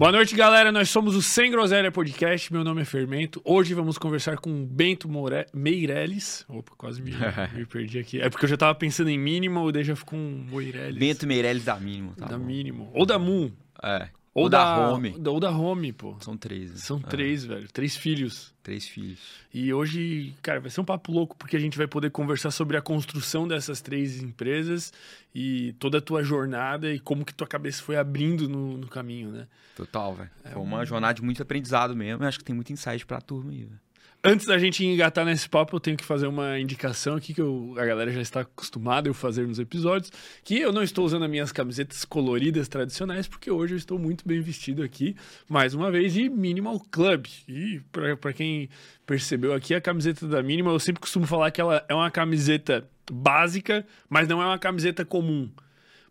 Boa noite, galera. Nós somos o Sem Groselha Podcast. Meu nome é Fermento. Hoje vamos conversar com Bento More... Meirelles. Opa, quase me, me perdi aqui. É porque eu já tava pensando em Minimal, daí já ficou um Moirelles. Bento Meirelles da Mínimo. Tá da bom. Minimal. Ou da Moon. É. Ou, Ou da Home. Ou da Home, pô. São três. né? São É, três, velho. Três filhos. Três filhos. E hoje, cara, vai ser um papo louco porque a gente vai poder conversar sobre a construção dessas três empresas e toda a tua jornada e como que tua cabeça foi abrindo no, no caminho, né? Total, velho. É Foi uma jornada de muito aprendizado mesmo. Eu acho que tem muito insight pra turma aí, velho. Antes da gente engatar nesse papo, eu tenho que fazer uma indicação aqui que eu- a galera já está acostumada a eu fazer nos episódios, que eu não estou usando as minhas camisetas coloridas tradicionais, porque hoje eu estou muito bem vestido aqui, mais uma vez, de Minimal Club. E para quem percebeu aqui, a camiseta da Minimal, eu sempre costumo falar que ela é uma camiseta básica, mas não é uma camiseta comum.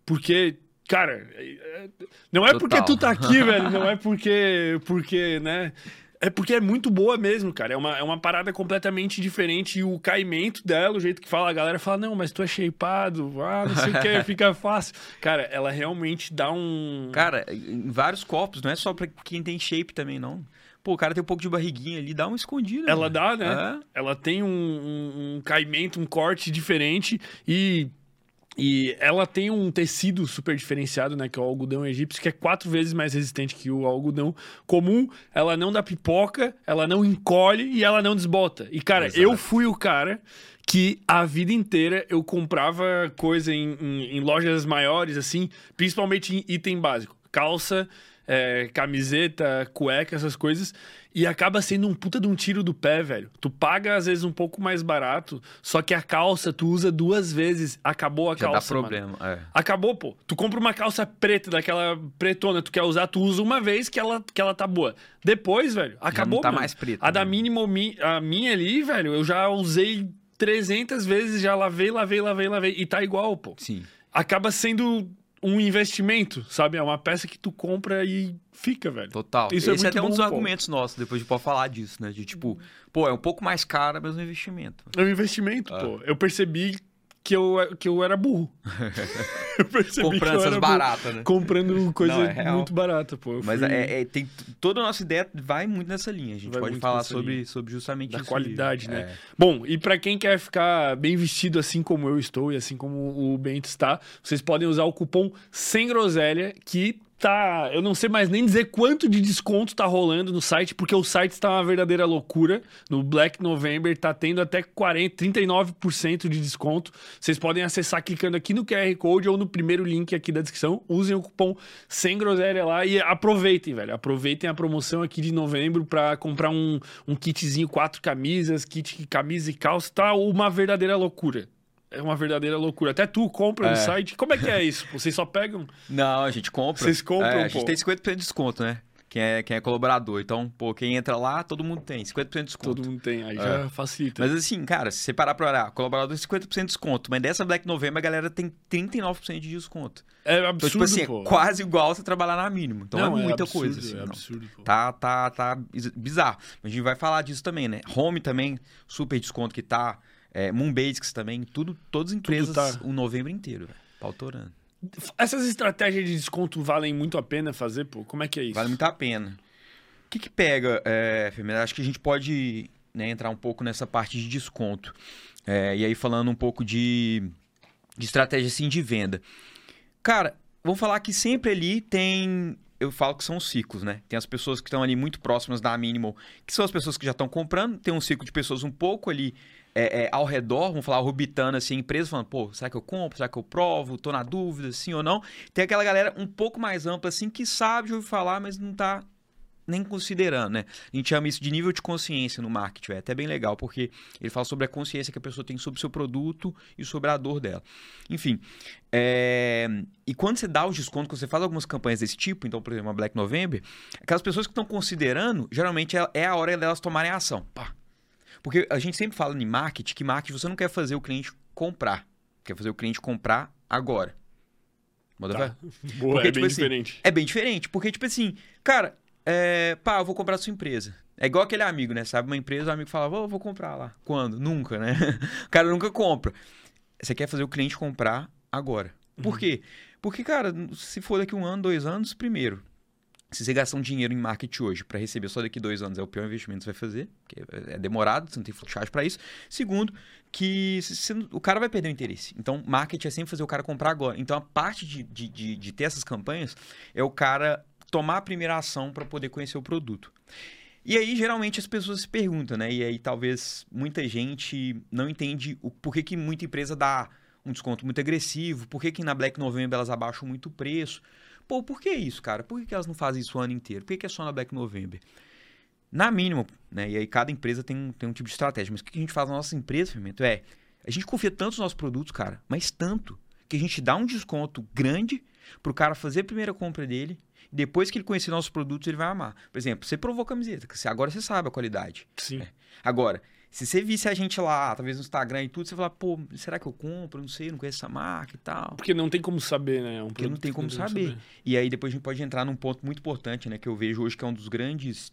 Porque, cara, é- é- não é porque Total. tu tá aqui, velho, não é porque, porque, né? É porque é muito boa mesmo, cara. É uma, é uma parada completamente diferente. E o caimento dela, o jeito que fala, a galera fala, não, mas tu é shapeado, ah, não sei o que, fica fácil. Cara, ela realmente dá um. Cara, em vários corpos, não é só pra quem tem shape também, não. Pô, o cara tem um pouco de barriguinha ali, dá uma escondida. ela velho. dá, né? É. Ela tem um, um, um caimento, um corte diferente e. E ela tem um tecido super diferenciado, né? Que é o algodão egípcio, que é quatro vezes mais resistente que o algodão comum. Ela não dá pipoca, ela não encolhe e ela não desbota. E, cara, Exato. eu fui o cara que a vida inteira eu comprava coisa em, em- em lojas maiores, assim, principalmente em item básico. Calça, é, camiseta, cueca, essas coisas. E acaba sendo um puta de um tiro do pé, velho. Tu paga, às vezes, um pouco mais barato, só que a calça tu usa duas vezes. Acabou a Já calça. dá problema. É. Acabou, pô. Tu compra uma calça preta, daquela pretona, tu quer usar, tu usa uma vez que ela, que ela tá boa. Depois, velho, acabou, tá mano. mais preta, A da né? Minimal, Mi- a minha ali, velho, eu já usei 300 vezes, já lavei, lavei, lavei, lavei. E tá igual, pô. Sim. Acaba sendo um investimento, sabe? É uma peça que tu compra e fica, velho. Total. Isso é Esse é, muito até um bom, dos pô. argumentos nossos, depois de pode falar disso, né? De tipo, pô, é um pouco mais caro, mas um investimento. É um investimento, Ah. pô. Eu percebi que eu, que eu era burro. eu percebi Comprando que eu essas era burro. baratas, né? Comprando coisa Não, é muito barata, pô. Eu Mas fui é, é- tem toda a nossa ideia vai muito nessa linha. A gente Vai pode falar sobre, linha. sobre justamente da qualidade, né? É. Bom, e pra quem quer ficar bem vestido assim como eu estou e assim como o Bento está, vocês podem usar o cupom sem groselha que tá, eu não sei mais nem dizer quanto de desconto tá rolando no site, porque o site está uma verdadeira loucura. No Black November tá tendo até 40, 39% de desconto. Vocês podem acessar clicando aqui no QR Code ou no primeiro link aqui da descrição. Usem o cupom sem groselha lá e aproveitem, velho. Aproveitem a promoção aqui de novembro para comprar um, um kitzinho, quatro camisas, kit camisa e calça. Tá uma verdadeira loucura. É uma verdadeira loucura. Até tu compra no É. site. Como é que é isso? Vocês só pegam? Não, a gente compra. Vocês compram, É, a pô. gente tem 50% de desconto, né? Quem é, quem é colaborador. Então, pô, quem entra lá, todo mundo tem 50% de desconto. Todo mundo tem. Aí É. já facilita. Mas assim, cara, se você parar pra olhar, colaborador 50% de desconto, mas dessa Black November a galera tem 39% de desconto. é Então, absurdo, tipo assim, pô. é quase igual você trabalhar na mínima. Então Não, é muita absurdo, coisa, assim. É não. absurdo, pô. Tá, tá, tá biz- bizarro. Mas a gente vai falar disso também, né? Home também, super desconto que tá. É, Moon Basics também, tudo, todas as empresas tá. o novembro inteiro, velho. Pautorando. Essas estratégias de desconto valem muito a pena fazer, pô? Como é que é isso? Vale muito a pena. O que que pega, é, Fernanda? Acho que a gente pode né, entrar um pouco nessa parte de desconto. É, e aí falando um pouco de, de estratégia assim, de venda. Cara, vamos falar que sempre ali tem... Eu falo que são os ciclos, né? Tem as pessoas que estão ali muito próximas da Minimal, que são as pessoas que já estão comprando. Tem um ciclo de pessoas um pouco ali é, é, ao redor, vamos falar, orbitando assim, a empresa, falando, pô, será que eu compro? Será que eu provo? Tô na dúvida, sim ou não? Tem aquela galera um pouco mais ampla, assim, que sabe, já ouviu falar, mas não tá nem considerando, né? A gente chama isso de nível de consciência no marketing. É até bem legal, porque ele fala sobre a consciência que a pessoa tem sobre o seu produto e sobre a dor dela. Enfim, é, e quando você dá os descontos, quando você faz algumas campanhas desse tipo, então, por exemplo, a Black November, aquelas pessoas que estão considerando, geralmente é- é a hora delas tomarem ação. Pá. Porque a gente sempre fala em marketing que marketing você não quer fazer o cliente comprar. Quer fazer o cliente comprar agora. Bota Tá. Boa, Porque, é tipo bem assim, diferente. É bem diferente, porque, tipo assim, cara, é, pá, eu vou comprar a sua empresa. É igual aquele amigo, né? Sabe uma empresa, o amigo fala, vou, vou comprar lá. Quando? Nunca, né? O cara nunca compra. Você quer fazer o cliente comprar agora. Por quê? Porque, cara, se for daqui um ano, dois anos, primeiro, se você gastar um dinheiro em marketing hoje para receber só daqui dois anos, é o pior investimento que você vai fazer, porque é demorado, você não tem fluxo para isso. Segundo, que o cara vai perder o interesse. Então, marketing é sempre fazer o cara comprar agora. Então, a parte de, de, de, de ter essas campanhas é o cara tomar a primeira ação para poder conhecer o produto. E aí, geralmente, as pessoas se perguntam, né? E aí, talvez muita gente não entende o porquê que muita empresa dá um desconto muito agressivo, por que, que na Black November elas abaixam muito o preço. Pô, por que isso, cara? Por que, elas não fazem isso o ano inteiro? Por que, é só na Black November? Na mínima, né? E aí cada empresa tem um, tem um tipo de estratégia. Mas o que a gente faz na nossa empresa, Fermento, é... A gente confia tanto nos nossos produtos, cara, mas tanto, que a gente dá um desconto grande pro cara fazer a primeira compra dele. Depois que ele conhecer nossos produtos, ele vai amar. Por exemplo, você provou camiseta, agora você sabe a qualidade. Sim. É. Agora, se você visse a gente lá, talvez no Instagram e tudo, você fala, pô, será que eu compro? Não sei, não conheço essa marca e tal. Porque não tem como saber, né? É um Porque não tem como não saber. saber. E aí depois a gente pode entrar num ponto muito importante, né? Que eu vejo hoje que é um dos grandes,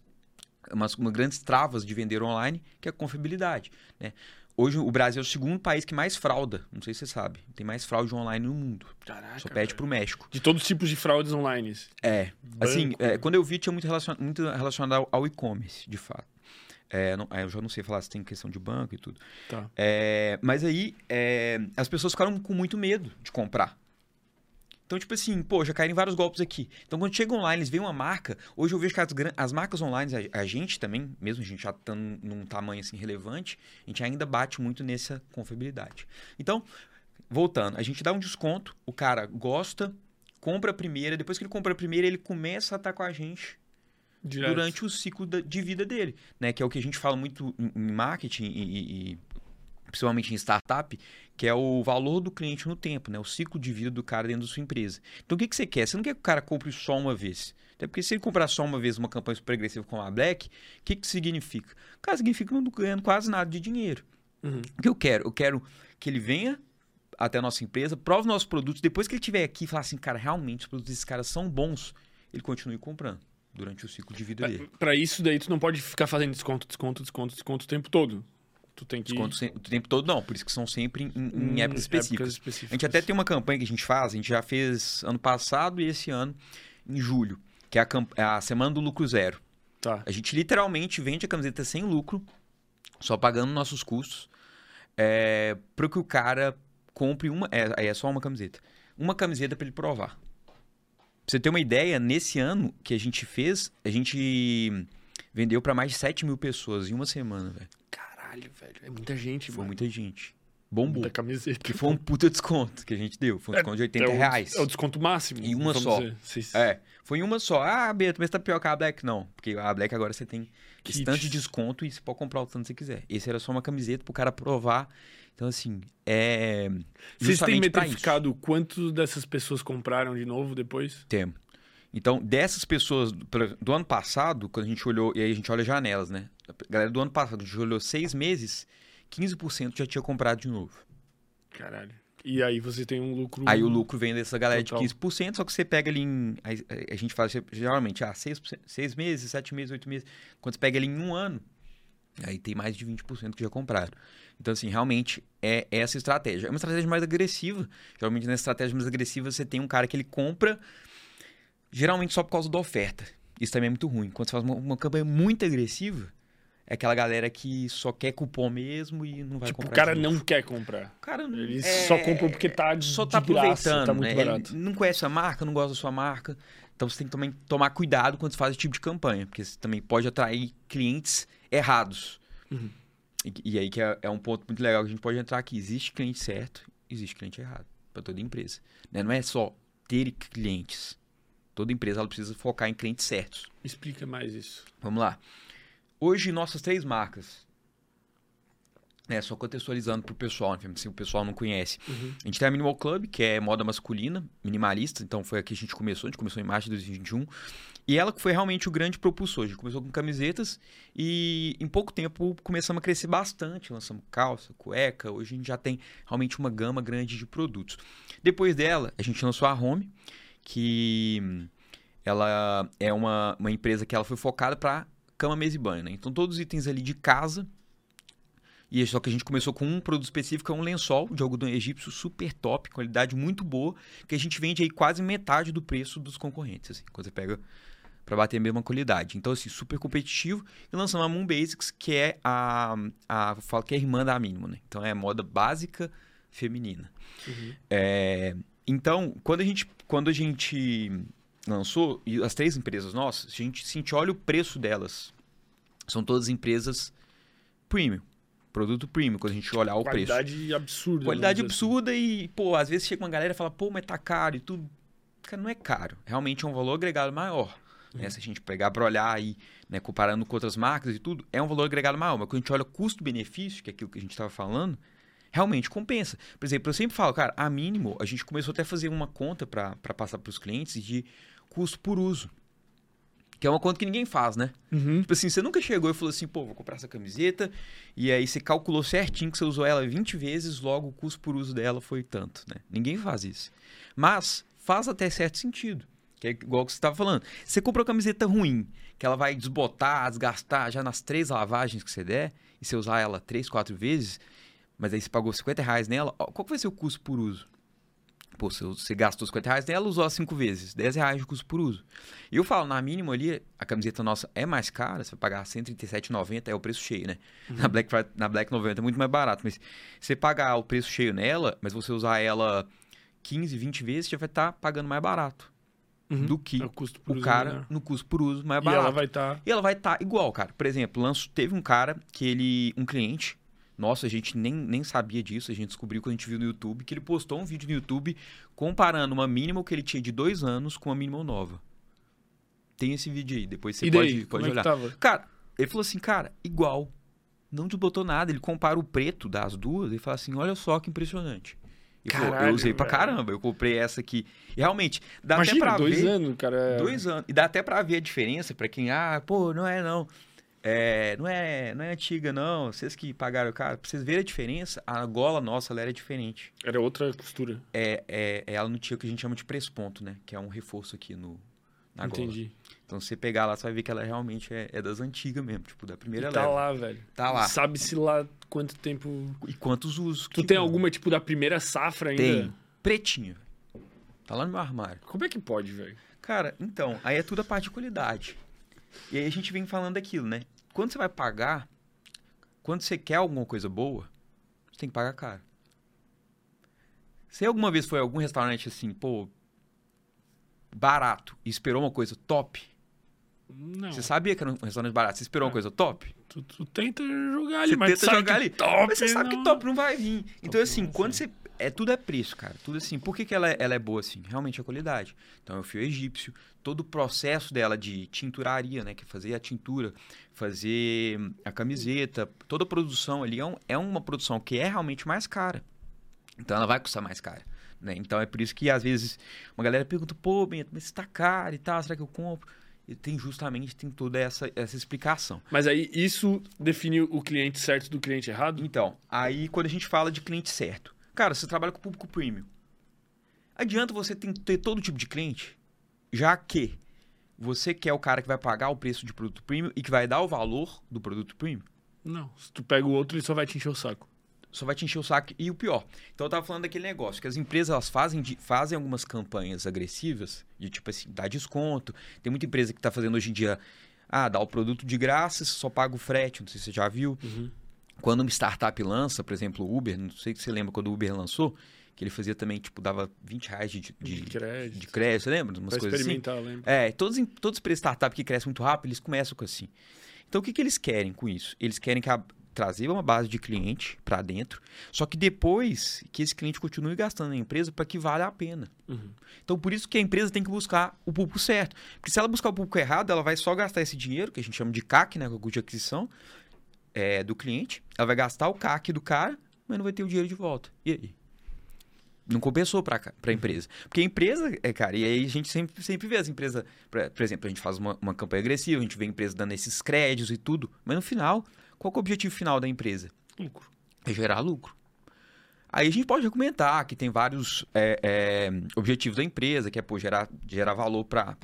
umas, uma grandes travas de vender online, que é a confiabilidade, né? Hoje o Brasil é o segundo país que mais frauda. Não sei se você sabe. Tem mais fraude online no mundo. Caraca. Só pede pro México. De todos os tipos de fraudes online. É. Banco. Assim, é, quando eu vi, tinha muito, relacion... muito relacionado ao, ao e-commerce, de fato. É, não, eu já não sei falar se tem questão de banco e tudo. Tá. É, mas aí é, as pessoas ficaram com muito medo de comprar. Então, tipo assim, pô, já caíram vários golpes aqui. Então, quando chega online, eles veem uma marca. Hoje eu vejo que as, as marcas online, a, a, gente também, mesmo a gente já estando num tamanho assim relevante, a gente ainda bate muito nessa confiabilidade. Então, voltando, a gente dá um desconto, o cara gosta, compra a primeira, depois que ele compra a primeira, ele começa a estar com a gente Direto. durante o ciclo de vida dele, né? Que é o que a gente fala muito em marketing e, e principalmente em startup, que é o valor do cliente no tempo, né? O ciclo de vida do cara dentro da sua empresa. Então, o que, que você quer? Você não quer que o cara compre só uma vez. Até porque se ele comprar só uma vez uma campanha super agressiva como a Black, o que, que significa? O cara significa que não ganhando quase nada de dinheiro. Uhum. O que eu quero? Eu quero que ele venha até a nossa empresa, prove nossos produtos, depois que ele estiver aqui e falar assim, cara, realmente os produtos desses caras são bons, ele continue comprando durante o ciclo de vida dele. Para isso daí tu não pode ficar fazendo desconto, desconto, desconto, desconto o tempo todo. Tu tem que desconto o tempo todo não, por isso que são sempre em, em, em épocas, específicas. épocas, específicas. A gente até tem uma campanha que a gente faz, a gente já fez ano passado e esse ano em julho, que é a, é a semana do lucro zero. Tá. A gente literalmente vende a camiseta sem lucro, só pagando nossos custos, é, para que o cara compre uma, é, é só uma camiseta, uma camiseta para ele provar. Pra você ter uma ideia, nesse ano que a gente fez, a gente vendeu para mais de 7 mil pessoas em uma semana, velho. Caralho, velho. É muita gente, Foi mano. muita gente. Bombou. Muita camiseta. Que foi um puta desconto que a gente deu. Foi um é, desconto de 80 é o, reais. É o desconto máximo. Em uma só. É. Foi em uma só. Ah, Beto, mas tá pior que a Black. Não. Porque a Black agora você tem Kit. esse tanto de desconto e você pode comprar o tanto que você quiser. Esse era só uma camiseta pro cara provar então, assim, é. Vocês têm metrificado quanto dessas pessoas compraram de novo depois? Temos. Então, dessas pessoas do ano passado, quando a gente olhou, e aí a gente olha janelas, né? A galera do ano passado, a gente olhou seis meses, 15% já tinha comprado de novo. Caralho. E aí você tem um lucro. Aí o lucro vem dessa galera total. de 15%, só que você pega ali em. A, gente faz geralmente, ah, seis, seis meses, sete meses, oito meses. Quando você pega ali em um ano, aí tem mais de 20% que já compraram. Então, assim, realmente é essa estratégia. É uma estratégia mais agressiva. Geralmente, nessa estratégia mais agressiva, você tem um cara que ele compra geralmente só por causa da oferta. Isso também é muito ruim. Quando você faz uma, uma campanha muito agressiva, é aquela galera que só quer cupom mesmo e não vai tipo, comprar. O cara não quer comprar. O cara Ele é... só compra porque tá de, só tá de graça, aproveitando, tá muito né? barato. Ele não conhece a marca, não gosta da sua marca. Então você tem que também tomar cuidado quando você faz esse tipo de campanha, porque você também pode atrair clientes errados. Uhum. E, e, aí que é, é, um ponto muito legal que a gente pode entrar aqui. Existe cliente certo, existe cliente errado para toda empresa. Né? Não é só ter clientes. Toda empresa ela precisa focar em clientes certos. Explica mais isso. Vamos lá. Hoje, nossas três marcas. É, só contextualizando para o pessoal, né, se o pessoal não conhece. Uhum. A gente tem a Minimal Club, que é moda masculina, minimalista. Então, foi aqui que a gente começou. A gente começou em março de 2021. E ela que foi realmente o grande propulsor. A gente começou com camisetas e em pouco tempo começamos a crescer bastante. Lançamos calça, cueca. Hoje a gente já tem realmente uma gama grande de produtos. Depois dela, a gente lançou a Home, que ela é uma, uma empresa que ela foi focada para cama, mesa e banho. Né? Então todos os itens ali de casa e só que a gente começou com um produto específico, é um lençol de algodão egípcio super top, qualidade muito boa, que a gente vende aí quase metade do preço dos concorrentes. Assim. Quando você pega para bater a mesma qualidade. Então, assim, super competitivo. E lançamos a Moon Basics, que é a, a falo que é a irmã da Mínimo, né? Então, é moda básica feminina. Uhum. É, então, quando a gente, quando a gente lançou, e as três empresas nossas, a gente, se a gente olha o preço delas, são todas empresas premium. Produto premium, quando a gente olhar o preço. Qualidade absurda. Qualidade dizer absurda e, pô, às vezes chega uma galera e fala, pô, mas tá caro e tudo. Cara, não é caro. Realmente é um valor agregado maior. Né? Se a gente pegar para olhar aí, né, comparando com outras marcas e tudo, é um valor agregado maior. Mas quando a gente olha custo-benefício, que é aquilo que a gente estava falando, realmente compensa. Por exemplo, eu sempre falo, cara, a mínimo, a gente começou até a fazer uma conta para passar para os clientes de custo por uso. Que é uma conta que ninguém faz, né? Uhum. Tipo assim, você nunca chegou e falou assim, pô, vou comprar essa camiseta, e aí você calculou certinho que você usou ela 20 vezes, logo o custo por uso dela foi tanto, né? Ninguém faz isso. Mas faz até certo sentido. Que é igual que você estava falando. Você comprou uma camiseta ruim, que ela vai desbotar, desgastar já nas três lavagens que você der, e você usar ela três, quatro vezes, mas aí você pagou 50 reais nela, qual vai ser o custo por uso? Pô, se você gastou 50 reais nela, usou 5 vezes. 10 reais de custo por uso. E eu falo, na mínima ali, a camiseta nossa é mais cara, você vai pagar R$ 137,90, é o preço cheio, né? Na, Black, na Black 90 é muito mais barato, mas você pagar o preço cheio nela, mas você usar ela 15, 20 vezes, você já vai estar pagando mais barato Uhum. do que É o o cara menor. no custo por uso mais E barato. ela vai estar. E ela vai estar igual, cara. Por exemplo, lanço, teve um cara que ele. Um cliente. Nossa, a gente nem, nem sabia disso. A gente descobriu quando a gente viu no YouTube que ele postou um vídeo no YouTube comparando uma mínima que ele tinha de dois anos com uma mínima nova. Tem esse vídeo aí, depois você daí? pode, pode como olhar. É? Cara, ele falou assim, cara, igual. Não desbotou nada. Ele compara o preto das duas e fala assim: olha só que impressionante. E falou, eu Caralho, usei pra velho. caramba. Eu comprei essa aqui. E realmente, dá até Imagina, pra dois ver. anos, cara. é- Dois anos. E dá até pra ver a diferença pra quem, ah, pô, não é não. É, não é, não é antiga não. Vocês que pagaram caro, pra vocês verem a diferença, a gola nossa ela era diferente. Era outra costura. É, é, ela não tinha o que a gente chama de press-ponto, né? Que é um reforço aqui no na gola. Entendi. Então se você pegar lá, você vai ver que ela realmente é, é das antigas mesmo, tipo, da primeira E tá leva. lá, velho. Tá lá. Sabe-se lá quanto tempo. E quantos usos? Tu que- tem alguma, tipo, da primeira safra ainda? Tem. Pretinha. Tá lá no meu armário. Como é que pode, velho? Cara, então, aí é tudo a parte de qualidade. E aí a gente vem falando daquilo, né? Quando você vai pagar, quando você quer alguma coisa boa, você tem que pagar caro. Você alguma vez foi a algum restaurante assim, pô, barato e esperou uma coisa top? Não. Você sabia que era um restaurante barato, você esperou uma É. coisa top? Tu, tu tenta jogar ali, Você mas tenta sabe jogar que ali, top. Mas você sabe não- que top não vai vir. Então, assim, não quando vai você. É, tudo é preço, cara. Tudo assim. Por que, que ela, é, ela é boa assim? Realmente é qualidade. Então é o fio egípcio. Todo o processo dela de tinturaria, né? Que é fazer a tintura, fazer a camiseta, toda a produção ali é, um- é uma produção que é realmente mais cara. Então ela vai custar mais cara. Né? Então é por isso que às vezes uma galera pergunta, pô, Bento, mas tá caro e tal, será que eu compro? E tem justamente tem toda essa, essa explicação. Mas aí isso define o cliente certo do cliente errado? Então, aí quando a gente fala de cliente certo, cara, você trabalha com público premium. Adianta você ter todo tipo de cliente, já que você quer o cara que vai pagar o preço de produto premium e que vai dar o valor do produto premium, Não. Se tu pega o outro, ele só vai te encher o saco. só vai te encher o saco. E o pior, então eu tava falando daquele negócio, que as empresas elas fazem, de- fazem algumas campanhas agressivas, de tipo assim, dar desconto. Tem muita empresa que tá fazendo hoje em dia, ah, dá o produto de graça, só paga o frete, não sei se você já viu. Uhum. Quando uma startup lança, por exemplo, o Uber, não sei se você lembra quando o Uber lançou, que ele fazia também, tipo, dava 20 reais de, de, De crédito. de crédito, você lembra? Umas Pra coisas assim. experimentar, lembra? É, todos, todos para startup que crescem muito rápido, eles começam com assim. Então, o que, que eles querem com isso? Eles querem que a- trazer uma base de cliente para dentro, só que depois que esse cliente continue gastando na empresa para que vale a pena. Uhum. Então, por isso que a empresa tem que buscar o público certo. Porque se ela buscar o público errado, ela vai só gastar esse dinheiro, que a gente chama de CAC, né, é custo de aquisição é, do cliente. Ela vai gastar o CAC do cara, mas não vai ter o dinheiro de volta. E aí? Não compensou para a empresa. Porque a empresa, é, cara, e aí a gente sempre, sempre vê as empresas, por, por exemplo, a gente faz uma, uma campanha agressiva, a gente vê a empresa dando esses créditos e tudo, mas no final, qual que é o objetivo final da empresa? Lucro. é gerar lucro. Aí a gente pode argumentar que tem vários é, é, objetivos da empresa, que é pô, gerar, gerar valor para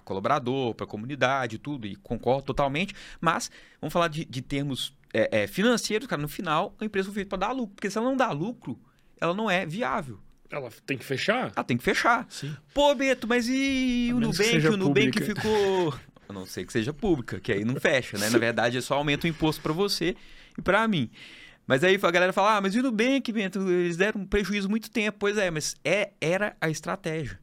colaborador, para comunidade, tudo, e concordo totalmente. Mas vamos falar de, de termos é, é, financeiros, cara. No final, a empresa foi feita para dar lucro, porque se ela não dá lucro, ela não é viável. Ela tem que fechar? Ela tem que fechar. Sim. Pô, Beto, mas e o Nubank? O Nubank ficou. A não ser que seja pública, que aí não fecha, né? Na verdade, é só aumenta o imposto pra você e pra mim. Mas aí a galera fala, ah, mas e o Nubank, Bento? Eles deram um prejuízo muito tempo. Pois é, mas é, era a estratégia.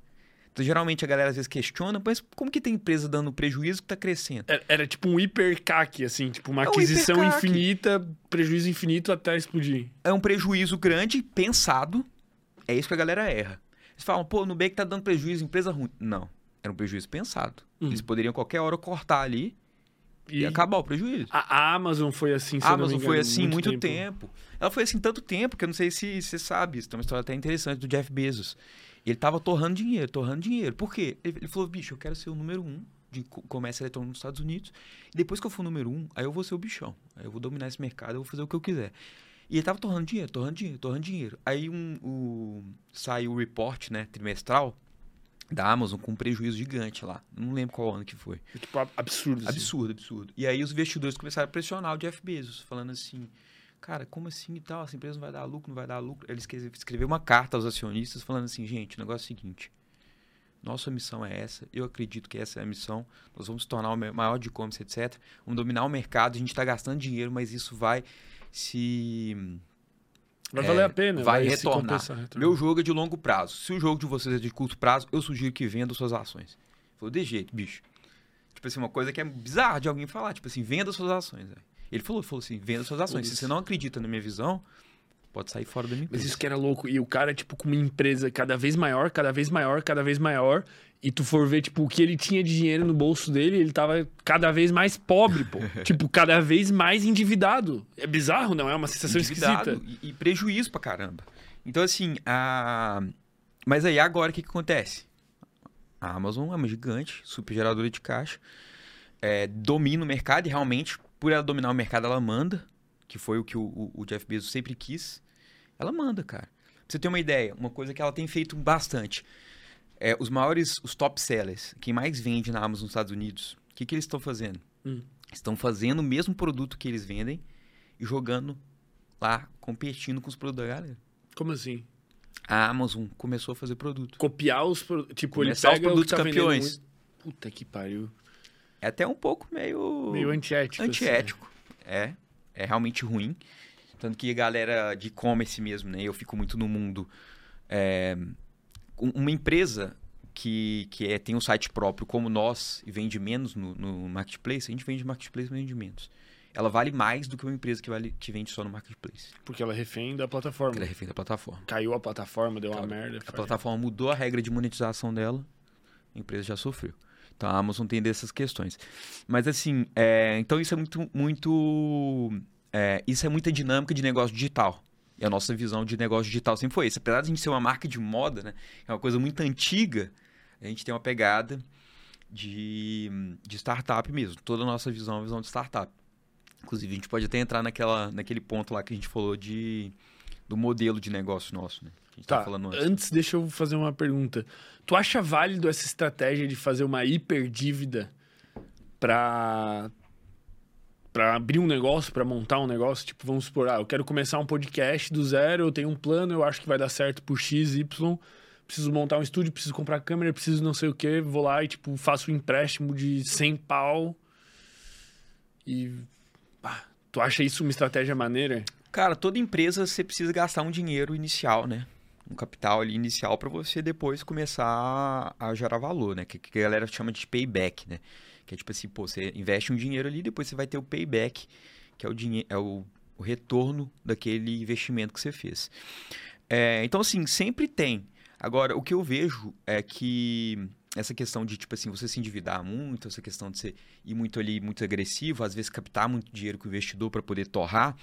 Geralmente, a galera às vezes questiona, mas como que tem empresa dando prejuízo que tá crescendo? Era, era tipo um hipercac, assim, tipo uma É um aquisição infinita, prejuízo infinito até explodir. É um prejuízo grande, pensado. É isso que a galera erra. Eles falam, pô, o Nubank tá dando prejuízo, empresa ruim. Não, era um prejuízo pensado. Hum. Eles poderiam qualquer hora cortar ali e, E acabar o prejuízo. a Amazon foi assim, se A Amazon engano, foi assim muito tempo. Ela foi assim tanto tempo que eu não sei se você sabe. Isso tem uma história até interessante do Jeff Bezos. Ele tava torrando dinheiro, torrando dinheiro. Por quê? Ele, ele falou, bicho, eu quero ser o número um de co- comércio eletrônico nos Estados Unidos. E depois que eu for o número um, aí eu vou ser o bichão. Aí eu vou dominar esse mercado, eu vou fazer o que eu quiser. E ele tava torrando dinheiro, torrando dinheiro, torrando dinheiro. Aí um, o, saiu o report, né, trimestral da Amazon com um prejuízo gigante lá. Não lembro qual ano que foi. Tipo, ab- absurdo. assim. Absurdo, absurdo. E aí os investidores começaram a pressionar o Jeff Bezos, falando assim, cara, como assim e tal? Essa empresa não vai dar lucro, não vai dar lucro. Ele escreve- escreveu uma carta aos acionistas falando assim, gente, o negócio é o seguinte, nossa missão é essa, eu acredito que essa é a missão, nós vamos se tornar o ma- maior de e-commerce, etc. Vamos dominar o mercado, a gente está gastando dinheiro, mas isso vai se... Vai É, valer a pena. vai se retornar. Meu jogo é de longo prazo. Se o jogo de vocês é de curto prazo, eu sugiro que vendam suas ações. Falou, de jeito, bicho. Tipo assim, uma coisa que é bizarra de alguém falar. Tipo assim, venda suas ações. velho. Ele falou, falou assim, venda suas ações. Se você não acredita na minha visão, pode sair fora da minha Mas empresa. isso que era louco. E o cara, tipo, com uma empresa cada vez maior, cada vez maior, cada vez maior. E tu for ver, tipo, o que ele tinha de dinheiro no bolso dele, ele tava cada vez mais pobre, pô. tipo, cada vez mais endividado. É bizarro, não? É uma sensação Endividado esquisita. E, e prejuízo pra caramba. Então, assim, a... Mas aí agora o que, que acontece? A Amazon é uma gigante, super geradora de caixa, é, domina o mercado e realmente, por ela dominar o mercado, ela manda, que foi o que o, o- Jeff Bezos sempre quis. Ela manda, cara. Pra você ter uma ideia, uma coisa que ela tem feito bastante. É, os maiores, os top sellers, quem mais vende na Amazon nos Estados Unidos, o que, que eles estão fazendo? Hum. Estão fazendo o mesmo produto que eles vendem e jogando lá, competindo com os produtos da galera. Como assim? A Amazon começou a fazer produto. Copiar os... pro- Tipo, Começar ele os pega o produtos tá campeões. muito- Puta que pariu. É até um pouco meio... Meio antiético. assim. antiético. É, é realmente ruim. Tanto que a galera de e-commerce mesmo, né? Eu fico muito no mundo. é, um- uma empresa que, que é, tem um site próprio como nós e vende menos no, no marketplace, a gente vende marketplace, mas vende menos. Ela vale mais do que uma empresa que, vale, que vende só no marketplace. Porque ela é refém da Porque plataforma. ela é refém da plataforma. Caiu a plataforma, deu uma merda. A foi. plataforma mudou a regra de monetização dela, a empresa já sofreu. Então a Amazon tem dessas questões. Mas assim, é, então isso é muito, muito, é, isso é muita dinâmica de negócio digital. E a nossa visão de negócio digital sempre foi isso. Apesar de a gente ser uma marca de moda, né, é uma coisa muito antiga, a gente tem uma pegada de, de startup mesmo. Toda a nossa visão é uma visão de startup. Inclusive, a gente pode até entrar naquela, naquele ponto lá que a gente falou de, do modelo de negócio nosso, né? Que a gente Tá, falando antes. antes deixa eu fazer uma pergunta. Tu acha válido essa estratégia de fazer uma hiperdívida pra para abrir um negócio, pra montar um negócio? Tipo, vamos supor, ah, eu quero começar um podcast do zero, eu tenho um plano, eu acho que vai dar certo por X, Y, preciso montar um estúdio, preciso comprar câmera, preciso não sei o que, vou lá e, tipo, faço um empréstimo de 100 pau e... pá, tu acha isso uma estratégia maneira? Cara, toda empresa você precisa gastar um dinheiro inicial, né? Um capital ali inicial para você depois começar a gerar valor, né? Que, que a galera chama de payback, né? Que é tipo assim, pô, você investe um dinheiro ali, depois você vai ter o payback, que é o, dinhe é o, o retorno daquele investimento que você fez. É, então, assim, sempre tem. Agora, o que eu vejo é que essa questão de, tipo assim, você se endividar muito, essa questão de você ir muito ali, muito agressivo, às vezes captar muito dinheiro com o investidor para poder torrar,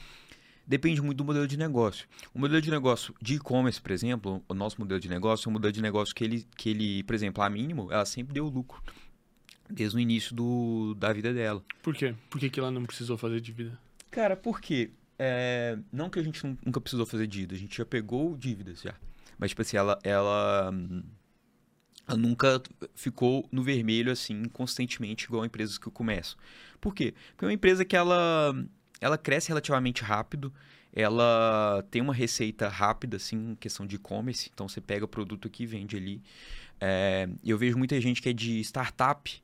depende muito do modelo de negócio. O modelo de negócio de e-commerce, por exemplo, o nosso modelo de negócio é um modelo de negócio que ele, que ele por exemplo, a mínimo, ela sempre deu lucro. Desde o início do, da vida dela. Por quê? Por que, que ela não precisou fazer dívida? Cara, por quê? É, não que a gente nun- nunca precisou fazer dívida, a gente já pegou dívidas já. Mas, tipo assim, ela, ela, ela nunca ficou no vermelho, assim, constantemente, igual empresas que começam. Por quê? Porque é uma empresa que ela, ela cresce relativamente rápido, ela tem uma receita rápida, assim, em questão de e-commerce. Então, você pega o produto aqui e vende ali. É, eu vejo muita gente que é de startup,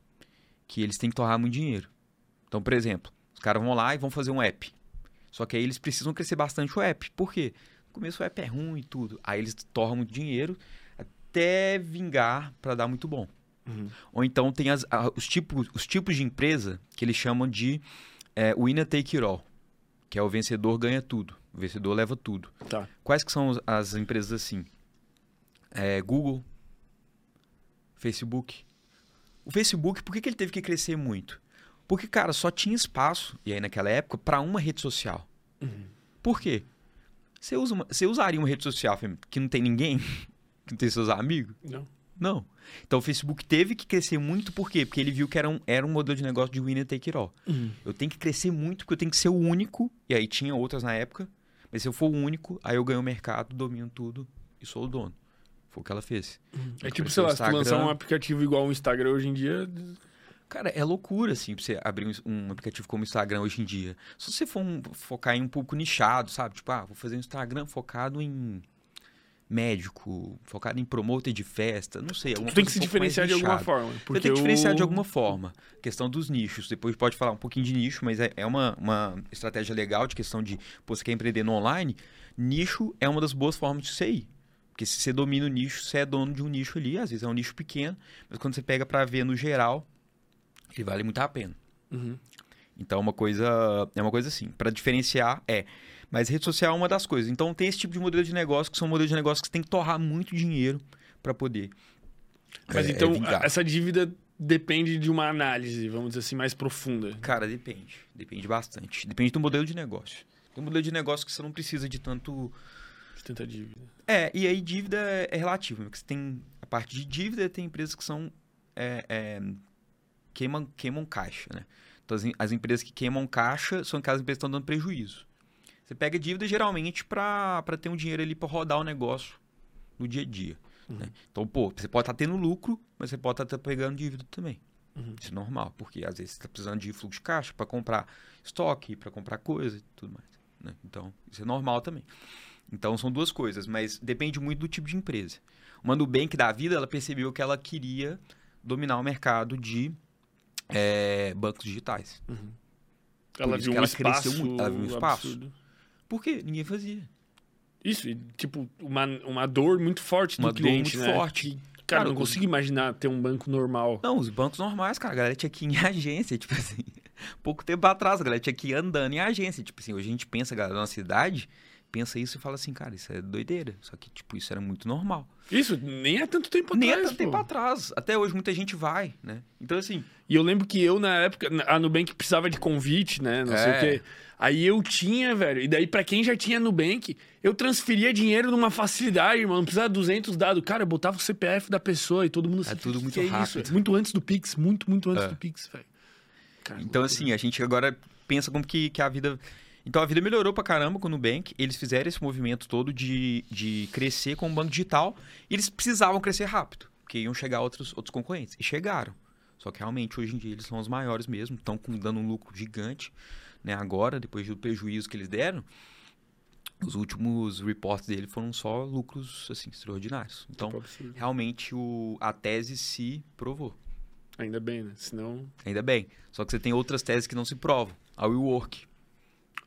que eles têm que torrar muito dinheiro. Então, por exemplo, os caras vão lá e vão fazer um app. Só que aí eles precisam crescer bastante o app. Por quê? No começo o app é ruim e tudo. Aí eles torram muito dinheiro até vingar para dar muito bom. Uhum. Ou então tem as, a- os, tipos, os tipos de empresa que eles chamam de é, winner take it all. Que é o vencedor ganha tudo. O vencedor leva tudo. Tá. Quais que são as empresas assim? É, Google, Facebook. O Facebook, por que, que ele teve que crescer muito? Porque, cara, só tinha espaço, e aí naquela época, para uma rede social. Por quê? Você, usa uma- você usaria uma rede social que não tem ninguém? Que não tem seus amigos? Não. Não. Então o Facebook teve que crescer muito, por quê? Porque ele viu que era um, era um modelo de negócio de winner take it all. Eu tenho que crescer muito porque eu tenho que ser o único. E aí tinha outras na época. Mas se eu for o único, aí eu ganho o mercado, domino tudo e sou o dono. Foi o que ela fez. É Ela tipo, sei lá, se tu lançar um aplicativo igual o Instagram hoje em dia. Cara, é loucura, assim, pra você abrir um, um aplicativo como o Instagram hoje em dia. Se você for um- focar em um público nichado, sabe? Tipo, ah, vou fazer um Instagram focado em médico, focado em promoter de festa, não sei. Tu tem que se um diferenciar de alguma forma. Você Porque tem que diferenciar de alguma forma. Questão dos nichos. Depois pode falar um pouquinho de nicho, mas é, é uma, uma estratégia legal de questão de, pô, você quer empreender no online, nicho é uma das boas formas de você ir. Porque se você domina o nicho, você é dono de um nicho ali, às vezes é um nicho pequeno, mas quando você pega pra ver no geral, ele vale muito a pena. Uhum. Então é uma coisa, é uma coisa assim, Pra diferenciar é, mas rede social é uma das coisas. Então tem esse tipo de modelo de negócio que são modelos de negócio que você tem que torrar muito dinheiro pra poder. Mas é, então, vingar. essa dívida depende de uma análise, vamos dizer assim, mais profunda. Cara, depende. Depende bastante. Depende do modelo de negócio. Tem um modelo de negócio que você não precisa de tanto. De tanta dívida. É, e aí dívida é é relativo. Porque você tem a parte de dívida, tem empresas que são. é, é, queimam, queimam caixa, né? Então as, as empresas que queimam caixa são aquelas empresas que estão dando prejuízo. Você pega dívida geralmente para ter um dinheiro ali para rodar o negócio no dia a dia. né? Então, pô, você pode estar tendo lucro, mas você pode estar pegando dívida também. Uhum. Isso é normal, porque às vezes você está precisando de fluxo de caixa para comprar estoque, para comprar coisa e tudo mais. né? Então, isso é normal também. Então, são duas coisas, mas depende muito do tipo de empresa. Uma Nubank da vida, ela percebeu que ela queria dominar o mercado de eh, bancos digitais. Ela isso viu um ela cresceu espaço, ela viu um espaço. absurdo. Por quê? Ninguém fazia. Isso, e, tipo, uma, uma dor muito forte Uma do dor cliente, muito né? forte. Que, cara, Cara, não consigo imaginar ter um banco normal. Não, os bancos normais, cara, a galera tinha que ir em agência, tipo assim. Pouco tempo atrás, a galera tinha que ir andando em agência. Tipo assim, hoje a gente pensa, galera nossa cidade, pensa isso e fala assim, cara, isso é doideira. Só que, tipo, isso era muito normal. Isso, nem há tanto tempo Nem há atrás, tanto tempo pô. atrás. Até hoje muita gente vai, né? Então, assim, E eu lembro que eu, na época, a Nubank precisava de convite, né? Não sei É. o quê. Aí eu tinha, velho. E daí, pra quem já tinha Nubank, eu transferia dinheiro numa facilidade, irmão. Não precisava de 200 dados. Cara, eu botava o CPF da pessoa e todo mundo. É tudo "Que muito é isso?" rápido. Muito antes do Pix, muito, muito antes É. do Pix, velho. Cara, Então, assim, a gente agora pensa como que, que a vida. Então, a vida melhorou pra caramba com o Nubank. Eles fizeram esse movimento todo de, de crescer com o banco digital. E eles precisavam crescer rápido, porque iam chegar outros, outros concorrentes. E chegaram. Só que realmente, hoje em dia, eles são os maiores mesmo. Estão dando um lucro gigante. Né? Agora, depois do prejuízo que eles deram, os últimos reports dele foram só lucros assim, extraordinários. Então, absurdo. realmente, o, a tese se provou. Ainda bem, né? Senão. Ainda bem. Só que você tem outras teses que não se provam. A WeWork.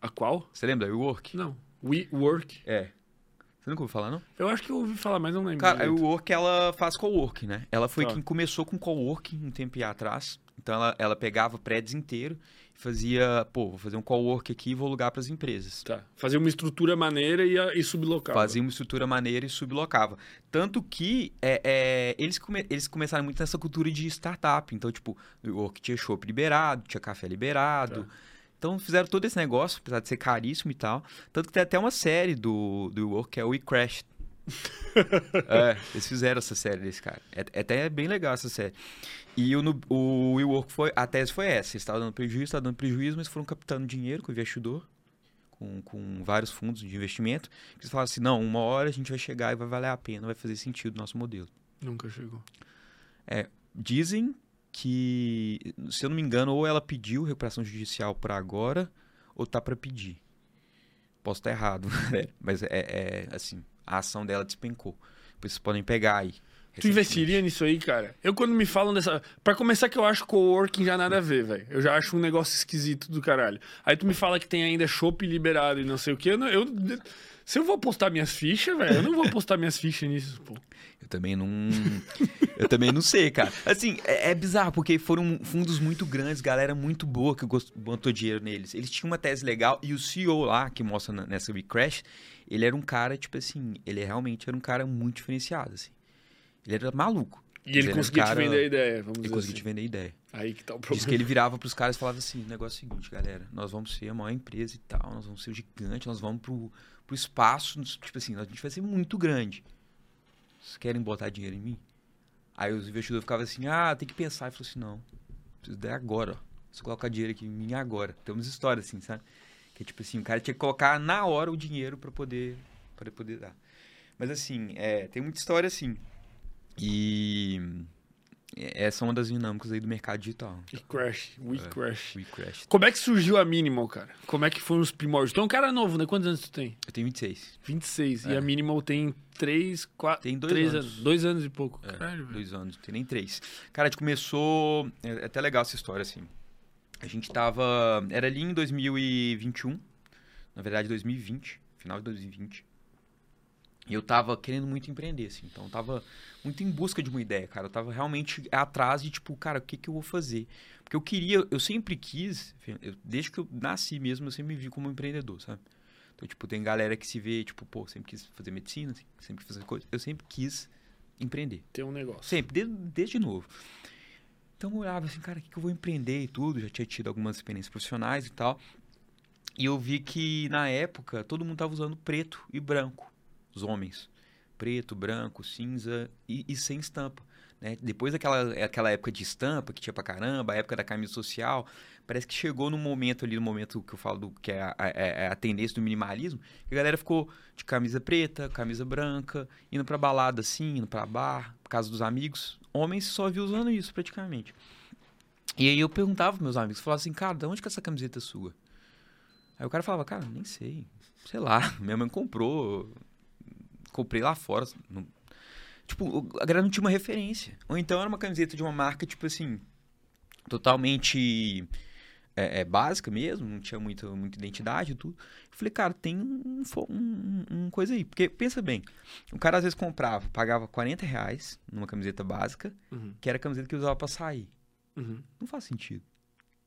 A qual? Você lembra da WeWork? Não. WeWork. É. Você nunca ouviu falar, não? Eu acho que eu ouvi falar, mas não lembro. Cara, a direito. WeWork, ela faz coworking, né? Ela foi Tá. quem começou com coworking um tempo atrás. Então, ela, ela pegava prédios inteiros fazia... Pô, vou fazer um coworking aqui e vou alugar para as empresas. Tá. Fazer uma estrutura maneira e, e sublocava. Fazia uma estrutura maneira e sublocava. Tanto que é, é, eles, come- eles começaram muito nessa cultura de startup. Então, tipo, o WeWork tinha chopp liberado, tinha café liberado. Tá. Então, fizeram todo esse negócio, apesar de ser caríssimo e tal. Tanto que tem até uma série do, do WeWork, que é o We Crashed. é, eles fizeram essa série desse cara. É, é até bem legal essa série. E o, o WeWork foi... A tese foi essa. Eles estavam dando prejuízo, estavam dando prejuízo, mas foram captando dinheiro com o investidor. Com, com vários fundos de investimento. Que eles falaram assim, não, uma hora a gente vai chegar e vai valer a pena, vai fazer sentido o nosso modelo. Nunca chegou. Dizem que, se eu não me engano, ou ela pediu recuperação judicial para agora, ou tá pra pedir. Posso estar errado, galera, mas é, é, assim, a ação dela despencou. Vocês podem pegar aí. Tu investiria nisso aí, cara? Eu, quando me falam dessa. Pra começar, que eu acho coworking já nada a ver, velho. Eu já acho um negócio esquisito do caralho. Aí tu me fala que tem ainda shopping liberado e não sei o quê. Eu, não- eu- se eu vou apostar minhas fichas, velho, eu não vou apostar minhas fichas nisso, pô. Eu também não. eu também não sei, cara. Assim, é, é bizarro, porque foram fundos muito grandes, galera muito boa que gost- botou dinheiro neles. Eles tinham uma tese legal e o CEO lá, que mostra nessa WeCrash, ele era um cara, tipo assim, ele realmente era um cara muito diferenciado, assim. Ele era maluco. E ele um conseguia cara- te vender a ideia, vamos Ele conseguia assim. te vender ideia. Aí que tá o Diz problema. que ele virava pros caras e falava assim: o negócio é o seguinte, galera, nós vamos ser a maior empresa e tal, nós vamos ser o gigante, nós vamos pro, pro espaço, tipo assim, a gente vai ser muito grande. Vocês querem botar dinheiro em mim? Aí os investidores ficavam assim, ah, tem que pensar. E falou assim, não, preciso dar agora, ó. Você colocar dinheiro aqui em mim agora. Tem umas histórias assim, sabe? Que é tipo assim, o cara tinha que colocar na hora o dinheiro pra poder, pra poder dar. Mas assim, é, tem muita história assim. E essa é uma das dinâmicas aí do mercado digital. E Crash, We É. Crash. We Crash. Como é que surgiu a Minimal, cara? Como é que foram os primórdios? Tu é um cara novo, né? Quantos anos tu tem? Eu tenho 26. 26. E É. a Minimal tem 3, 4... Tem dois três anos. Dois anos e pouco. É, Caralho, velho. dois anos, não tem nem três. Cara, a gente começou. É é até legal essa história, assim. A gente tava. Era ali em 2021. Na verdade, 2020. Final de 2020. E eu tava querendo muito empreender, assim. Então, eu tava muito em busca de uma ideia, cara. Eu tava realmente atrás de, tipo, cara, o que que eu vou fazer? Porque eu queria, eu sempre quis, eu- desde que eu nasci mesmo, eu sempre me vi como empreendedor, sabe? Então, tipo, tem galera que se vê, tipo, pô, sempre quis fazer medicina, sempre quis fazer coisa. Eu sempre quis empreender. Tem um negócio. Sempre, desde, desde novo. Então eu olhava assim, cara, o que, que eu vou empreender e tudo? Já tinha tido algumas experiências profissionais e tal. E eu vi que na época todo mundo tava usando preto e branco. Os homens. Preto, branco, cinza e, e sem estampa. Né? Depois daquela aquela época de estampa que tinha pra caramba, a época da camisa social, parece que chegou num momento ali, no momento que eu falo do, que é a, a- é a tendência do minimalismo, que a galera ficou de camisa preta, camisa branca, indo pra balada assim, indo pra bar, casa dos amigos. Homens só viu usando isso praticamente. E aí eu perguntava pros meus amigos, falava assim, cara, de onde que é essa camiseta sua? Aí o cara falava, cara, nem sei, sei lá, minha mãe comprou, comprei lá fora. não- Tipo, a galera não tinha uma referência. Ou então era uma camiseta de uma marca, tipo assim, totalmente é, é, básica mesmo, não tinha muita, muita identidade e tudo. Eu falei, cara, tem um, um, um coisa aí. Porque, pensa bem, o cara às vezes comprava, pagava 40 reais numa camiseta básica, Uhum, que era a camiseta que usava pra sair. uhum. Não faz sentido.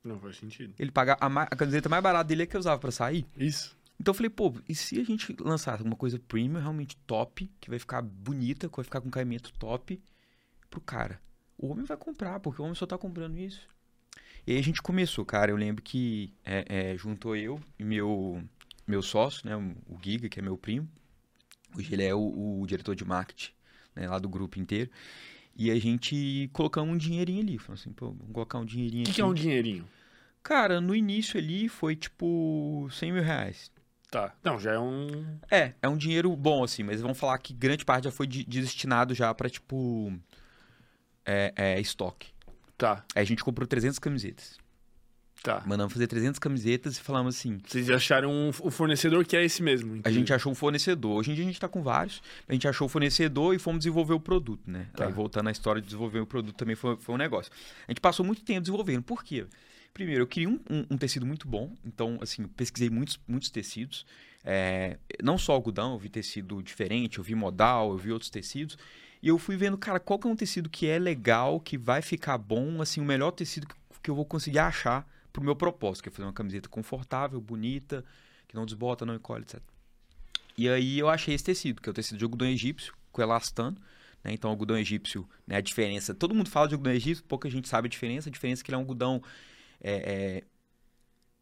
Não faz sentido. Ele paga a, a camiseta mais barata dele é que eu usava pra sair. Isso. Então eu falei, pô, e se a gente lançar alguma coisa premium, realmente top, que vai ficar bonita, que vai ficar com caimento top pro cara? O homem vai comprar, porque o homem só tá comprando isso. E aí a gente começou, cara. Eu lembro que é, é, juntou eu e meu, meu sócio, né, o Giga, que é meu primo. Hoje ele é o, o diretor de marketing né, lá do grupo inteiro. E a gente colocamos um dinheirinho ali. Falou assim, pô, vamos colocar um dinheirinho O que, que é um dinheirinho? Cara, no início ali foi tipo 100 mil reais. Tá. Não, já é um. É, é um dinheiro bom, assim, mas vamos falar que grande parte já foi de- destinado já pra, tipo, é, é, estoque. Tá, Aí a gente comprou 300 camisetas. tá. Mandamos fazer 300 camisetas e falamos assim, Vocês acharam um- o fornecedor que é esse mesmo. a gente achou o fornecedor. Hoje em dia a gente tá com vários. A gente achou o fornecedor e fomos desenvolver o produto, né? Tá. Aí voltando à história de desenvolver o produto também foi, foi um negócio. A gente passou muito tempo desenvolvendo. Por quê? Primeiro, eu queria um, um- um tecido muito bom. Então, assim, pesquisei muitos, muitos tecidos. É, não só algodão, eu vi tecido diferente, eu vi modal, eu vi outros tecidos. E eu fui vendo, cara, qual que é um tecido que é legal, que vai ficar bom, assim, o melhor tecido que, que eu vou conseguir achar pro meu propósito, que é fazer uma camiseta confortável, bonita, que não desbota, não encolhe, etc. E aí eu achei esse tecido, que é o tecido de algodão egípcio, com elastano. Né? Então, algodão egípcio, né? a diferença... Todo mundo fala de algodão egípcio, pouca gente sabe a diferença. A diferença é que ele é um algodão... é, é,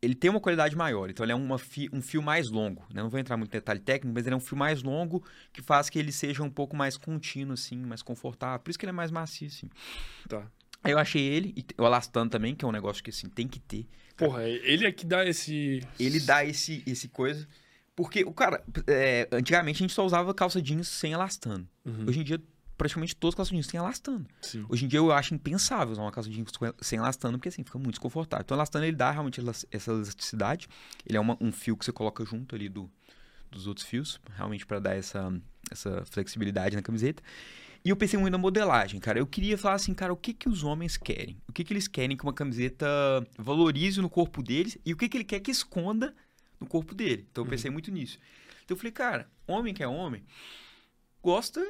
ele tem uma qualidade maior, então ele é fi- um fio mais longo. Né? Não vou entrar muito em detalhe técnico, mas ele é um fio mais longo que faz que ele seja um pouco mais contínuo, assim, mais confortável. Por isso que ele é mais macio, assim. Tá. Aí eu achei ele, e o elastano também, que é um negócio que, assim, tem que ter. Porra, ele é que dá esse. Ele dá esse, esse coisa... Porque o cara, é, antigamente a gente só usava calça jeans sem elastano. Uhum. Hoje em dia, praticamente todas as calças jeans têm elastano. Sim. Hoje em dia eu acho impensável usar uma calça jeans sem elastano, porque assim, fica muito desconfortável. Então o elastano ele dá realmente essa elasticidade. Ele é uma- um fio que você coloca junto ali do, dos outros fios, realmente para dar essa, essa flexibilidade na camiseta. E eu pensei muito na modelagem, cara. Eu queria falar assim, cara, o que que os homens querem? O que que eles querem que uma camiseta valorize no corpo deles e o que que ele quer que esconda no corpo dele? Então eu pensei muito nisso. Então eu falei, cara, homem que é homem gosta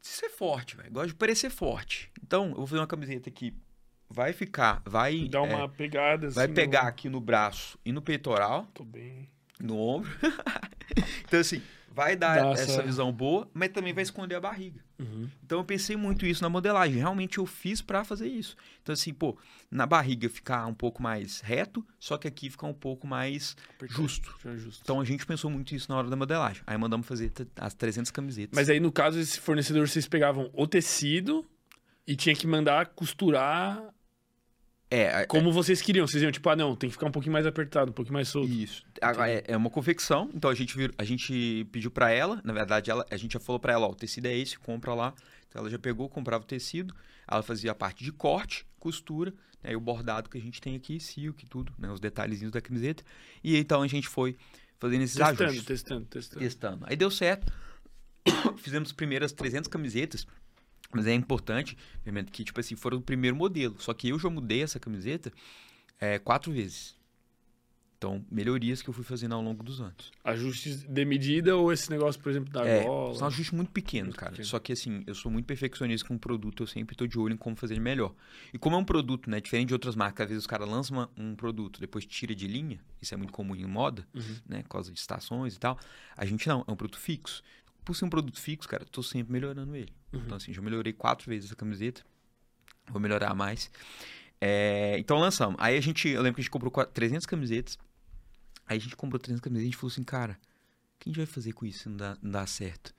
de ser forte, velho. Gosta de parecer forte. Então eu vou fazer uma camiseta que vai ficar, vai é, uma pegada vai assim, pegar no- aqui no braço e no peitoral, Tô bem. no ombro. então assim, vai dar Dá essa visão boa, mas também vai esconder a barriga. Uhum. Então eu pensei muito isso na modelagem. Realmente eu fiz pra fazer isso. Então assim, pô, na barriga ficar um pouco mais reto, só que aqui ficar um pouco mais justo. É justo. Então a gente pensou muito isso na hora da modelagem. Aí mandamos fazer as 300 camisetas. Mas aí, no caso, esse fornecedor, vocês pegavam o tecido e tinha que mandar costurar é, é, como vocês queriam. Vocês iam, tipo, ah, não, tem que ficar um pouquinho mais apertado, um pouquinho mais solto. Isso. É, é uma confecção, então a gente, vir- a gente pediu pra ela, na verdade, ela, a gente já falou pra ela, ó, o tecido é esse, compra lá. Então ela já pegou, comprava o tecido, ela fazia a parte de corte, costura, né, e o bordado que a gente tem aqui, silk e tudo, né, os detalhezinhos da camiseta. E aí, então a gente foi fazendo esses Testando, ajustes. testando, testando. Testando. Aí deu certo. Fizemos as primeiras 300 camisetas. Mas é importante, que, tipo assim, foram o primeiro modelo. Só que eu já mudei essa camiseta é, quatro vezes. Então, melhorias que eu fui fazendo ao longo dos anos. Ajustes de medida ou esse negócio, por exemplo, da É, gola? são ajustes muito pequenos, Muito cara. pequeno. Só que, assim, eu sou muito perfeccionista com o produto. Eu sempre tô de olho em como fazer ele melhor. E como é um produto, né, diferente de outras marcas, às vezes os caras lançam uma- um produto, depois tira de linha. Isso é muito comum em moda. Uhum. né, por causa de estações e tal. A gente não, é um produto fixo. Por ser um produto fixo, cara, eu tô sempre melhorando ele. Uhum. Então, assim, já melhorei quatro vezes essa camiseta. Vou melhorar mais. É, então, lançamos. Aí a gente, eu lembro que a gente comprou qua- 300 camisetas. Aí a gente comprou 300 camisetas e a gente falou assim, cara, o que a gente vai fazer com isso se não dá, não dá certo?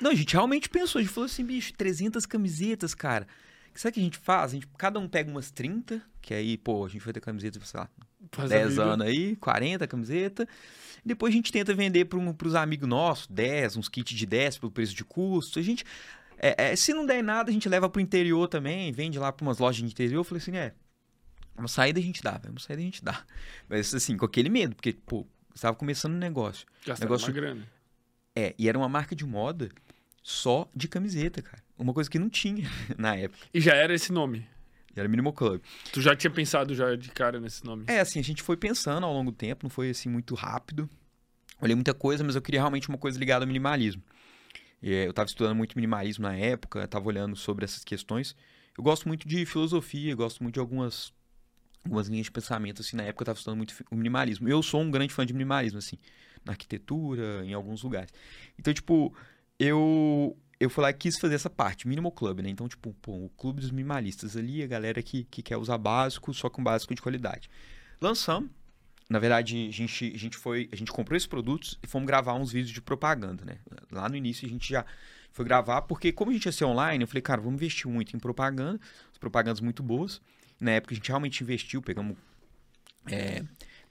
Não, a gente realmente pensou. A gente falou assim, bicho, 300 camisetas, cara. Sabe o que a gente faz? A gente, cada um pega umas 30, que aí, pô, a gente vai ter camiseta, sei lá, Faz a 10 vida. anos aí, 40 camiseta. Depois a gente tenta vender para um, os amigos nossos, 10, uns kits de 10 pelo preço de custo. A gente, é, é, se não der nada, a gente leva pro interior também, vende lá para umas lojas de interior. Eu falei assim, é, uma saída a gente dá, velho, uma saída a gente dá. Mas assim, com aquele medo, porque, pô, estava começando um negócio. Gastaram negócio- uma grana. É, e era uma marca de moda só de camiseta, cara. Uma coisa que não tinha na época. E já era esse nome. Era Minimal Club. Tu já tinha pensado já de cara nesse nome. É, assim, a gente foi pensando ao longo do tempo, não foi assim muito rápido. Olhei muita coisa, mas eu queria realmente uma coisa ligada ao minimalismo. E, é, eu estava estudando muito minimalismo na época, estava olhando sobre essas questões. Eu gosto muito de filosofia, gosto muito de algumas, algumas linhas de pensamento, assim, na época eu estava estudando muito o minimalismo. Eu sou um grande fã de minimalismo, assim, na arquitetura, em alguns lugares. Então, tipo, eu eu fui lá e quis fazer essa parte, Minimal Club, né? Então, tipo, pô, o clube dos minimalistas ali, a galera que, que quer usar básico, só com básico de qualidade. Lançamos. Na verdade, a gente, a gente foi, a gente comprou esses produtos e fomos gravar uns vídeos de propaganda, né? Lá no início a gente já foi gravar, porque como a gente ia ser online, eu falei, cara, vamos investir muito em propaganda, as propagandas muito boas. Na época a gente realmente investiu, pegamos é,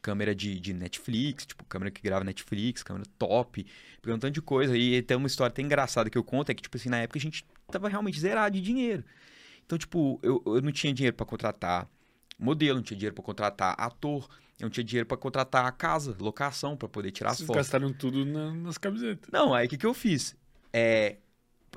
câmera de, de Netflix, tipo, câmera que grava Netflix, câmera top, pegando um tanto de coisa. E tem uma história até engraçada que eu conto, é que, tipo assim, na época a gente tava realmente zerado de dinheiro. Então, tipo, eu, eu não tinha dinheiro pra contratar modelo, não tinha dinheiro pra contratar ator, eu não tinha dinheiro pra contratar a casa, locação, pra poder tirar as Vocês fotos. gastaram tudo na- nas camisetas. Não, aí o que, que eu fiz? É,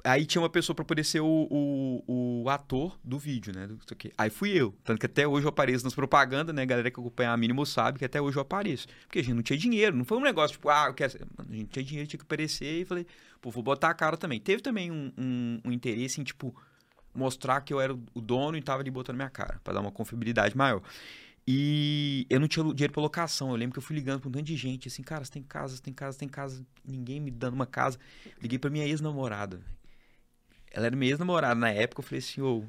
aí tinha uma pessoa pra poder ser o, o, o ator do vídeo, né? do-. Aí fui eu. Tanto que até hoje eu apareço nas propagandas, né? A galera que acompanha a mínimo sabe que até hoje eu apareço. Porque a gente não tinha dinheiro. Não foi um negócio tipo, ah, eu quero. Mano, A gente tinha dinheiro, tinha que aparecer e falei, pô, vou botar a cara também. Teve também um, um, um interesse em, tipo, mostrar que eu era o dono e tava ali botando minha cara, pra dar uma confiabilidade maior. E eu não tinha dinheiro pra locação. Eu lembro que eu fui ligando pra um tanto de gente, assim, cara, você tem casa, você tem casa, você tem casa. Ninguém me dando uma casa. Liguei pra minha ex-namorada. Ela era minha ex-namorada na época. Eu falei assim, ô,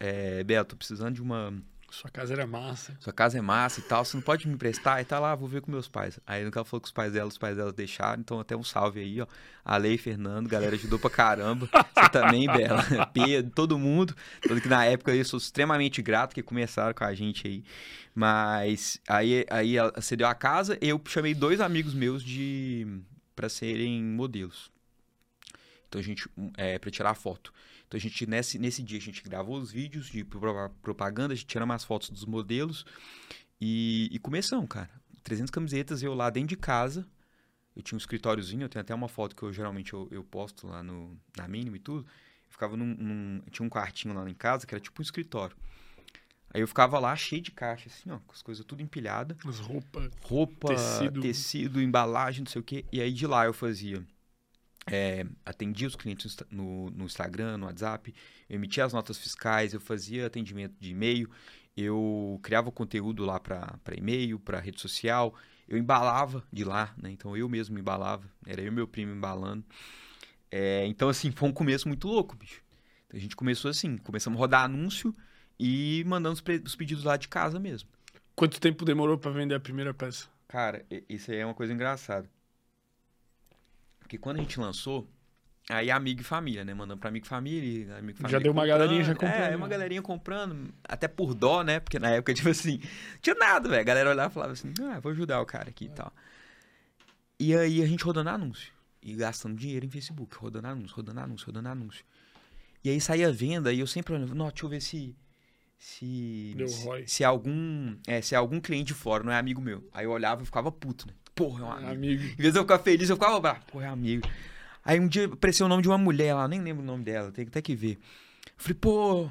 é, Beto, tô precisando de uma. Sua casa era massa. Sua casa é massa e tal, você não pode me emprestar? E tá lá, vou ver com meus pais. Aí que ela falou com os pais dela, os pais dela deixaram. Então até um salve aí, ó. A Lei Fernando, galera ajudou pra caramba. Você também, Bela. Pedro, todo mundo. Tanto que na época eu sou extremamente grato que começaram com a gente aí. Mas aí, aí ela cedeu a casa eu chamei dois amigos meus de para serem modelos. Então a gente, é, para tirar foto. Então a gente, nesse, nesse dia, a gente gravou os vídeos de propaganda, a gente tiramos as fotos dos modelos e, e começamos, cara. 300 camisetas, eu lá dentro de casa. Eu tinha um escritóriozinho, eu tenho até uma foto que eu geralmente eu, eu posto lá no, na mínima e tudo. Eu ficava num, num, Tinha um quartinho lá em casa que era tipo um escritório. Aí eu ficava lá cheio de caixa, assim, ó, com as coisas tudo empilhadas. As roupas. Roupa, tecido. tecido, embalagem, não sei o quê. E aí de lá eu fazia. É, atendia os clientes no, no Instagram, no WhatsApp, eu emitia as notas fiscais, eu fazia atendimento de e-mail, eu criava conteúdo lá para e-mail, para rede social, eu embalava de lá, né? Então eu mesmo embalava, era eu e meu primo embalando. É, então, assim, foi um começo muito louco, bicho. Então, a gente começou assim, começamos a rodar anúncio e mandando os, os pedidos lá de casa mesmo. Quanto tempo demorou para vender a primeira peça? Cara, isso aí é uma coisa engraçada. Porque quando a gente lançou, aí amigo e família, né? Mandando pra amigo e família, amigo família. Já deu uma galerinha já comprando. É, uma galerinha comprando, até por dó, né? Porque na época, tipo assim, tinha nada, velho. A galera olhava e falava assim, ah, vou ajudar o cara aqui e tal. E aí a gente rodando anúncio. E gastando dinheiro em Facebook, rodando anúncio, rodando anúncio, rodando anúncio. E aí saía venda e eu sempre olhava, não, deixa eu ver se se se, se algum é, se algum cliente de fora não é amigo meu. Aí eu olhava e ficava puto, né? Porra, é um amigo. amigo. Em vez de eu ficar feliz, eu ficava bravo. Porra, é amigo. Aí um dia apareceu o nome de uma mulher lá, nem lembro o nome dela, tem até que ver. Eu falei, pô,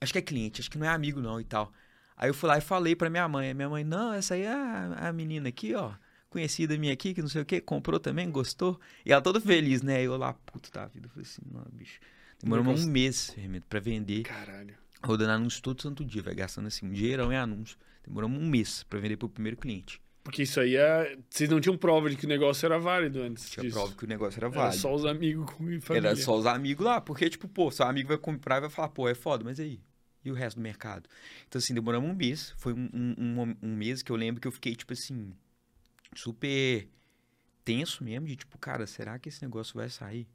acho que é cliente, acho que não é amigo não e tal. Aí eu fui lá e falei pra minha mãe. Minha mãe, não, essa aí é a, a menina aqui, ó. Conhecida minha aqui, que não sei o que, comprou também, gostou. E ela toda feliz, né? Eu lá, puto da vida. Eu falei assim, não, bicho. Demorou um mês, Fermento, pra vender. Caralho. Rodando anúncio todo santo dia, vai gastando assim, um dinheirão em anúncio. Demoramos um mês pra vender pro primeiro cliente. Porque isso aí é. Vocês não tinham prova de que o negócio era válido antes. Tinha disso. prova que o negócio era válido. Era só os amigos com família. Era só os amigos lá. Porque, tipo, pô, seu amigo vai comprar e vai falar, pô, é foda, mas aí? E o resto do mercado? Então, assim, demoramos um mês. Foi um, um, um mês que eu lembro que eu fiquei, tipo assim, super tenso mesmo, de tipo, cara, será que esse negócio vai sair?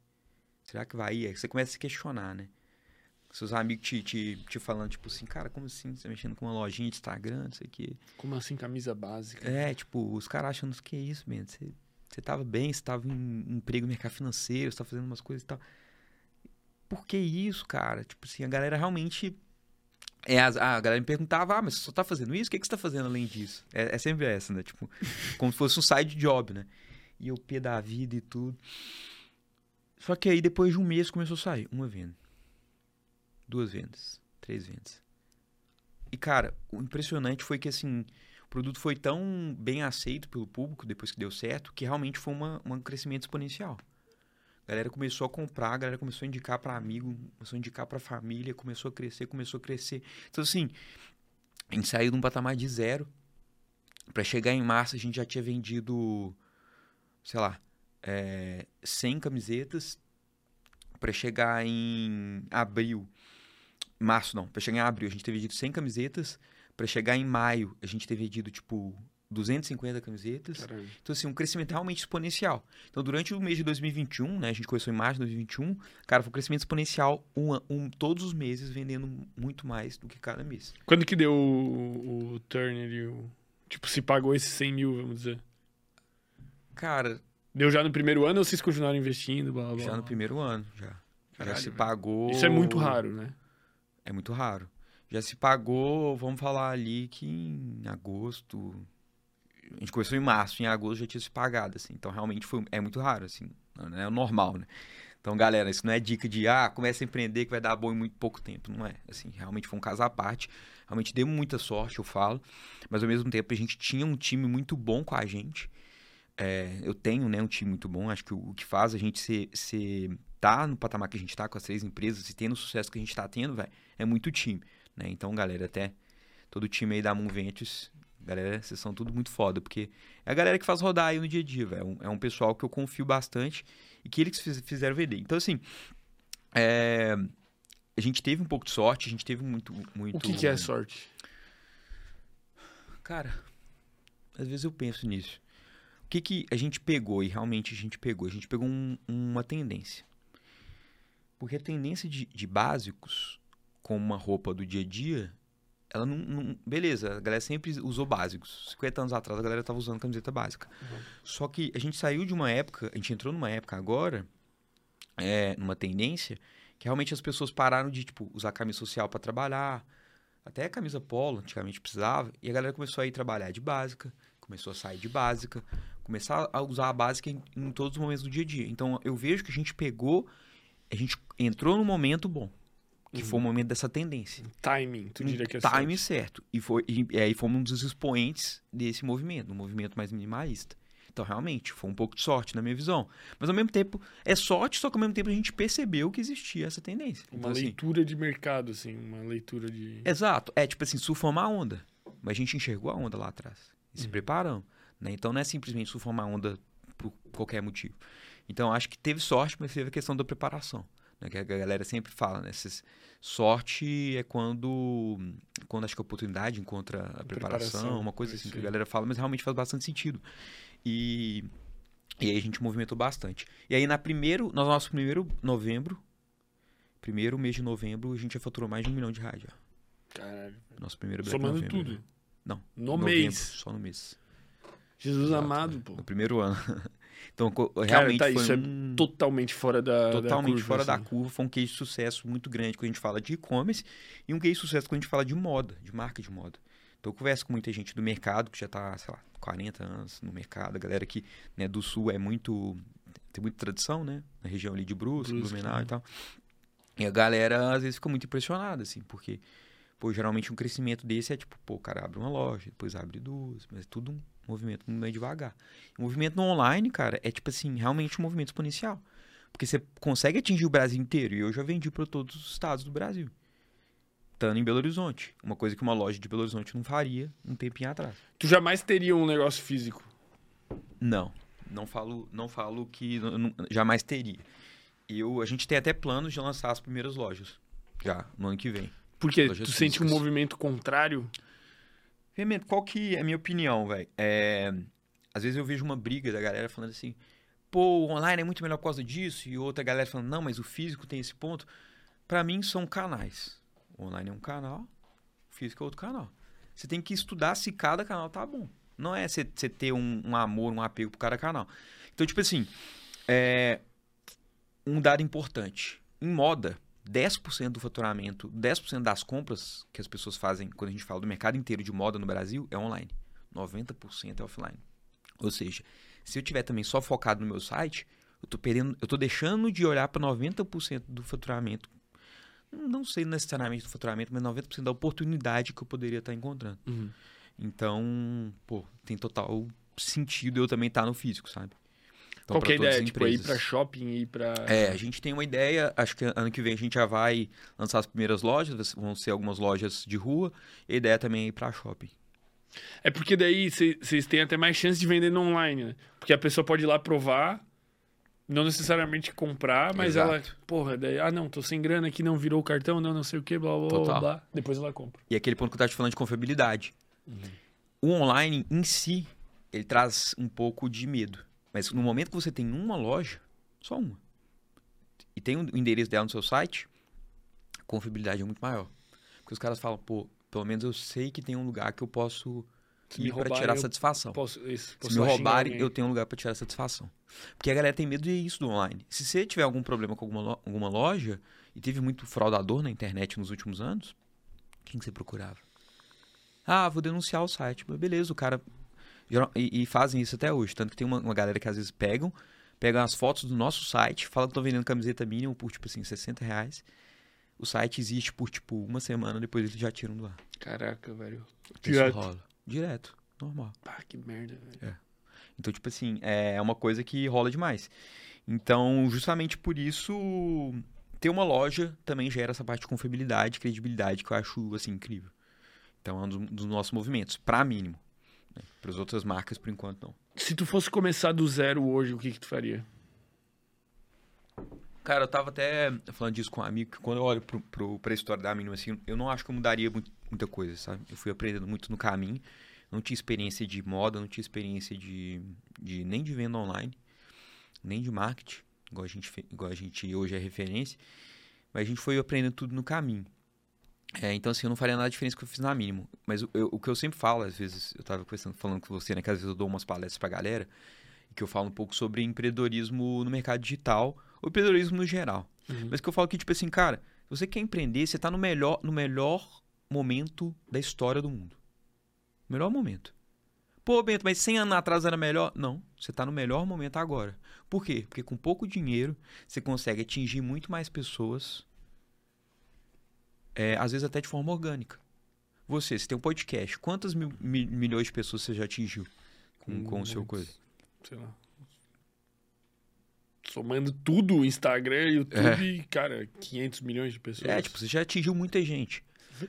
Será que vai ir? Aí você começa a se questionar, né? Seus amigos te, te, te falando, tipo assim, cara, como assim? Você tá mexendo com uma lojinha de Instagram, não sei o quê. Como assim, camisa básica? É, tipo, os caras achando que é isso, mesmo. Você, você tava bem, você tava em emprego no mercado financeiro, você tava fazendo umas coisas e tal. Por que isso, cara? Tipo assim, a galera realmente. É, a, a galera me perguntava, ah, mas você só tá fazendo isso? O que, que você tá fazendo além disso? É, é sempre essa, né? Tipo, como se fosse um side job, né? E eu pé da vida e tudo. Só que aí, depois de um mês, começou a sair uma venda duas vendas, três vendas. E, cara, o impressionante foi que, assim, o produto foi tão bem aceito pelo público depois que deu certo, que realmente foi uma, um crescimento exponencial. A galera começou a comprar, a galera começou a indicar para amigo, começou a indicar para família, começou a crescer, começou a crescer. Então, assim, a gente saiu de um patamar de zero. Para chegar em março, a gente já tinha vendido, sei lá, é, 100 camisetas. Para chegar em abril, Março não, para chegar em abril a gente teve vendido 100 camisetas, para chegar em maio a gente teve vendido tipo 250 camisetas. Então assim, um crescimento realmente exponencial. Então durante o mês de 2021, né, a gente começou em março de 2021, cara, foi um crescimento exponencial um, um, todos os meses vendendo muito mais do que cada mês. Quando que deu o, o turn ali, o, tipo, se pagou esses 100 mil, vamos dizer? Cara... Deu já no primeiro ano ou vocês continuaram investindo? Blá, blá, Já no primeiro ano, já. Caralho, já se pagou... Isso é muito raro, né? É muito raro. Já se pagou, vamos falar ali que em agosto. A gente começou em março, em agosto já tinha se pagado, assim. Então realmente foi, é muito raro, assim. Não é o normal, né? Então, galera, isso não é dica de, ah, comece a empreender que vai dar bom em muito pouco tempo. Não é. Assim, realmente foi um caso à parte. Realmente deu muita sorte, eu falo. Mas ao mesmo tempo a gente tinha um time muito bom com a gente. É, eu tenho né, um time muito bom. Acho que o, o que faz a gente ser, ser tá no patamar que a gente tá com as três empresas e tendo o sucesso que a gente tá tendo, velho, é muito time, né? Então, galera, até todo o time aí da Moon Ventures, galera, vocês são tudo muito foda, porque é a galera que faz rodar aí no dia a dia, velho. É um pessoal que eu confio bastante e que eles fizeram vender. Então, assim, é... a gente teve um pouco de sorte, a gente teve muito... muito... O que, que é sorte? Cara, às vezes eu penso nisso. O que, que a gente pegou e realmente a gente pegou? A gente pegou um, uma tendência. Porque a tendência de, de básicos, como uma roupa do dia a dia, ela não, não, Beleza, a galera sempre usou básicos. 50 anos atrás a galera estava usando camiseta básica. Uhum. Só que a gente saiu de uma época, a gente entrou numa época agora é, numa tendência que realmente as pessoas pararam de, tipo, usar camisa social para trabalhar, até camisa polo, antigamente precisava, e a galera começou a ir trabalhar de básica, começou a sair de básica, começar a usar a básica em, em todos os momentos do dia a dia. Então, eu vejo que a gente pegou, a gente entrou no momento bom, que foi o momento dessa tendência. Timing, tu diria que é time certo. certo. E, foi, e, e aí fomos um dos expoentes desse movimento, um movimento mais minimalista. Então, realmente, foi um pouco de sorte, na minha visão. Mas, ao mesmo tempo, é sorte, só que ao mesmo tempo a gente percebeu que existia essa tendência. Uma Então, assim, leitura de mercado, assim, uma leitura de. Exato. É tipo assim, surfamos a onda. Mas a gente enxergou a onda lá atrás. E Uhum. se preparamos. Né? Então não é simplesmente surfamos a onda por qualquer motivo. Então acho que teve sorte, mas teve a questão da preparação. Né? Que a galera sempre fala, né? Sorte é quando, quando acho que a oportunidade encontra a preparação, Preparação, uma coisa assim que a galera fala, mas realmente faz bastante sentido. E, e aí a gente movimentou bastante. E aí na primeiro, no nosso primeiro novembro, primeiro mês de novembro, a gente já faturou mais de um milhão de reais já. Caralho. Nosso primeiro Black Somando November, tudo. né? Não. No novembro, mês. Só no mês. Jesus Exato, amado, né? pô. No primeiro ano. então, co- Cara, realmente tá, foi isso é um... totalmente fora da. da totalmente curva, fora da assim. curva. Foi um case de sucesso muito grande quando a gente fala de e-commerce e um case de sucesso quando a gente fala de moda, de marca de moda. Então, eu converso com muita gente do mercado que já tá, sei lá, 40 anos no mercado. A galera que né, do Sul é muito... Tem muita tradição, né? Na região ali de Brusque, Blumenau né? e tal. E a galera, às vezes, fica muito impressionada, assim, porque... Pô, geralmente um crescimento desse é tipo, pô, o cara abre uma loja, depois abre duas, mas é tudo um movimento mais devagar. O movimento no online, cara, é tipo assim, realmente um movimento exponencial. Porque você consegue atingir o Brasil inteiro. E eu já vendi para todos os estados do Brasil. Estando em Belo Horizonte. Uma coisa que uma loja de Belo Horizonte não faria um tempinho atrás. Tu jamais teria um negócio físico. Não. Não falo, não falo que não- jamais teria. Eu, a gente tem até planos de lançar as primeiras lojas. Já, no ano que vem. Porque tu sente um físicas. movimento contrário. Remendo, qual que é a minha opinião, velho? É, às vezes eu vejo uma briga da galera falando assim, pô, o online é muito melhor por causa disso, e outra galera falando, não, mas o físico tem esse ponto. Pra mim são canais. O online é um canal, o físico é outro canal. Você tem que estudar se cada canal tá bom. Não é você ter um, um amor, um apego por cada canal. Então, tipo assim, é, um dado importante. Em moda, 10% do faturamento, 10% das compras que as pessoas fazem quando a gente fala do mercado inteiro de moda no Brasil é online. 90% é offline. Ou seja, se eu tiver também só focado no meu site, eu tô perdendo, eu tô deixando de olhar para 90% do faturamento. Não sei necessariamente do faturamento, mas 90% da oportunidade que eu poderia estar encontrando. Então, pô, tem total sentido eu também estar no físico, sabe? Então, Qual que é a ideia? Tipo, ir empresas. pra shopping, ir pra. É, a gente tem uma ideia, acho que ano que vem a gente já vai lançar as primeiras lojas, vão ser algumas lojas de rua, e a ideia também é ir pra shopping. É porque daí vocês têm até mais chance de vender no online, né? Porque a pessoa pode ir lá provar, não necessariamente comprar, mas Exato. ela, porra, daí, ah, não, tô sem grana aqui, não virou o cartão, não, não sei o que, blá, blá, blá, Total. blá. Depois ela compra. E aquele ponto que eu estava te falando de confiabilidade. Uhum. O online em si, ele traz um pouco de medo. Mas no momento que você tem uma loja, só uma, e tem o endereço dela no seu site, a confiabilidade é muito maior. Porque os caras falam, pô, pelo menos eu sei que tem um lugar que eu posso Se ir para tirar satisfação. Posso, isso, posso Se me roubarem, eu tenho um lugar para tirar satisfação. Porque a galera tem medo disso do online. Se você tiver algum problema com alguma, alguma loja, e teve muito fraudador na internet nos últimos anos, quem que você procurava? Ah, vou denunciar o site. Mas beleza, o cara. E, e fazem isso até hoje. Tanto que tem uma, uma galera que às vezes pegam, pegam as fotos do nosso site, falam que estão vendendo camiseta mínima por, tipo assim, 60 reais. O site existe por, tipo, uma semana, depois eles já tiram do ar. Caraca, velho. Isso Direto. rola. Direto. Normal. Ah, que merda, velho. Então, tipo assim, é uma coisa que rola demais. Então, justamente por isso, ter uma loja também gera essa parte de confiabilidade, credibilidade, que eu acho, assim, incrível. Então, é um dos, dos nossos movimentos, pra mínimo. Né? Para as outras marcas, por enquanto, não. Se tu fosse começar do zero hoje, o que que tu faria? Cara, eu tava até falando disso com um amigo, que quando eu olho pro, pro, pra história da mínima, assim, eu não acho que eu mudaria muito- muita coisa, sabe? Eu fui aprendendo muito no caminho, não tinha experiência de moda, não tinha experiência de, de nem de venda online, nem de marketing, igual a gente, igual a gente hoje é referência, mas a gente foi aprendendo tudo no caminho. É, então, assim, eu não faria nada diferente do que eu fiz na mínimo. Mas o, eu- o que eu sempre falo, às vezes, eu tava conversando, falando com você, né, que às vezes eu dou umas palestras pra galera, que eu falo um pouco sobre empreendedorismo no mercado digital, o empreendedorismo no geral. Uhum. Mas que eu falo que, tipo assim, cara, se você quer empreender, você tá no melhor, no melhor momento da história do mundo. Melhor momento. Pô, Bento, mas 100 anos atrás era melhor? Não, você tá no melhor momento agora. Por quê? Porque com pouco dinheiro, você consegue atingir muito mais pessoas, é, às vezes até de forma orgânica. Você, você tem um podcast, quantas mil- mi- milhões de pessoas você já atingiu com, com o seu coisa? Sei lá. Somando tudo, Instagram, YouTube, cara, 500 milhões de pessoas. É, tipo, você já atingiu muita gente.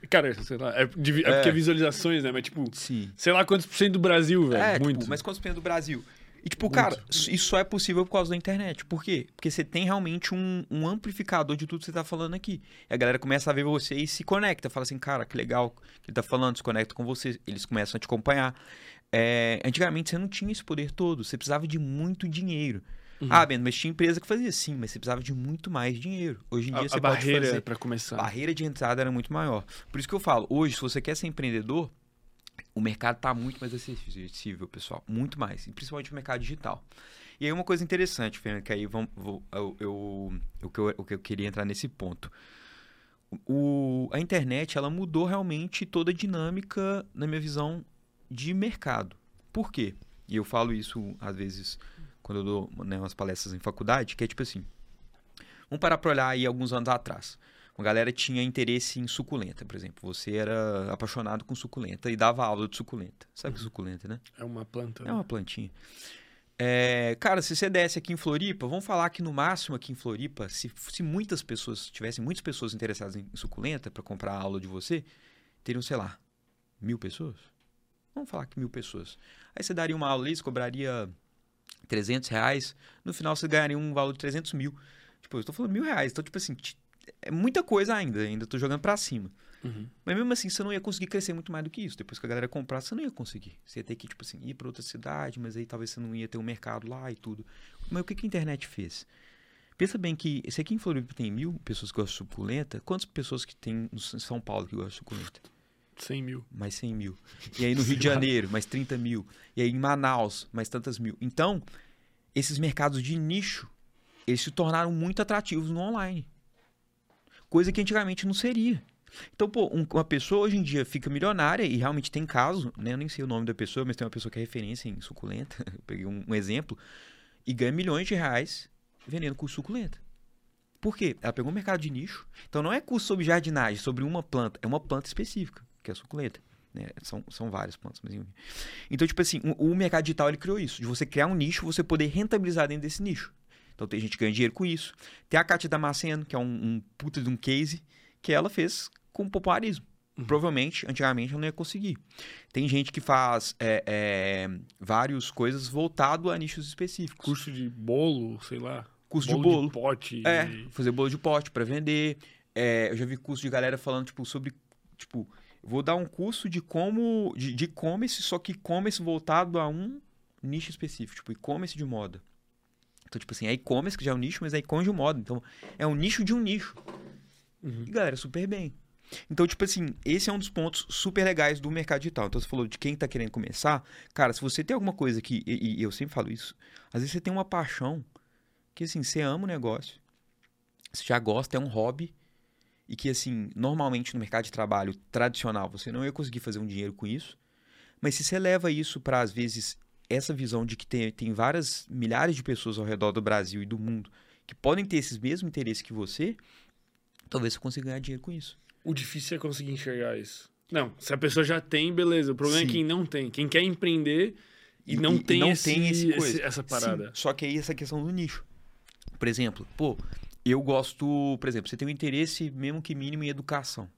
Cara, sei lá, é, de- é É. porque visualizações, né? Mas, tipo, Sim. sei lá quantos por cento do Brasil, velho. É, Muito. tipo, mas quantos por cento do Brasil? E, tipo, Muito. cara, isso só é possível por causa da internet. Por quê? Porque você tem realmente um, um amplificador de tudo que você tá falando aqui. E a galera começa a ver você e se conecta. Fala assim, cara, que legal que ele tá falando, se conecta com você. Eles começam a te acompanhar. É, antigamente você não tinha esse poder todo. Você precisava de muito dinheiro. Uhum. Ah, Ben, mas tinha empresa que fazia sim, mas você precisava de muito mais dinheiro. Hoje em dia a, você a pode barreira fazer pra começar. a barreira de entrada era muito maior. Por isso que eu falo, hoje, se você quer ser empreendedor, o mercado está muito mais acessível, pessoal. Muito mais. Principalmente o mercado digital. E aí uma coisa interessante, Fernando, que aí vamos, vou- eu, eu- eu, que eu queria entrar nesse ponto. O, a internet, ela mudou realmente toda a dinâmica, na minha visão, de mercado. Por quê? E eu falo isso, às vezes, quando eu dou né, umas palestras em faculdade, que é tipo assim, vamos parar para olhar aí alguns anos atrás. Uma galera tinha interesse em suculenta, por exemplo. Você era apaixonado com suculenta e dava aula de suculenta. Sabe o que é suculenta, né? É uma planta. É uma plantinha. É, cara, se você desce aqui em Floripa, vamos falar que no máximo aqui em Floripa, se, se muitas pessoas, tivessem muitas pessoas interessadas em suculenta para comprar a aula de você, teriam, sei lá, mil pessoas? Vamos falar que mil pessoas. Aí você daria uma aula ali, você cobraria 300 reais, no final você ganharia um valor de 300 mil. Tipo, eu tô falando mil reais, então, tipo assim, é muita coisa ainda, ainda tô jogando pra cima. Uhum. Mas mesmo assim, você não ia conseguir crescer muito mais do que isso. Depois que a galera comprar, você não ia conseguir. Você ia ter que, tipo assim, ir pra outra cidade, mas aí talvez você não ia ter um mercado lá e tudo. Mas o que, que a internet fez? Pensa bem que, se aqui em Floripa tem mil pessoas que gostam de suculenta, quantas pessoas que tem em São Paulo que gostam de suculenta? 100 mil. mais 100 mil. E aí no Rio de Janeiro, mais 30 mil. E aí em Manaus, mais tantas mil. Então, esses mercados de nicho, eles se tornaram muito atrativos no online. Coisa que antigamente não seria. Então, pô, um- uma pessoa hoje em dia fica milionária e realmente tem caso, né? Eu nem sei o nome da pessoa, mas tem uma pessoa que é referência em suculenta. Eu peguei um, um exemplo. E ganha milhões de reais vendendo curso suculenta. Por quê? Ela pegou um mercado de nicho. Então não é curso sobre jardinagem, sobre uma planta. É uma planta específica, que é a suculenta. né? São, são várias plantas. Mas... Então, tipo assim, o, o mercado digital ele criou isso. De você criar um nicho, você poder rentabilizar dentro desse nicho. Então tem gente que ganha dinheiro com isso. Tem a Kátia Damasceno, que é um, um puta de um case, que ela fez com popularismo. Provavelmente, antigamente, ela não ia conseguir. Tem gente que faz é, é, várias coisas voltado a nichos específicos. Curso de bolo, sei lá. Curso bolo de bolo. pote. É, fazer bolo de pote para vender. É, eu já vi curso de galera falando, tipo, sobre. Tipo, vou dar um curso de como. de de e-commerce, só que e-commerce voltado a um nicho específico, tipo, e-commerce de moda. Então, tipo assim, é e-commerce, que já é um nicho, mas é e-commerce de moda. Então, é um nicho de um nicho. Uhum. E galera, super bem. Então, tipo assim, esse é um dos pontos super legais do mercado digital. Então, você falou de quem tá querendo começar. Cara, se você tem alguma coisa que. E, e eu sempre falo isso. Às vezes você tem uma paixão que, assim, você ama o negócio. Você já gosta, é um hobby. E que, assim, normalmente no mercado de trabalho tradicional você não ia conseguir fazer um dinheiro com isso. Mas se você leva isso para, às vezes, essa visão de que tem, tem várias milhares de pessoas ao redor do Brasil e do mundo que podem ter esses mesmos interesses que você, talvez você consiga ganhar dinheiro com isso. O difícil é conseguir enxergar isso. Não, se a pessoa já tem, beleza. O problema Sim. é quem não tem. Quem quer empreender e, E- não, e- e tem, não esse, tem esse esse- essa parada. Sim, só que aí essa questão do nicho. Por exemplo, pô, eu gosto, por exemplo, você tem um interesse mesmo que mínimo em educação.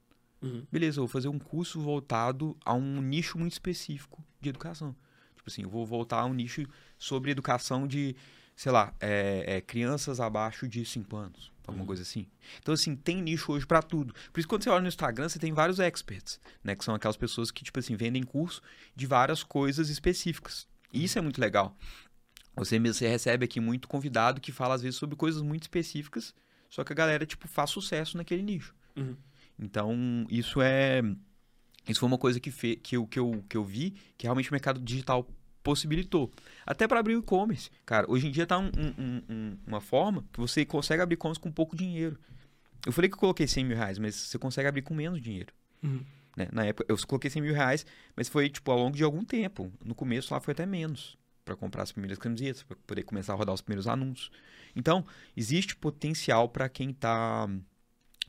Uhum. Beleza, eu vou fazer um curso voltado a um nicho muito específico de educação. Tipo assim, eu vou voltar a um nicho sobre educação de, sei lá, é, é, crianças abaixo de 5 anos, alguma Uhum. coisa assim. Então, assim, tem nicho hoje pra tudo. Por isso, quando você olha no Instagram, você tem vários experts, né? Que são aquelas pessoas que, tipo assim, vendem curso de várias coisas específicas. E isso é muito legal. Você, você recebe aqui muito convidado que fala, às vezes, sobre coisas muito específicas, só que a galera, tipo, faz sucesso naquele nicho. Uhum. Então, isso é. Isso foi uma coisa que, fe, que, eu, que, eu, que eu vi que realmente o mercado digital possibilitou. Até para abrir o e-commerce. Cara, hoje em dia tá um- um- um- uma forma que você consegue abrir e-commerce com pouco dinheiro. Eu falei que eu coloquei 100 mil reais, mas você consegue abrir com menos dinheiro. Uhum. né? Na época, eu coloquei 100 mil reais, mas foi, tipo, ao longo de algum tempo. No começo lá foi até menos. para comprar as primeiras camisetas, para poder começar a rodar os primeiros anúncios. Então, existe potencial para quem tá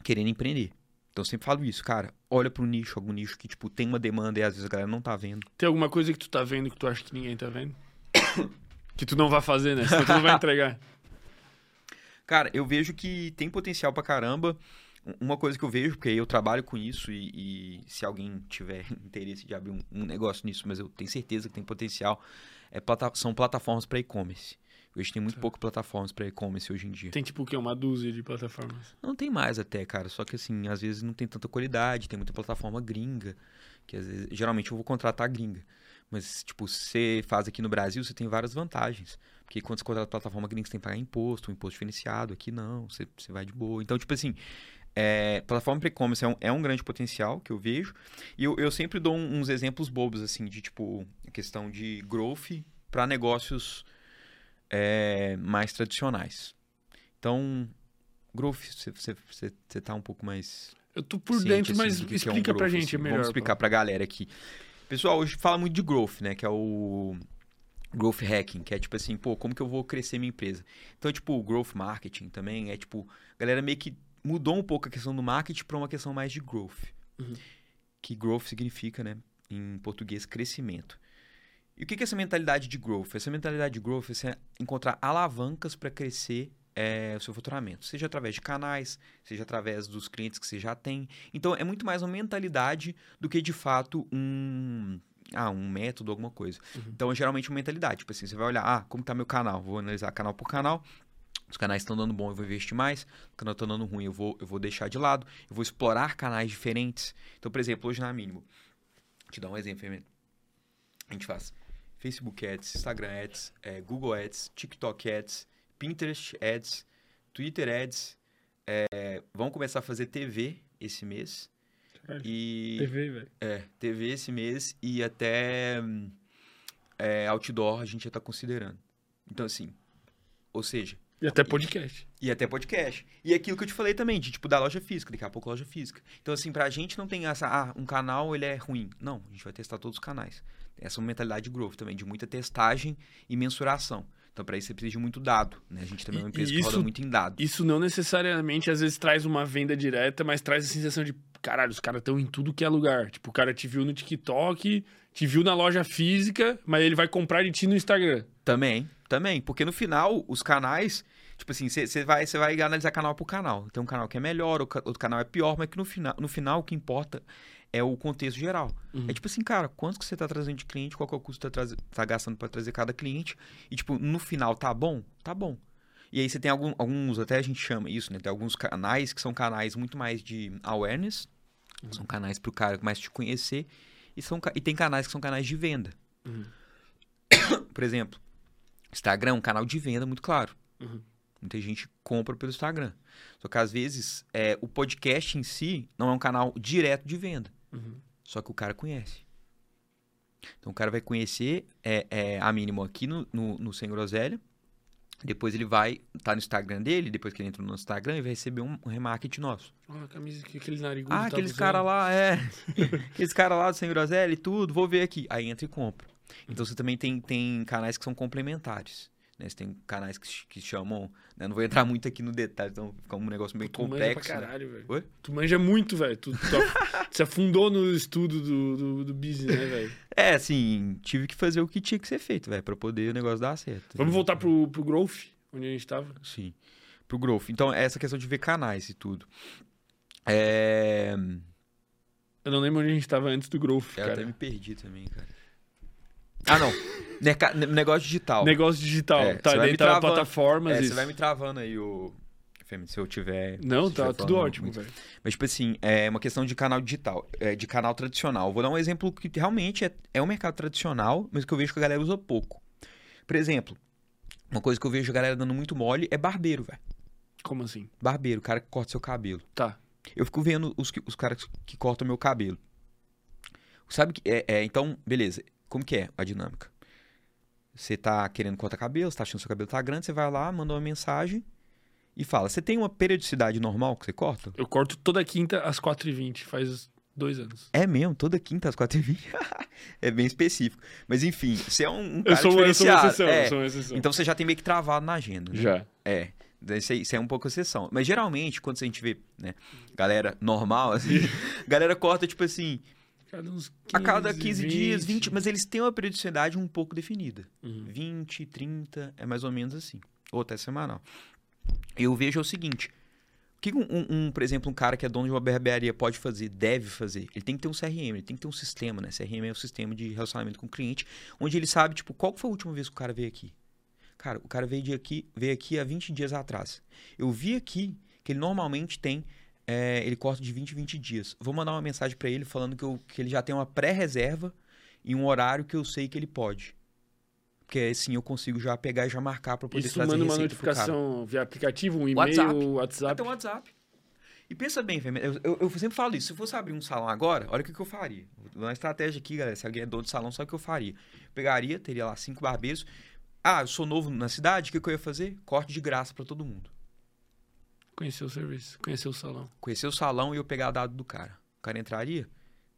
querendo empreender. Então, eu sempre falo isso, cara. Olha para um nicho, algum nicho que, tipo, tem uma demanda e às vezes a galera não tá vendo. Tem alguma coisa que tu tá vendo que tu acha que ninguém tá vendo? que tu não vai fazer, né? Senão tu não vai entregar. Cara, eu vejo que tem potencial pra caramba. Uma coisa que eu vejo, porque eu trabalho com isso e, e se alguém tiver interesse de abrir um, um negócio nisso, mas eu tenho certeza que tem potencial, é plata- são plataformas para e-commerce. Hoje tem muito Tá. pouco plataformas para e-commerce hoje em dia. Tem tipo o quê? Uma dúzia de plataformas. Não tem mais até, cara. Só que assim, às vezes não tem tanta qualidade, tem muita plataforma gringa. Que às vezes, geralmente eu vou contratar gringa. Mas, tipo, você faz aqui no Brasil, você tem várias vantagens. Porque quando você contrata plataforma gringa, você tem que pagar imposto, um imposto diferenciado. Aqui não, você, você vai de boa. Então, tipo assim, é, plataforma para e-commerce é um, é um grande potencial que eu vejo. E eu, eu sempre dou um- uns exemplos bobos, assim, de tipo, questão de growth para negócios é, mais tradicionais. Então, growth, você, você, você, você tá um pouco mais Eu tô por ciente, dentro, assim, mas do que que é um explica pra gente assim. melhor. Vamos explicar pra galera aqui. Pessoal, hoje fala muito de growth, né? Que é o growth hacking, que é tipo assim, pô, como que eu vou crescer minha empresa? Então, tipo, o growth marketing também é tipo, a galera meio que mudou um pouco a questão do marketing pra uma questão mais de growth. Uhum. Que growth significa, né, em português, crescimento. E o que é essa mentalidade de growth? Essa mentalidade de growth é você encontrar alavancas para crescer é, o seu faturamento, seja através de canais, seja através dos clientes que você já tem. Então, é muito mais uma mentalidade do que, de fato, um, ah, um método, alguma coisa. Uhum. Então, é geralmente uma mentalidade. Tipo assim, você vai olhar, ah, como tá meu canal? Vou analisar canal por canal. Os canais estão dando bom, eu vou investir mais. Os canais estão dando ruim, eu vou, eu vou deixar de lado. Eu vou explorar canais diferentes. Então, por exemplo, hoje na Mínimo, vou te dar um exemplo. A gente faz Facebook Ads, Instagram Ads, eh, Google Ads, TikTok Ads, Pinterest Ads, Twitter Ads. eh, vamos começar a fazer TV esse mês. Caralho, E TV, velho. é, TV esse mês e até é, outdoor a gente já tá considerando. Então, assim, ou seja, E até podcast. e até podcast. E aquilo que eu te falei também, de tipo, da loja física, daqui a pouco loja física. Então, assim, pra gente não tem essa, ah, um canal ele é ruim. Não, a gente vai testar todos os canais. Essa é uma mentalidade de growth também, de muita testagem e mensuração. Então, pra isso você precisa de muito dado, né? A gente também é uma E- empresa e que roda isso- muito em dado. Isso não necessariamente, às vezes, traz uma venda direta, mas traz a sensação de, caralho, os caras estão em tudo que é lugar. Tipo, o cara te viu no TikTok, te viu na loja física, mas ele vai comprar de ti no Instagram. Também, também. Porque no final, os canais. Tipo assim, você vai, cê vai analisar canal por canal. Tem um canal que é melhor, outro canal é pior, mas que no final, no final o que importa é o contexto geral. Uhum. É tipo assim, cara, quanto que você tá trazendo de cliente, qual que é o custo que tá, traze- tá gastando pra trazer cada cliente. E, tipo, no final, tá bom? Tá bom. E aí você tem algum- alguns, até a gente chama isso, né? Tem alguns canais que são canais muito mais de awareness. São canais pro cara mais te conhecer. E, são, e tem canais que são canais de venda. Uhum. Por exemplo, Instagram é um canal de venda muito claro. Uhum. Muita gente compra pelo Instagram. Só que às vezes é, o podcast em si não é um canal direto de venda. Uhum. Só que o cara conhece. Então o cara vai conhecer é, é, a mínimo aqui no, no, no Sem Groselha. Depois ele vai estar no Instagram dele. Depois que ele entra no Instagram, ele vai receber um, um remarketing nosso. Olha a camisa que aquele narigudo Ah, tava aqueles caras lá, é. aqueles caras lá do Sem Groselha e tudo, vou ver aqui. Aí entra e compra. Então você também tem, tem canais que são complementares. Né? Você tem canais que, que chamam. né? Não vou entrar muito aqui no detalhe, então fica um negócio meio Tu manja complexo. pra né? caralho, velho. Oi? Tu manja muito, velho. Tu, se afundou no estudo do, do, do business, né, velho? É, assim, tive que fazer o que tinha que ser feito, velho, pra poder o negócio dar certo. Vamos voltar pro, pro growth, onde a gente tava. Sim. Pro growth. Então, essa questão de ver canais e tudo. É. Eu não lembro onde a gente tava antes do growth, Eu cara. até me perdi também, cara. Ah, não. Neca- ne- Negócio digital. Negócio digital. É, tá, você vai daí me tá travando. plataformas, É, isso. você vai me travando aí o. Se eu tiver. Não, tá estiver tudo ótimo, velho. Mas, tipo assim, é uma questão de canal digital, é, de canal tradicional. Vou dar um exemplo que realmente é, é um mercado tradicional, mas que eu vejo que a galera usa pouco. Por exemplo, uma coisa que eu vejo a galera dando muito mole é barbeiro, velho. Como assim? Barbeiro, o cara que corta seu cabelo. Tá. Eu fico vendo os, os caras que cortam meu cabelo. Sabe que. É, é, então, beleza. Como que é a dinâmica? Você tá querendo cortar cabelo, você tá achando que seu cabelo tá grande, você vai lá, manda uma mensagem e fala: Você tem uma periodicidade normal que você corta? Eu corto toda quinta às 4h20, faz dois anos. É mesmo, toda quinta às 4h20. é bem específico. Mas enfim, você é um, um Eu cara sou, eu sou uma diferenciado. exceção, É. eu sou uma exceção. Então você já tem meio que travado na agenda. né? Já. É. Isso é um pouco exceção. Mas geralmente, quando a gente vê, né, galera normal, assim, galera corta, tipo assim, Cada uns a cada 15, 15 dias, 20, mas eles têm uma periodicidade um pouco definida. Uhum. 20, 30, é mais ou menos assim. Ou até semanal. Eu vejo é o seguinte: o que um, um- um, por exemplo, um cara que é dono de uma barbearia pode fazer, deve fazer? Ele tem que ter um CRM, ele tem que ter um sistema, né? CRM é o sistema de relacionamento com o cliente, onde ele sabe, tipo, qual foi a última vez que o cara veio aqui? Cara, o cara veio, de aqui, veio aqui há 20 dias atrás. Eu vi aqui que ele normalmente tem. É, ele corta de 20 em 20 dias. Vou mandar uma mensagem pra ele falando que, eu- que ele já tem uma pré-reserva e um horário que eu sei que ele pode. Porque assim eu consigo já pegar e já marcar pra poder Isso trazer manda uma notificação via aplicativo, um e-mail, WhatsApp. WhatsApp. Até um WhatsApp. E pensa bem, eu, eu, eu sempre falo isso. Se eu fosse abrir um salão agora, olha o que, que eu faria. Uma estratégia aqui, galera. Se alguém é dono de salão, sabe o que eu faria? Pegaria, teria lá cinco barbeiros. Ah, eu sou novo na cidade, o que, que eu ia fazer? Corte de graça pra todo mundo. Conhecer o serviço, conhecer o salão. Conhecer o salão e eu pegar dado do cara. O cara entraria,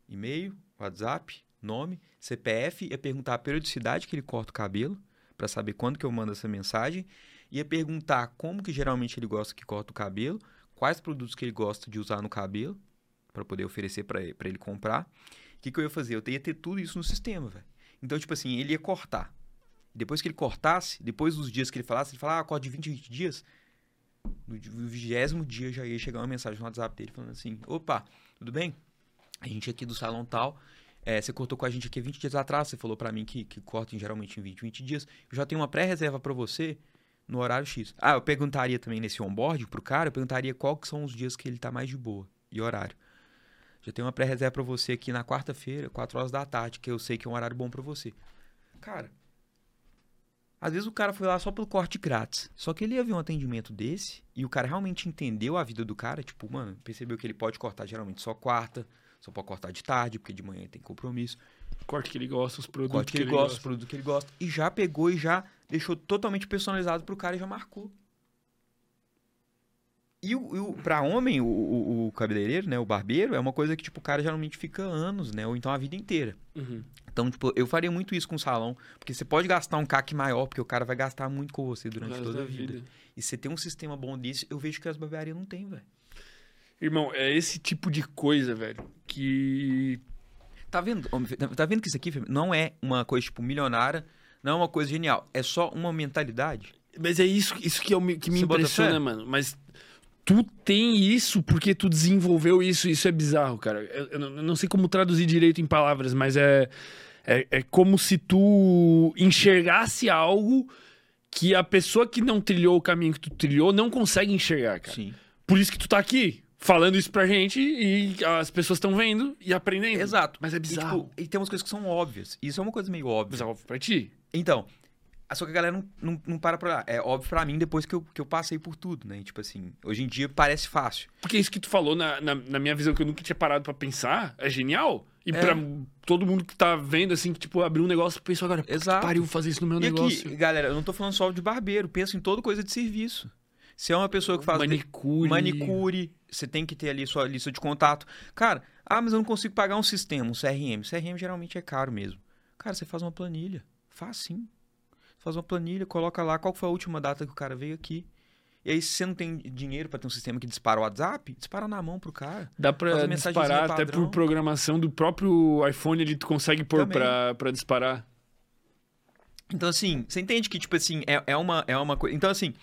e-mail, WhatsApp, nome, CPF, ia perguntar a periodicidade que ele corta o cabelo, pra saber quando que eu mando essa mensagem, ia perguntar como que geralmente ele gosta que corta o cabelo, quais produtos que ele gosta de usar no cabelo, pra poder oferecer pra ele comprar. O que, que eu ia fazer? Eu ia ter tudo isso no sistema, velho. Então, tipo assim, ele ia cortar. Depois que ele cortasse, depois dos dias que ele falasse, ele falava, ah, corta de 20 em 20 dias. No vigésimo dia já ia chegar uma mensagem no WhatsApp dele falando assim: opa, tudo bem? A gente aqui do salão tal. é, você cortou com a gente aqui 20 dias atrás. Você falou pra mim que, que corta em, geralmente em 20, 20 dias. Eu já tenho uma pré-reserva pra você no horário X. Ah, eu perguntaria também nesse onboard pro cara, eu perguntaria qual que são os dias que ele tá mais de boa e horário. Já tenho uma pré-reserva pra você aqui na quarta-feira, 4 horas da tarde, que eu sei que é um horário bom pra você. Cara, às vezes o cara foi lá só pelo corte grátis. Só que ele ia ver um atendimento desse e o cara realmente entendeu a vida do cara. Tipo, mano, percebeu que ele pode cortar geralmente só quarta, só pode cortar de tarde, porque de manhã ele tem compromisso. Corte que ele gosta, os produtos corte que ele gosta, os produtos que ele gosta. E já pegou e já deixou totalmente personalizado pro cara e já marcou. E, o, o, pra homem, o, o, o cabeleireiro, né, o barbeiro, é uma coisa que, tipo, o cara geralmente fica anos, né, ou então a vida inteira. Uhum. Então, tipo, eu faria muito isso com o salão, porque você pode gastar um CAC maior, porque o cara vai gastar muito com você durante toda da a vida. E você tem um sistema bom desse, eu vejo que as barbearias não tem, velho. Irmão, é esse tipo de coisa, velho, que Tá vendo? homem, Tá vendo que isso aqui não é uma coisa, tipo, milionária, não é uma coisa genial. É só uma mentalidade. Mas é isso, isso que, eu me- que me Você impressiona, mano. Mas tu tem isso porque tu desenvolveu isso. Isso é bizarro, cara. Eu, eu não- sei como traduzir direito em palavras, mas é, é, é como se tu enxergasse algo que a pessoa que não trilhou o caminho que tu trilhou não consegue enxergar, cara. Sim. Por isso que tu tá aqui falando isso pra gente e as pessoas estão vendo e aprendendo. Exato. Mas é E, bizarro. tipo, e tem umas coisas que são óbvias. Isso é uma coisa meio óbvia. Bizarro pra ti. Então, só que a galera não, não, não para pra olhar. É óbvio pra mim depois que eu, que eu passei por tudo, né? E, tipo assim, hoje em dia parece fácil. Porque isso que tu falou, na, na, na minha visão, que eu nunca tinha parado pra pensar, é genial. E É. pra todo mundo que tá vendo, assim, que, tipo, abriu um negócio, pensou agora, Exato. pariu, fazer isso no meu e negócio. aqui, galera, eu não tô falando só de barbeiro. Pensa em toda coisa de serviço. Se é uma pessoa que faz Manicure. manicure, você tem que ter ali sua lista de contato. Cara, ah, mas eu não consigo pagar um sistema, um CRM. CRM geralmente é caro mesmo. Cara, você faz uma planilha. Faz sim. Faz uma planilha, coloca lá qual foi a última data que o cara veio aqui. E aí, se você não tem dinheiro pra ter um sistema que dispara o WhatsApp, dispara na mão pro cara. Dá pra disparar até por programação do próprio iPhone, ele tu consegue pôr pra, pra disparar. Então, assim, você entende que, tipo assim, é, é uma, é uma coisa. Então, assim,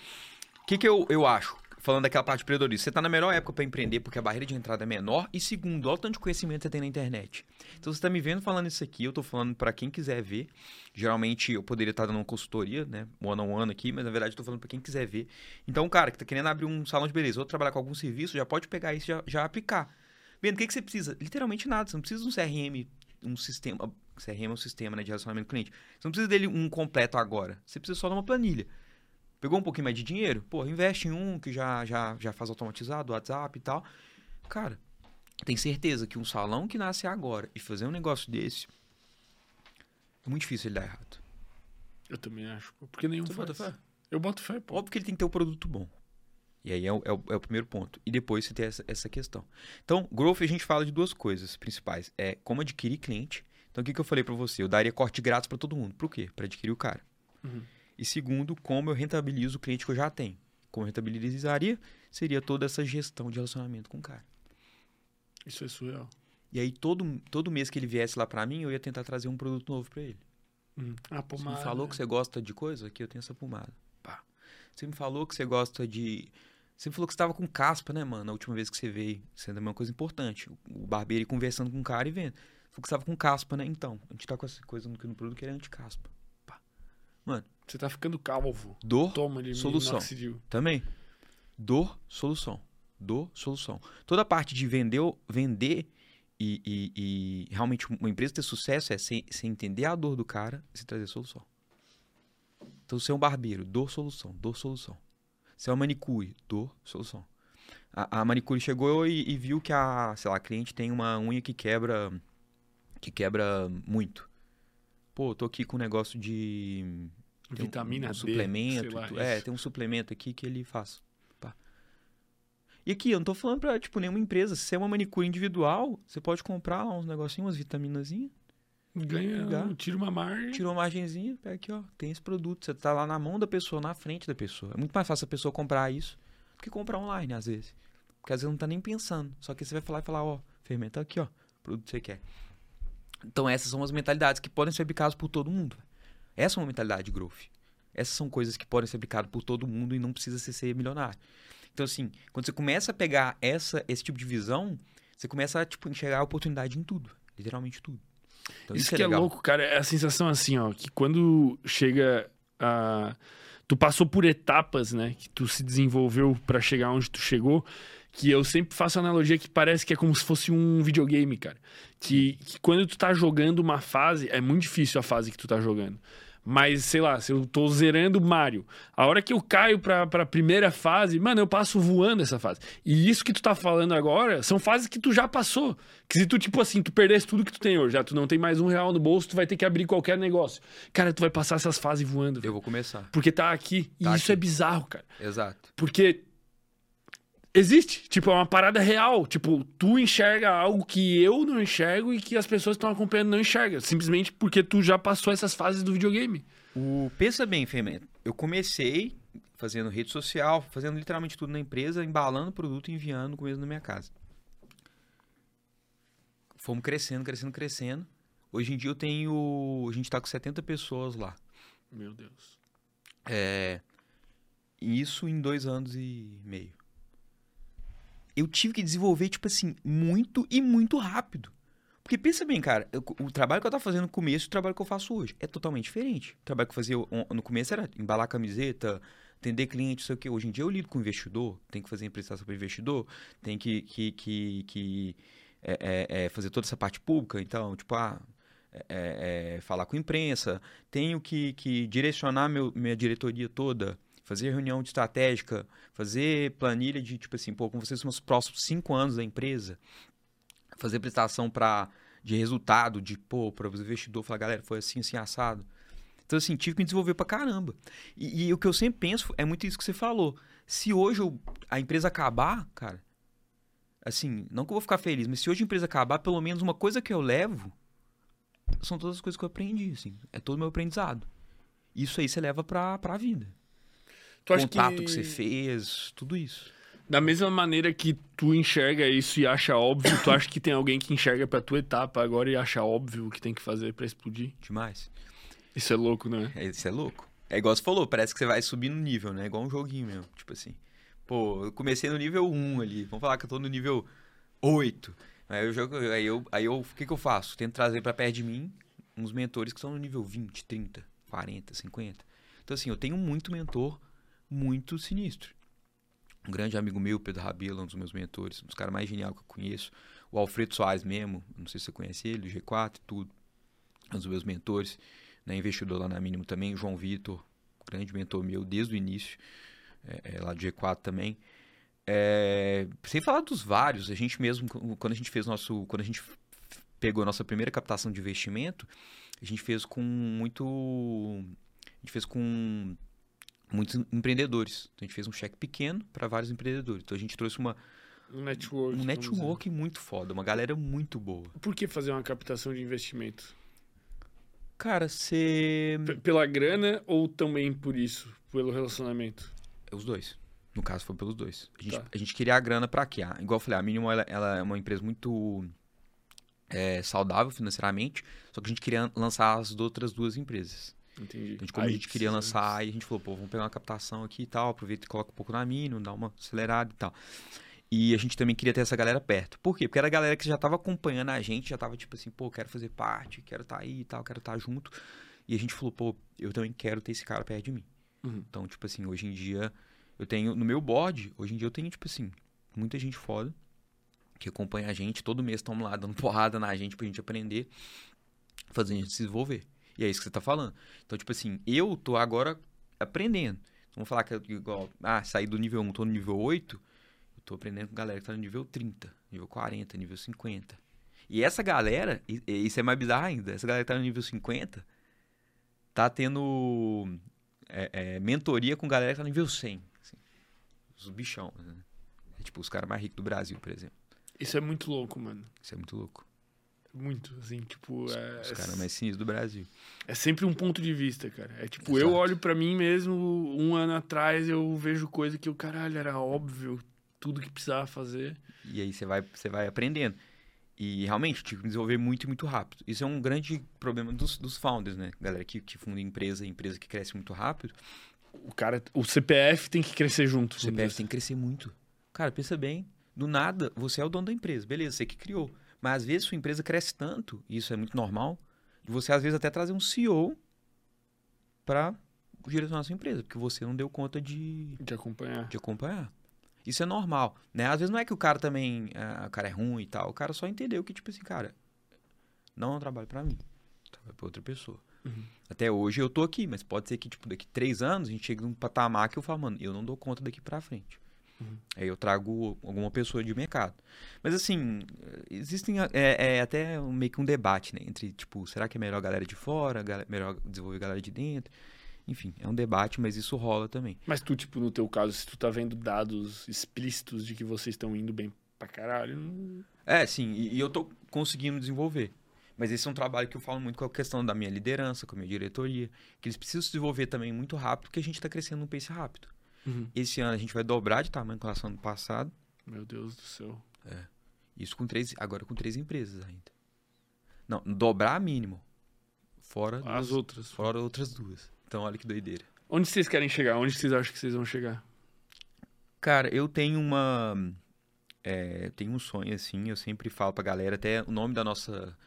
o que, que eu, eu acho? Falando daquela parte de você tá na melhor época pra empreender porque a barreira de entrada é menor. E segundo, olha o tanto de conhecimento que você tem na internet. Então, você tá me vendo falando isso aqui, eu tô falando pra quem quiser ver. Geralmente, eu poderia estar dando uma consultoria, né? One on one aqui, mas na verdade, eu tô falando pra quem quiser ver. Então, um cara que tá querendo abrir um salão de beleza ou trabalhar com algum serviço, já pode pegar isso e já, já aplicar. Vendo, o que, que você precisa? Literalmente nada. Você não precisa de um CRM, um sistema. CRM é um sistema né, de relacionamento com cliente. Você não precisa dele um completo agora. Você precisa só de uma planilha. Pegou um pouquinho mais de dinheiro? Pô, investe em um que já, já, já faz automatizado, WhatsApp e tal. Cara, tem certeza que um salão que nasce agora e fazer um negócio desse é muito difícil ele dar errado. Eu também acho. Porque nenhum Você faz. bota fé? Eu boto fé, pô. Óbvio que ele tem que ter um produto bom. E aí é o, é o- é o primeiro ponto. E depois você tem essa, essa questão. Então, growth a gente fala de duas coisas principais. É como adquirir cliente. Então, o que, que eu falei pra você? Eu daria corte grátis pra todo mundo. Por quê? Pra adquirir o cara. Uhum. E segundo, como eu rentabilizo o cliente que eu já tenho. Como eu rentabilizaria, seria toda essa gestão de relacionamento com o cara. Isso é surreal. E aí, todo, todo mês que ele viesse lá pra mim, eu ia tentar trazer um produto novo pra ele. Ah, Você pomada. me falou que você gosta de coisa? Aqui eu tenho essa pomada. Pá. Você me falou que você gosta de. Você me falou que você tava com caspa, né, mano? Na última vez que você veio. Isso é uma coisa importante. O barbeiro ir conversando com o cara e vendo. Você falou que você tava com caspa, né? Então, a gente tá com essa coisa no, no produto que ele é anti-caspa. Mano, Você tá ficando calvo. dor Toma de Solução. também. Dor, solução. Dor, solução. Toda a parte de vender, vender e, e- e realmente uma empresa ter sucesso é você entender a dor do cara e você trazer solução. Então, você é um barbeiro, dor, solução, dor, solução. Você é uma manicure, dor, solução. A, a manicure chegou e, e viu que a, sei lá, a cliente tem uma unha que quebra, que quebra muito. Pô, tô aqui com um negócio de tem um- Vitamina um D. suplemento. lá, tu- é, tem um suplemento aqui que ele faz. Pá. E aqui, eu não tô falando pra, tipo, nenhuma empresa. Se é uma manicure individual, você pode comprar uns negocinhos, umas vitaminazinhas, Ganha, Ligar. tira uma margem. tira uma margenzinha, pega aqui, ó, tem esse produto. Você tá lá na mão da pessoa, na frente da pessoa. É muito mais fácil a pessoa comprar isso do que comprar online, às vezes. Porque às vezes não tá nem pensando. Só que você vai falar e falar, ó, fermenta aqui, ó, produto que você quer. Então essas são as mentalidades que podem ser aplicadas por todo mundo. Essa é uma mentalidade de growth. Essas são coisas que podem ser aplicadas por todo mundo e não precisa ser, ser milionário. Então, assim, quando você começa a pegar essa, esse tipo de visão, você começa a tipo, enxergar a oportunidade em tudo. Literalmente tudo. Então, isso isso, que é, legal. louco, cara. É a sensação assim, ó, que quando chega a. Tu passou por etapas, né? Que tu se desenvolveu pra chegar onde tu chegou. Que eu sempre faço a analogia que parece que é como se fosse um videogame, cara. Que, que quando tu tá jogando uma fase, é muito difícil a fase que tu tá jogando. Mas, sei lá, se eu tô zerando Mario, a hora que eu caio pra, pra primeira fase, mano, eu passo voando essa fase. E isso que tu tá falando agora são fases que tu já passou. Que se tu, tipo assim, tu perdesse tudo que tu tem hoje, já tu não tem mais um real no bolso, tu vai ter que abrir qualquer negócio. Cara, tu vai passar essas fases voando. Eu vou começar. Porque tá aqui. E Tá isso aqui. é bizarro, cara. Exato. Porque existe. Tipo, é uma parada real. Tipo, tu enxerga algo que eu não enxergo e que as pessoas que estão acompanhando não enxergam. Simplesmente porque tu já passou essas fases do videogame. O, pensa bem, Fermento. Eu comecei fazendo rede social, fazendo literalmente tudo na empresa, embalando produto e enviando no começo na minha casa. Fomos crescendo, crescendo, crescendo. Hoje em dia eu tenho. A gente tá com 70 pessoas lá. Meu Deus. É, isso em dois anos e meio. Eu tive que desenvolver, tipo assim, muito e muito rápido. Porque pensa bem, cara, eu- o trabalho que eu tava fazendo no começo e o trabalho que eu faço hoje é totalmente diferente. O trabalho que eu fazia no começo era embalar camiseta, atender cliente, sei o quê. Hoje em dia eu lido com investidor, tem que fazer prestação para investidor, tem que, que, que, que é, é, é, fazer toda essa parte pública. Então, tipo, ah, é, é, é, falar com imprensa, tenho que, que direcionar meu, minha diretoria toda, fazer reunião de estratégica, fazer planilha de, tipo assim, pô, com vocês são os próximos cinco anos da empresa, fazer prestação para de resultado, de, pô, para o investidor falar, galera, foi assim, assim, assado. Então, assim, tive que me desenvolver pra caramba. E, e o que eu sempre penso é muito isso que você falou. Se hoje eu- a empresa acabar, cara, assim, não que eu vou ficar feliz, mas se hoje a empresa acabar, pelo menos uma coisa que eu levo são todas as coisas que eu aprendi, assim. É todo o meu aprendizado. Isso aí você leva pra, pra vida. Tu Contato que... que... você fez, tudo isso. Da mesma maneira que tu enxerga isso e acha óbvio, tu acha que tem alguém que enxerga pra tua etapa agora e acha óbvio o que tem que fazer pra explodir? Demais. Isso é louco, né? É, isso é louco. É igual você falou, parece que você vai subir no nível, né? É igual um joguinho mesmo. Tipo assim. Pô, eu comecei no nível 1 ali. Vamos falar que eu tô no nível 8. Aí eu jogo. Aí eu. Aí eu. O que, que eu faço? Tento trazer pra perto de mim uns mentores que estão no nível 20, 30, 40, 50. Então, assim, eu tenho muito mentor muito sinistro. Um grande amigo meu, Pedro Rabelo, um dos meus mentores, um dos caras mais geniais que eu conheço. O Alfredo Soares mesmo, não sei se você conhece ele, do G4 e tudo. Um dos meus mentores, né, investidor lá na Mínimo também, João Vitor, grande mentor meu desde o início, é, é, lá do G4 também. É, sem falar dos vários, a gente mesmo, quando a gente fez nosso. Quando a gente pegou a nossa primeira captação de investimento, a gente fez com muito a gente fez com muitos empreendedores. Então, a gente fez um cheque pequeno para vários empreendedores. Então a gente trouxe uma, Um network. um network muito foda, uma galera muito boa. Por que fazer uma captação de investimento? Cara, você. Pela grana ou também por isso? Pelo relacionamento? Os dois. No caso, foi pelos dois. A gente, Tá. a gente queria a grana pra quê? Ah, igual eu falei, a Minimal ela, ela é uma empresa muito é, saudável financeiramente, só que a gente queria lançar as outras duas empresas. Entendi. Então, como Aí a gente queria precisa- lançar, aí a gente falou, pô, vamos pegar uma captação aqui e tal, aproveita e coloca um pouco na Minimal, dá uma acelerada e tal. E a gente também queria ter essa galera perto. Por quê? Porque era a galera que já tava acompanhando a gente, já tava tipo assim, pô, quero fazer parte, quero estar aí e tal, quero estar junto. E a gente falou, pô, eu também quero ter esse cara perto de mim. Uhum. Então, tipo assim, hoje em dia, eu tenho, no meu board, hoje em dia eu tenho, tipo assim, muita gente foda que acompanha a gente, todo mês estão lá dando porrada na gente pra gente aprender, fazendo a gente se desenvolver. E é isso que você tá falando. Então, tipo assim, eu tô agora aprendendo. Vamos falar que, eu- igual, ah, saí do nível 1, tô no nível 8, eu tô aprendendo com galera que tá no nível 30, nível 40, nível 50. E essa galera, e- e isso é mais bizarro ainda, essa galera que tá no nível 50, tá tendo é, é, mentoria com galera que tá no nível 100. assim. os bichão. né? É tipo os caras mais ricos do Brasil, por exemplo. Isso é muito louco, mano. Isso é muito louco. Muito, assim, tipo, é, Os caras mais sinistros do Brasil. é sempre um ponto de vista, cara. É tipo, Exato. eu olho pra mim mesmo, um ano atrás eu vejo coisa que o caralho era óbvio, tudo que precisava fazer. E aí você vai, você vai aprendendo. E realmente, que desenvolver muito e muito rápido. Isso é um grande problema dos, dos founders, né? Galera que, que funda empresa, empresa que cresce muito rápido. O cara, o CPF tem que crescer junto. O CPF tem que crescer muito. Cara, pensa bem. Do nada, você é o dono da empresa. Beleza, você que criou. Mas às vezes sua empresa cresce tanto, e isso é muito normal, de você às vezes até trazer um CEO para direcionar a sua empresa, porque você não deu conta de, de acompanhar. de acompanhar. Isso é normal, né? Às vezes não é que o cara também, ah, o cara é ruim e tal, o cara só entendeu que, tipo assim, cara, não é um trabalho pra mim, trabalho pra outra pessoa. Uhum. Até hoje eu tô aqui, mas pode ser que, tipo, daqui três anos a gente chegue num patamar que eu falo, mano, eu não dou conta daqui pra frente. Uhum. Aí eu trago alguma pessoa de mercado. Mas assim, existem é, é até meio que um debate, né? Entre, tipo, será que é melhor a galera de fora, gal- melhor desenvolver a galera de dentro? Enfim, é um debate, mas isso rola também. Mas tu, tipo, no teu caso, se tu tá vendo dados explícitos de que vocês estão indo bem pra caralho, não- É, sim, e, e eu tô conseguindo desenvolver. Mas esse é um trabalho que eu falo muito com a questão da minha liderança, com a minha diretoria, que eles precisam se desenvolver também muito rápido, porque a gente tá crescendo num pace rápido. Esse ano a gente vai dobrar de tamanho com relação ao ano passado. Meu Deus do céu. Isso com três, agora com três empresas ainda. Não, dobrar mínimo. Fora, As duas- outras. fora outras duas. Então olha que doideira. Onde vocês querem chegar? Onde vocês acham que vocês vão chegar? Cara, eu tenho uma. É, tenho um sonho assim, eu sempre falo pra galera, até o nome da nossa.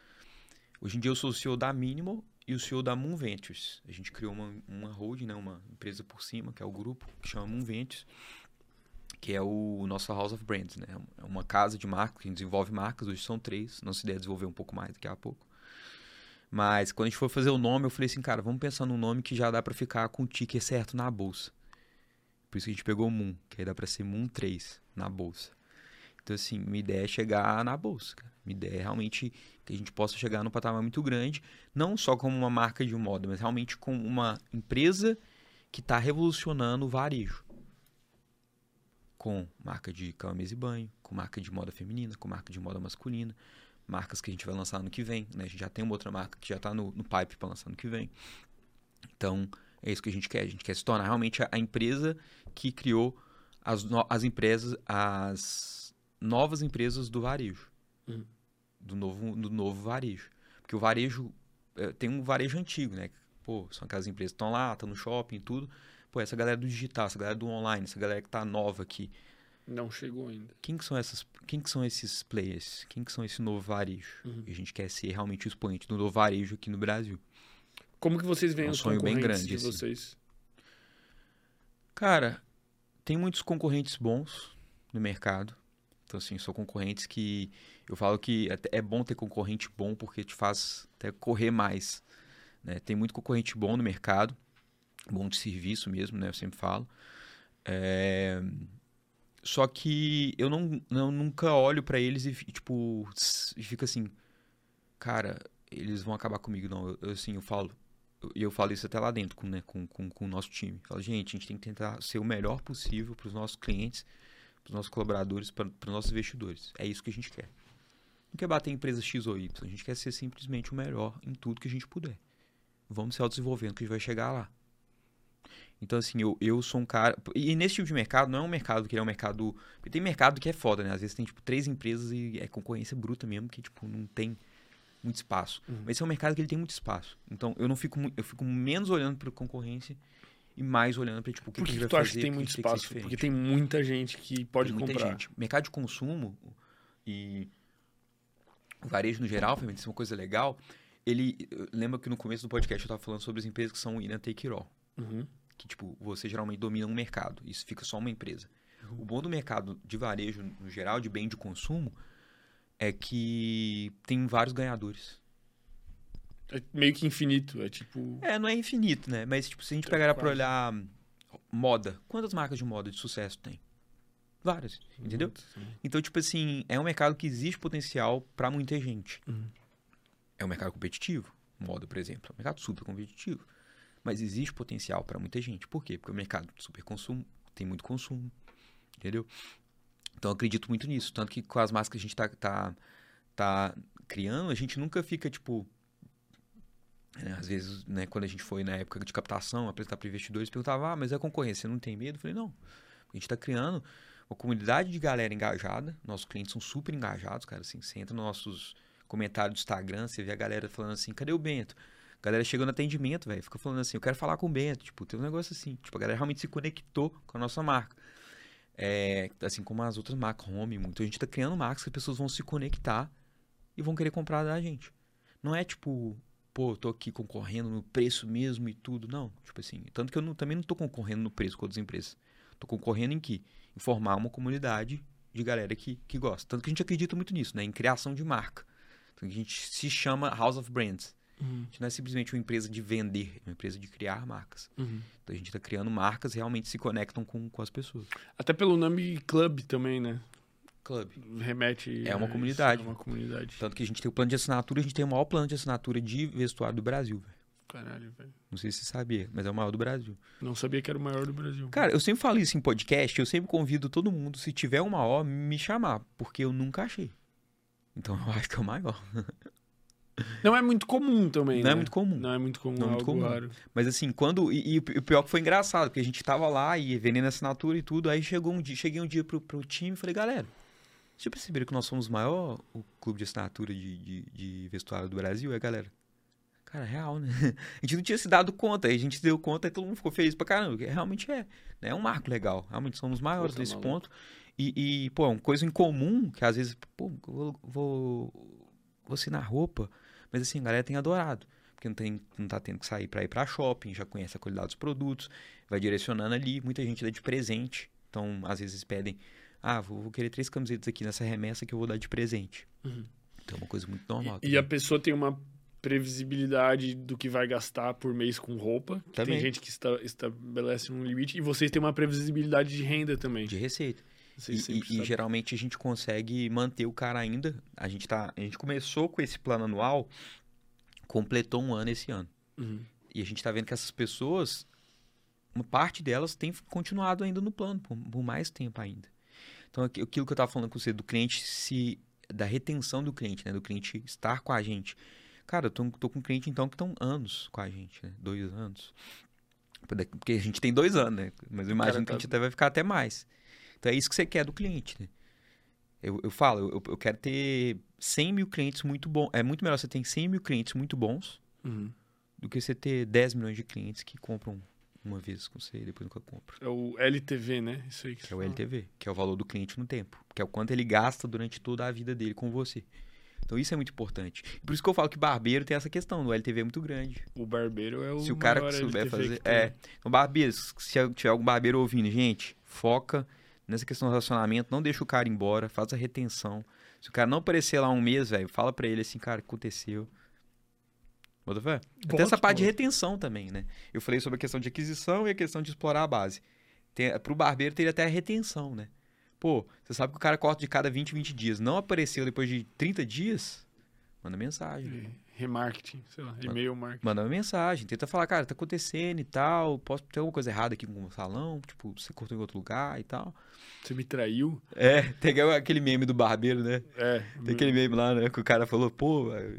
Hoje em dia eu sou o CEO da Minimal e o CEO da Moon Ventures. A gente criou uma, uma holding, né, uma empresa por cima, que é o grupo, que chama Moon Ventures, que é o nosso House of Brands, né? É uma casa de marcas, que desenvolve marcas, hoje são três, nossa ideia é desenvolver um pouco mais daqui a pouco. Mas quando a gente for fazer o nome, eu falei assim, cara, vamos pensar num nome que já dá pra ficar com o ticker certo na bolsa. Por isso que a gente pegou Moon, que aí dá pra ser Moon 3 na bolsa. Então, assim, minha ideia é chegar na bolsa, cara. Minha ideia é realmente que a gente possa chegar num patamar muito grande, não só como uma marca de moda, mas realmente como uma empresa que está revolucionando o varejo. Com marca de cama, mesa e banho, com marca de moda feminina, com marca de moda masculina, marcas que a gente vai lançar ano que vem, né? A gente já tem uma outra marca que já está no, no pipe para lançar ano que vem. Então, é isso que a gente quer. A gente quer se tornar realmente a, a empresa que criou as, no- as empresas, as novas empresas do varejo. Uhum. Do, novo, do novo varejo. Porque o varejo eh, tem um varejo antigo, né? Pô, são aquelas empresas que estão lá, estão no shopping e tudo. Pô, essa galera do digital, essa galera do online, essa galera que tá nova aqui. Não chegou ainda. Quem que são essas, quem que são esses players? Quem que são esse novo varejo? Uhum. E a gente quer ser realmente o expoente do novo varejo aqui no Brasil. Como que vocês veem É um os sonho bem grande, de assim. vocês? Cara, tem muitos concorrentes bons no mercado. Então, assim, são concorrentes que eu falo que até é bom ter concorrente bom porque te faz até correr mais. né? Tem muito concorrente bom no mercado, bom de serviço mesmo, né? Eu sempre falo. É, Só que eu não, não nunca olho pra eles e, tipo, e fico assim, cara, eles vão acabar comigo. Não, eu, assim, eu falo, e eu, eu falo isso até lá dentro com, né, com, com, com o nosso time. Eu falo, gente, a gente tem que tentar ser o melhor possível para os nossos clientes, para os nossos colaboradores, para os nossos investidores. É isso que a gente quer. Não quer bater em empresa X ou Y, a gente quer ser simplesmente o melhor em tudo que a gente puder. Vamos se autodesenvolvendo que a gente vai chegar lá. Então, assim, eu, eu sou um cara. E nesse tipo de mercado, não é um mercado que é um mercado. Porque tem mercado que é foda, né? Às vezes tem, tipo, três empresas e é concorrência bruta mesmo, que, tipo, não tem muito espaço. Uhum. Mas esse é um mercado que ele tem muito espaço. Então, eu não fico. Eu fico menos olhando para concorrência e mais olhando para, tipo, o que, Por que, que que tu acha que tem muito espaço? Que porque tem muita gente que pode tem muita comprar. Gente. Mercado de consumo e varejo no geral, isso é uma coisa legal. Ele. Lembra que no começo do podcast eu estava falando sobre as empresas que são in take it all. Uhum que tipo você geralmente domina um mercado, isso fica só uma empresa. Uhum. O bom do mercado de varejo no geral, de bem de consumo, é que tem vários ganhadores. É meio que infinito, é tipo. É, não é infinito, né? Mas tipo, se a gente pegar para olhar moda, quantas marcas de moda de sucesso tem? Várias, entendeu? Então, tipo assim, é um mercado que existe potencial para muita gente. Uhum. É um mercado competitivo, moda, por exemplo, é um mercado super competitivo. Mas existe potencial para muita gente. Por quê? Porque o mercado super consumo tem muito consumo. Entendeu? Então eu acredito muito nisso. Tanto que com as máscaras que a gente tá, tá, tá criando, a gente nunca fica, tipo. Né, às vezes, né, quando a gente foi na época de captação, apresentar para investidores, perguntava, ah, mas é concorrência, não tem medo? Eu falei, não. A gente está criando uma comunidade de galera engajada. Nossos clientes são super engajados, cara. Assim, você entra nos nossos comentários do Instagram, você vê a galera falando assim, cadê o Bento? A galera chegou no atendimento, velho. Fica falando assim, eu quero falar com o Bento. Tipo, tem um negócio assim. Tipo, a galera realmente se conectou com a nossa marca. É, assim como as outras marcas, Home, muito. A gente tá criando marcas que as pessoas vão se conectar e vão querer comprar da gente. Não é tipo, pô, tô aqui concorrendo no preço mesmo e tudo. Não. Tipo assim. Tanto que eu não, também não tô concorrendo no preço com outras empresas. Tô concorrendo em que? Em formar uma comunidade de galera que, que gosta. Tanto que a gente acredita muito nisso, né? Em criação de marca. Então a gente se chama House of Brands. Uhum. A gente não é simplesmente uma empresa de vender, é uma empresa de criar marcas. Uhum. Então a gente está criando marcas que realmente se conectam com, com as pessoas. Até pelo nome club também, né? Club. Remete. É uma comunidade. É uma comunidade. Tanto que a gente tem o plano de assinatura, a gente tem o maior plano de assinatura de vestuário do Brasil, velho. Caralho, velho. Não sei se você sabia, mas é o maior do Brasil. Não sabia que era o maior do Brasil. Cara, eu sempre falo isso em podcast, eu sempre convido todo mundo, se tiver o maior, me chamar, porque eu nunca achei. Então eu acho que é o maior. Não é muito comum também. Não é né? é muito comum. Não é muito comum. Não é muito comum. Raro. Mas assim, quando. E, e, o pior que foi engraçado, porque a gente tava lá e vendendo assinatura e tudo. Aí chegou um dia, cheguei um dia pro, pro time e falei, galera, vocês perceberam que nós somos o maior o clube de assinatura de, de, de vestuário do Brasil? É, galera. Cara, real, né? A gente não tinha se dado conta, aí a gente deu conta e todo mundo ficou feliz pra caramba. Realmente é. Né? É um marco legal. Realmente somos maiores nesse ponto. E, e, pô, é uma coisa em comum que às vezes, pô, vou, vou, vou assinar roupa. Mas assim, a galera tem adorado. Porque não, tem, não tá tendo que sair para ir para shopping, já conhece a qualidade dos produtos, vai direcionando ali. Muita gente dá de presente. Então, às vezes pedem, ah, vou, vou querer três camisetas aqui nessa remessa que eu vou dar de presente. Uhum. Então, é uma coisa muito normal. E, e, a pessoa tem uma previsibilidade do que vai gastar por mês com roupa. Também. Tem gente que estabelece um limite. E vocês têm uma previsibilidade de renda também. De receita. E, e, e, geralmente a gente consegue manter o cara ainda. A gente, tá, a gente começou com esse plano anual, completou um ano esse ano. Uhum. E a gente está vendo que essas pessoas, uma parte delas tem continuado ainda no plano, por, por mais tempo ainda. Então, aquilo que eu estava falando com você, do cliente se. da retenção do cliente, né? Do cliente estar com a gente. Cara, eu tô, tô com um cliente então que estão anos com a gente, né? Dois anos. Porque a gente tem dois anos, né? Mas eu imagino que a gente até vai ficar até mais. Então é isso que você quer do cliente, né? Eu, eu falo, eu, eu quero ter 100 mil clientes muito bons. É muito melhor você ter 100 mil clientes muito bons uhum. do que você ter 10 milhões de clientes que compram uma vez com você e depois nunca compram. É o LTV, né? Isso aí que, que é o LTV, que é o valor do cliente no tempo. Que é o quanto ele gasta durante toda a vida dele com você. Então isso é muito importante. Por isso que eu falo que barbeiro tem essa questão, o LTV é muito grande. O barbeiro é o Se o cara souber fazer, é. Então barbeiro, se tiver algum barbeiro ouvindo, gente, foca nessa questão do relacionamento, não deixa o cara embora, faz a retenção. Se o cara não aparecer lá um mês, velho, fala para ele assim, cara, o que aconteceu? Bota fé? Tem essa parte de retenção também, né? Eu falei sobre a questão de aquisição e a questão de explorar a base. Tem, pro barbeiro teria até a retenção, né? Pô, você sabe que o cara corta de cada 20, 20 dias. Não apareceu depois de 30 dias, Manda mensagem. Remarketing, sei lá, e-mail marketing. Manda uma mensagem, tenta falar, cara, tá acontecendo e tal, posso ter alguma coisa errada aqui com o salão, tipo, você cortou em outro lugar e tal. Você me traiu? É, tem aquele meme do barbeiro, né? É. Tem aquele meme lá, né, que o cara falou, pô, é,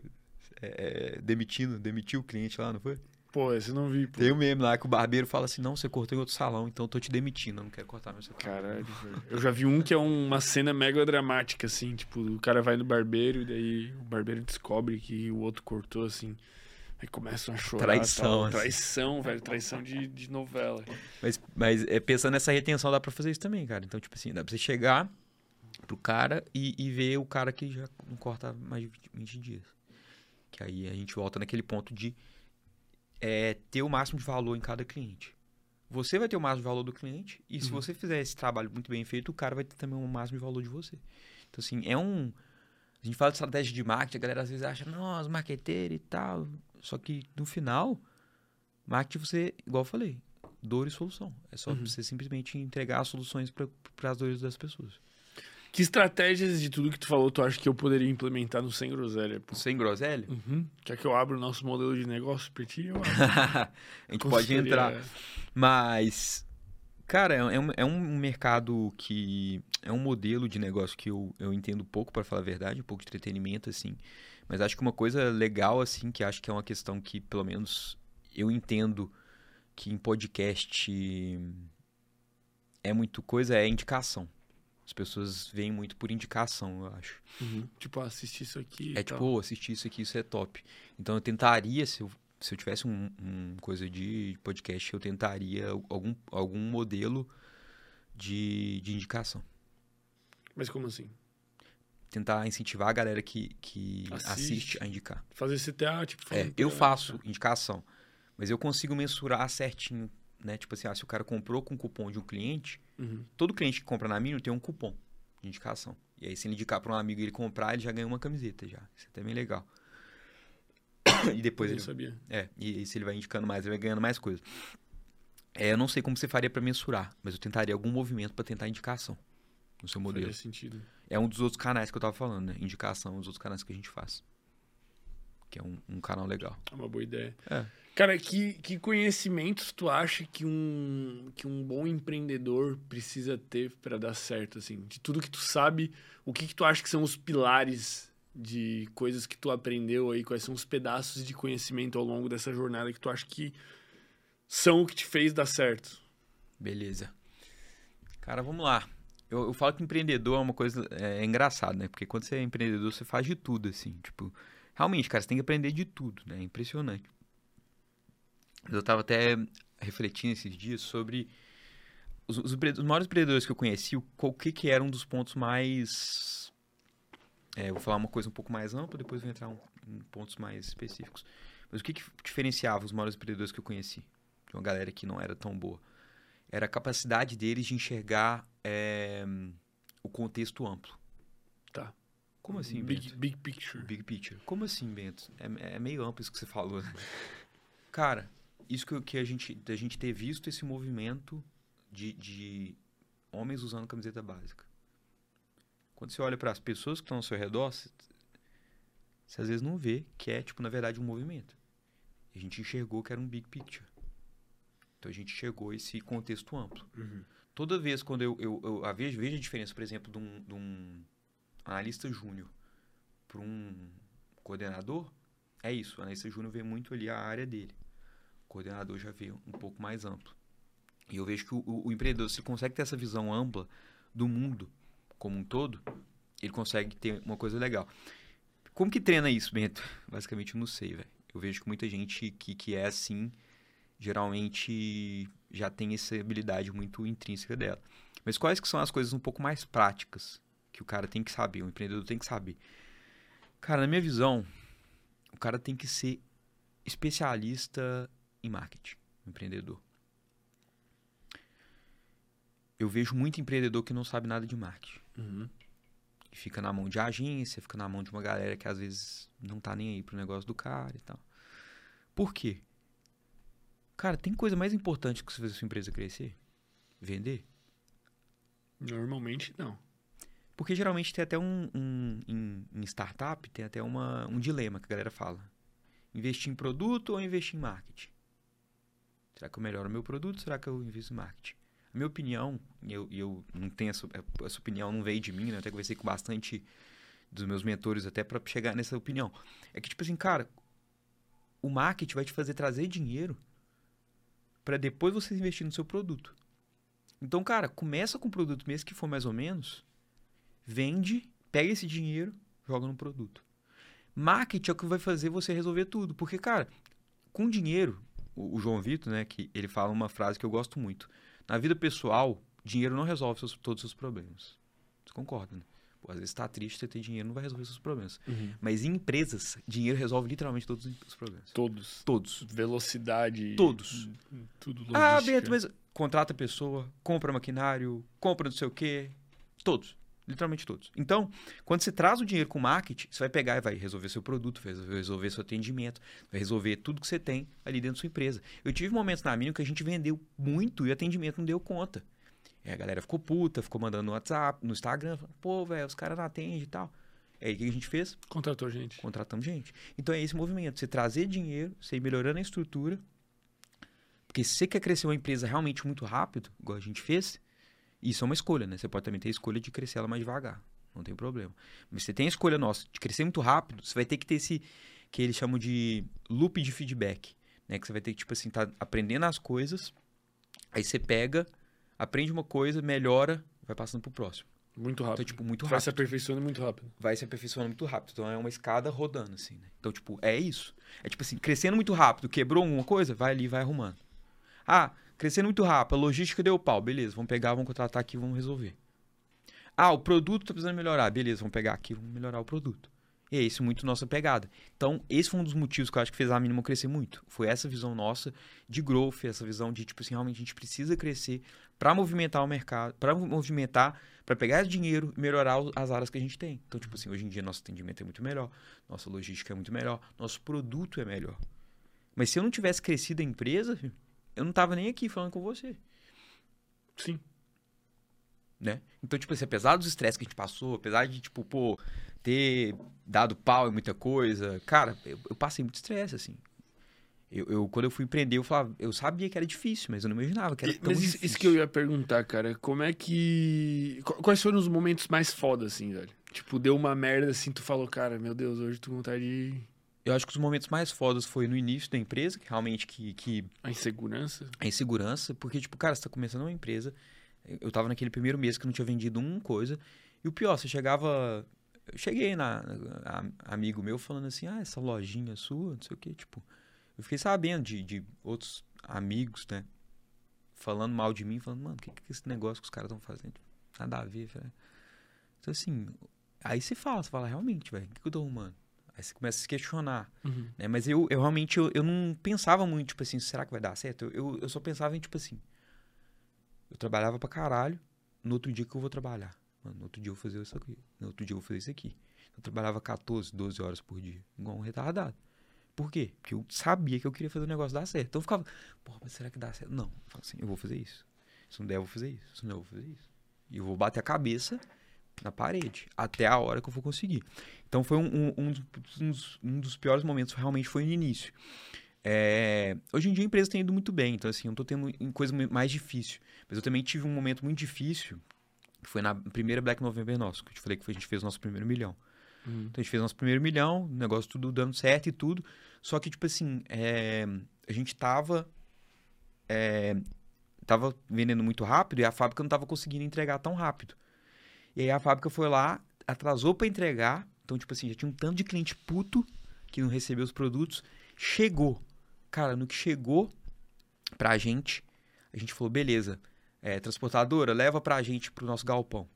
é, demitindo, demitiu o cliente lá, não foi? Pô, esse eu não vi. Pô. Tem um meme lá que o barbeiro fala assim, não, você cortou em outro salão, então eu tô te demitindo, eu não quero cortar meu salão. Caralho, velho. Eu já vi um que é uma cena mega dramática, assim, tipo, o cara vai no barbeiro e daí o barbeiro descobre que o outro cortou, assim. Aí começam a chorar. Traição, assim. Traição, velho. Traição de, de novela. Mas, mas é, pensando nessa retenção, dá pra fazer isso também, cara. Então, tipo assim, dá pra você chegar pro cara e, e ver o cara que já não corta mais de 20 dias. Que aí a gente volta naquele ponto de é, ter o máximo de valor em cada cliente. Você vai ter o máximo de valor do cliente e se Uhum. você fizer esse trabalho muito bem feito, o cara vai ter também o máximo de valor de você. Então, assim, é um... A gente fala de estratégia de marketing, a galera às vezes acha, nossa, marqueteiro e tal. Só que no final, marketing você, igual eu falei, dor e solução. É só Uhum. você simplesmente entregar as soluções para as dores das pessoas. Que estratégias de tudo que tu falou tu acha que eu poderia implementar no Sem Groselha? Pô? Sem groselha? Uhum. Quer que eu abra o nosso modelo de negócio pra ti? Eu a gente pode entrar. Mas, cara, é um, é um mercado que. É um modelo de negócio que eu, eu entendo pouco, para falar a verdade, um pouco de entretenimento, assim. Mas acho que uma coisa legal, assim, que acho que é uma questão que, pelo menos, eu entendo que em podcast é muito coisa, é indicação. As pessoas veem muito por indicação, eu acho. Uhum. Tipo, ah, assistir isso aqui. É tipo, "Ô, assisti isso aqui, isso é top. Então eu tentaria, se eu, se eu tivesse um, um coisa de podcast, eu tentaria algum, algum modelo de, de indicação. Mas como assim? Tentar incentivar a galera que, que Assiste. assiste. a indicar. Fazer CTA, tipo, É, eu faço indicação, mas eu consigo mensurar certinho, né? Tipo assim, ah, se o cara comprou com cupom de um cliente, Uhum. todo cliente que compra na Mino tem um cupom de indicação. E aí, se ele indicar para um amigo e ele comprar, ele já ganha uma camiseta já. Isso é até bem legal. E depois eu ele sabia. É, e, e se ele vai indicando mais, ele vai ganhando mais coisa. É, eu não sei como você faria para mensurar, mas eu tentaria algum movimento para tentar indicação no seu modelo. Faria sentido. É um dos outros canais que eu tava falando, né? Indicação, um dos outros canais que a gente faz. Que é um, um canal legal. É uma boa ideia. É. Cara, que, que conhecimentos tu acha que um, que um bom empreendedor precisa ter pra dar certo, assim? De tudo que tu sabe, o que, que tu acha que são os pilares de coisas que tu aprendeu aí? Quais são os pedaços de conhecimento ao longo dessa jornada que tu acha que são o que te fez dar certo? Beleza. Cara, vamos lá. Eu, eu falo que empreendedor é uma coisa é, é engraçado, né? Porque quando você é empreendedor, você faz de tudo, assim. Tipo, realmente, cara, você tem que aprender de tudo, né? É impressionante. Eu tava até refletindo esses dias sobre os, os, os maiores empreendedores que eu conheci, o, que que era um dos pontos mais... É, eu vou falar uma coisa um pouco mais ampla, depois vou entrar um- em pontos mais específicos. Mas o que que diferenciava os maiores empreendedores que eu conheci? De uma galera que não era tão boa era a capacidade deles de enxergar é, o contexto amplo. Tá. Como assim, Big, Bento? big picture. Big picture. Como assim, Bento? É, é meio amplo isso que você falou. né? Cara, isso que, que a gente, da gente ter visto esse movimento de, de homens usando camiseta básica. Quando você olha para as pessoas que estão ao seu redor, você, você às vezes não vê que é, tipo, na verdade, um movimento. A gente enxergou que era um big picture. Então a gente chegou a esse contexto amplo. Uhum. Toda vez quando eu, eu, eu a vejo, vejo a diferença, por exemplo, de um, de um analista júnior para um coordenador, é isso. O analista júnior vê muito ali a área dele. O coordenador já vê um pouco mais amplo. E eu vejo que o, o, empreendedor, se consegue ter essa visão ampla do mundo como um todo, ele consegue ter uma coisa legal. Como que treina isso, Bento? Basicamente, eu não sei, velho. Eu vejo que muita gente que, que é assim, geralmente já tem essa habilidade muito intrínseca dela. Mas quais que são as coisas um pouco mais práticas que o cara tem que saber, o empreendedor tem que saber? Cara, na minha visão, o cara tem que ser especialista em marketing, empreendedor. Eu vejo muito empreendedor que não sabe nada de marketing. Uhum. E fica na mão de agência, fica na mão de uma galera que às vezes não tá nem aí pro negócio do cara e tal. Por quê? Cara, tem coisa mais importante que você fazer sua empresa crescer? Vender? Normalmente não. Porque geralmente tem até um. um em, em startup, tem até uma, um dilema que a galera fala: investir em produto ou investir em marketing? Será que eu melhoro o meu produto? Será que eu invisto em marketing? A minha opinião, e eu, eu não tenho essa, essa opinião, não veio de mim, né? Eu até conversei com bastante dos meus mentores até para chegar nessa opinião. É que, tipo assim, cara, o marketing vai te fazer trazer dinheiro para depois você investir no seu produto. Então, cara, começa com o produto mesmo que for mais ou menos, vende, pega esse dinheiro, joga no produto. Marketing é o que vai fazer você resolver tudo, porque, cara, com dinheiro, o, João Vitor, né, que ele fala uma frase que eu gosto muito. Na vida pessoal, dinheiro não resolve seus, todos os seus problemas. Você concorda, né? Pô, às vezes está triste, você ter dinheiro não vai resolver seus problemas. Uhum. Mas em empresas, dinheiro resolve literalmente todos os problemas. Todos. Todos. Velocidade. Todos. Tudo logística. Ah, Beto, mas contrata pessoa, compra maquinário, compra não sei o quê. Todos. Literalmente todos. Então, quando você traz o dinheiro com marketing, você vai pegar e vai resolver seu produto, vai resolver seu atendimento, vai resolver tudo que você tem ali dentro da sua empresa. Eu tive momentos na minha que a gente vendeu muito e o atendimento não deu conta. E a galera ficou puta, ficou mandando no WhatsApp, no Instagram, falando, pô, velho, os caras não atendem e tal. E aí o que a gente fez? Contratou gente. Contratamos gente. Então é esse movimento, você trazer dinheiro, você ir melhorando a estrutura. Porque se você quer crescer uma empresa realmente muito rápido, igual a gente fez, isso é uma escolha, né? Você pode também ter a escolha de crescer ela mais devagar. Não tem problema. Mas você tem a escolha nossa de crescer muito rápido, você vai ter que ter esse que eles chamam de loop de feedback. Né? Que você vai ter que, tipo assim, tá aprendendo as coisas, aí você pega, aprende uma coisa, melhora, vai passando pro próximo. Muito rápido. Então, tipo, muito rápido. Vai se aperfeiçoando muito rápido. Vai se aperfeiçoando muito rápido. Então é uma escada rodando, assim, né? Então, tipo, é isso. É tipo assim, crescendo muito rápido, quebrou alguma coisa, vai ali vai arrumando. Ah, crescendo muito rápido, a logística deu pau, beleza, vamos pegar, vamos contratar aqui, vamos resolver. Ah, o produto tá precisando melhorar, beleza, vamos pegar aqui, vamos melhorar o produto. E é isso muito nossa pegada. Então, esse foi um dos motivos que eu acho que fez a mínima crescer muito. Foi essa visão nossa de growth, essa visão de, tipo assim, realmente a gente precisa crescer para movimentar o mercado, para movimentar, para pegar dinheiro e melhorar as áreas que a gente tem. Então, tipo assim, hoje em dia nosso atendimento é muito melhor, nossa logística é muito melhor, nosso produto é melhor. Mas se eu não tivesse crescido a empresa, eu não tava nem aqui falando com você. Sim. Né? Então, tipo assim, apesar dos estresses que a gente passou, apesar de, tipo, pô, ter dado pau em muita coisa, cara, eu, eu passei muito estresse, assim. Eu, eu, quando eu fui empreender, eu falava, eu sabia que era difícil, mas eu não imaginava que era tão mas isso, difícil. isso que eu ia perguntar, cara, como é que. Quais foram os momentos mais foda, assim, velho? Tipo, deu uma merda assim, tu falou, cara, meu Deus, hoje tu vontade de eu acho que os momentos mais fodas foi no início da empresa, que realmente que, que... A insegurança? A insegurança, porque, tipo, cara, você tá começando uma empresa, eu tava naquele primeiro mês que não tinha vendido uma coisa, e o pior, você chegava... Eu cheguei na... A, amigo meu falando assim, ah, essa lojinha sua, não sei o quê, tipo... Eu fiquei sabendo de, de outros amigos, né? Falando mal de mim, falando, mano, o que, que é esse negócio que os caras estão fazendo? Nada a ver, velho. Então, assim, aí você fala, você fala, realmente, velho, o que, que eu tô arrumando? Aí você começa a se questionar. Uhum. Né? Mas eu, eu realmente eu, eu não pensava muito, tipo assim, será que vai dar certo? Eu, eu só pensava em, tipo assim, eu trabalhava pra caralho, no outro dia que eu vou trabalhar. Mano, no outro dia eu vou fazer isso aqui. No outro dia eu vou fazer isso aqui. Eu trabalhava 14, 12 horas por dia, igual um retardado. Por quê? Porque eu sabia que eu queria fazer o negócio dar certo. Então eu ficava, porra, mas será que dá certo? Não. Eu assim, eu vou fazer isso. Se não der, eu vou fazer isso. Se não der, eu vou fazer isso. E eu vou bater a cabeça na parede, até a hora que eu for conseguir. Então foi um, um, um, dos, um dos piores momentos, realmente foi no início. É, hoje em dia a empresa tem ido muito bem, então assim, eu tô tendo coisa mais difícil. Mas eu também tive um momento muito difícil, que foi na primeira Black November nosso, que eu te falei que a gente fez o nosso primeiro milhão. Uhum. Então a gente fez o nosso primeiro milhão, o negócio tudo dando certo e tudo. Só que, tipo assim, é, a gente tava. É, tava vendendo muito rápido e a fábrica não tava conseguindo entregar tão rápido. E aí a fábrica foi lá, atrasou para entregar. Então, tipo assim, já tinha um tanto de cliente puto que não recebeu os produtos. Chegou. Cara, no que chegou pra gente, a gente falou, beleza, é, transportadora, leva pra gente pro nosso galpão.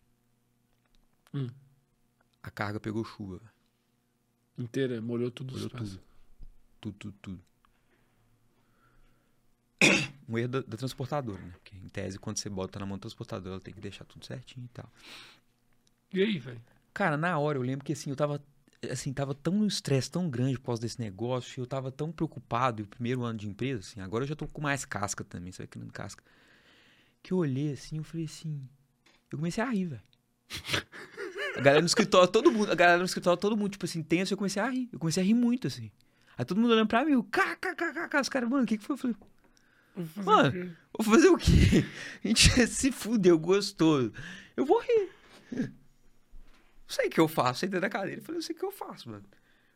Hum. A carga pegou chuva. Inteira, molhou tudo. Molhou tudo. Tudo, tudo, tudo. um erro da, da, transportadora, né? Porque, em tese, quando você bota na mão do transportador, ela tem que deixar tudo certinho e tal. E aí, velho? Cara, na hora eu lembro que assim, eu tava assim, tava tão no estresse tão grande por causa desse negócio, eu tava tão preocupado, e o primeiro ano de empresa, assim, agora eu já tô com mais casca também, você vai criando casca. Que eu olhei assim, eu falei assim, eu comecei a rir, velho. A galera no escritório, todo mundo, a galera no escritório, todo mundo, tipo assim, tenso, eu comecei a rir. Eu comecei a rir muito, assim. Aí todo mundo olhando pra mim, kkkk, os caras, mano, o que que foi? Eu falei, mano, vou fazer o quê? A gente se fudeu, gostou. Eu vou rir. Não sei o que eu faço, sentei na cadeira. Eu falei, eu sei o que eu faço, mano.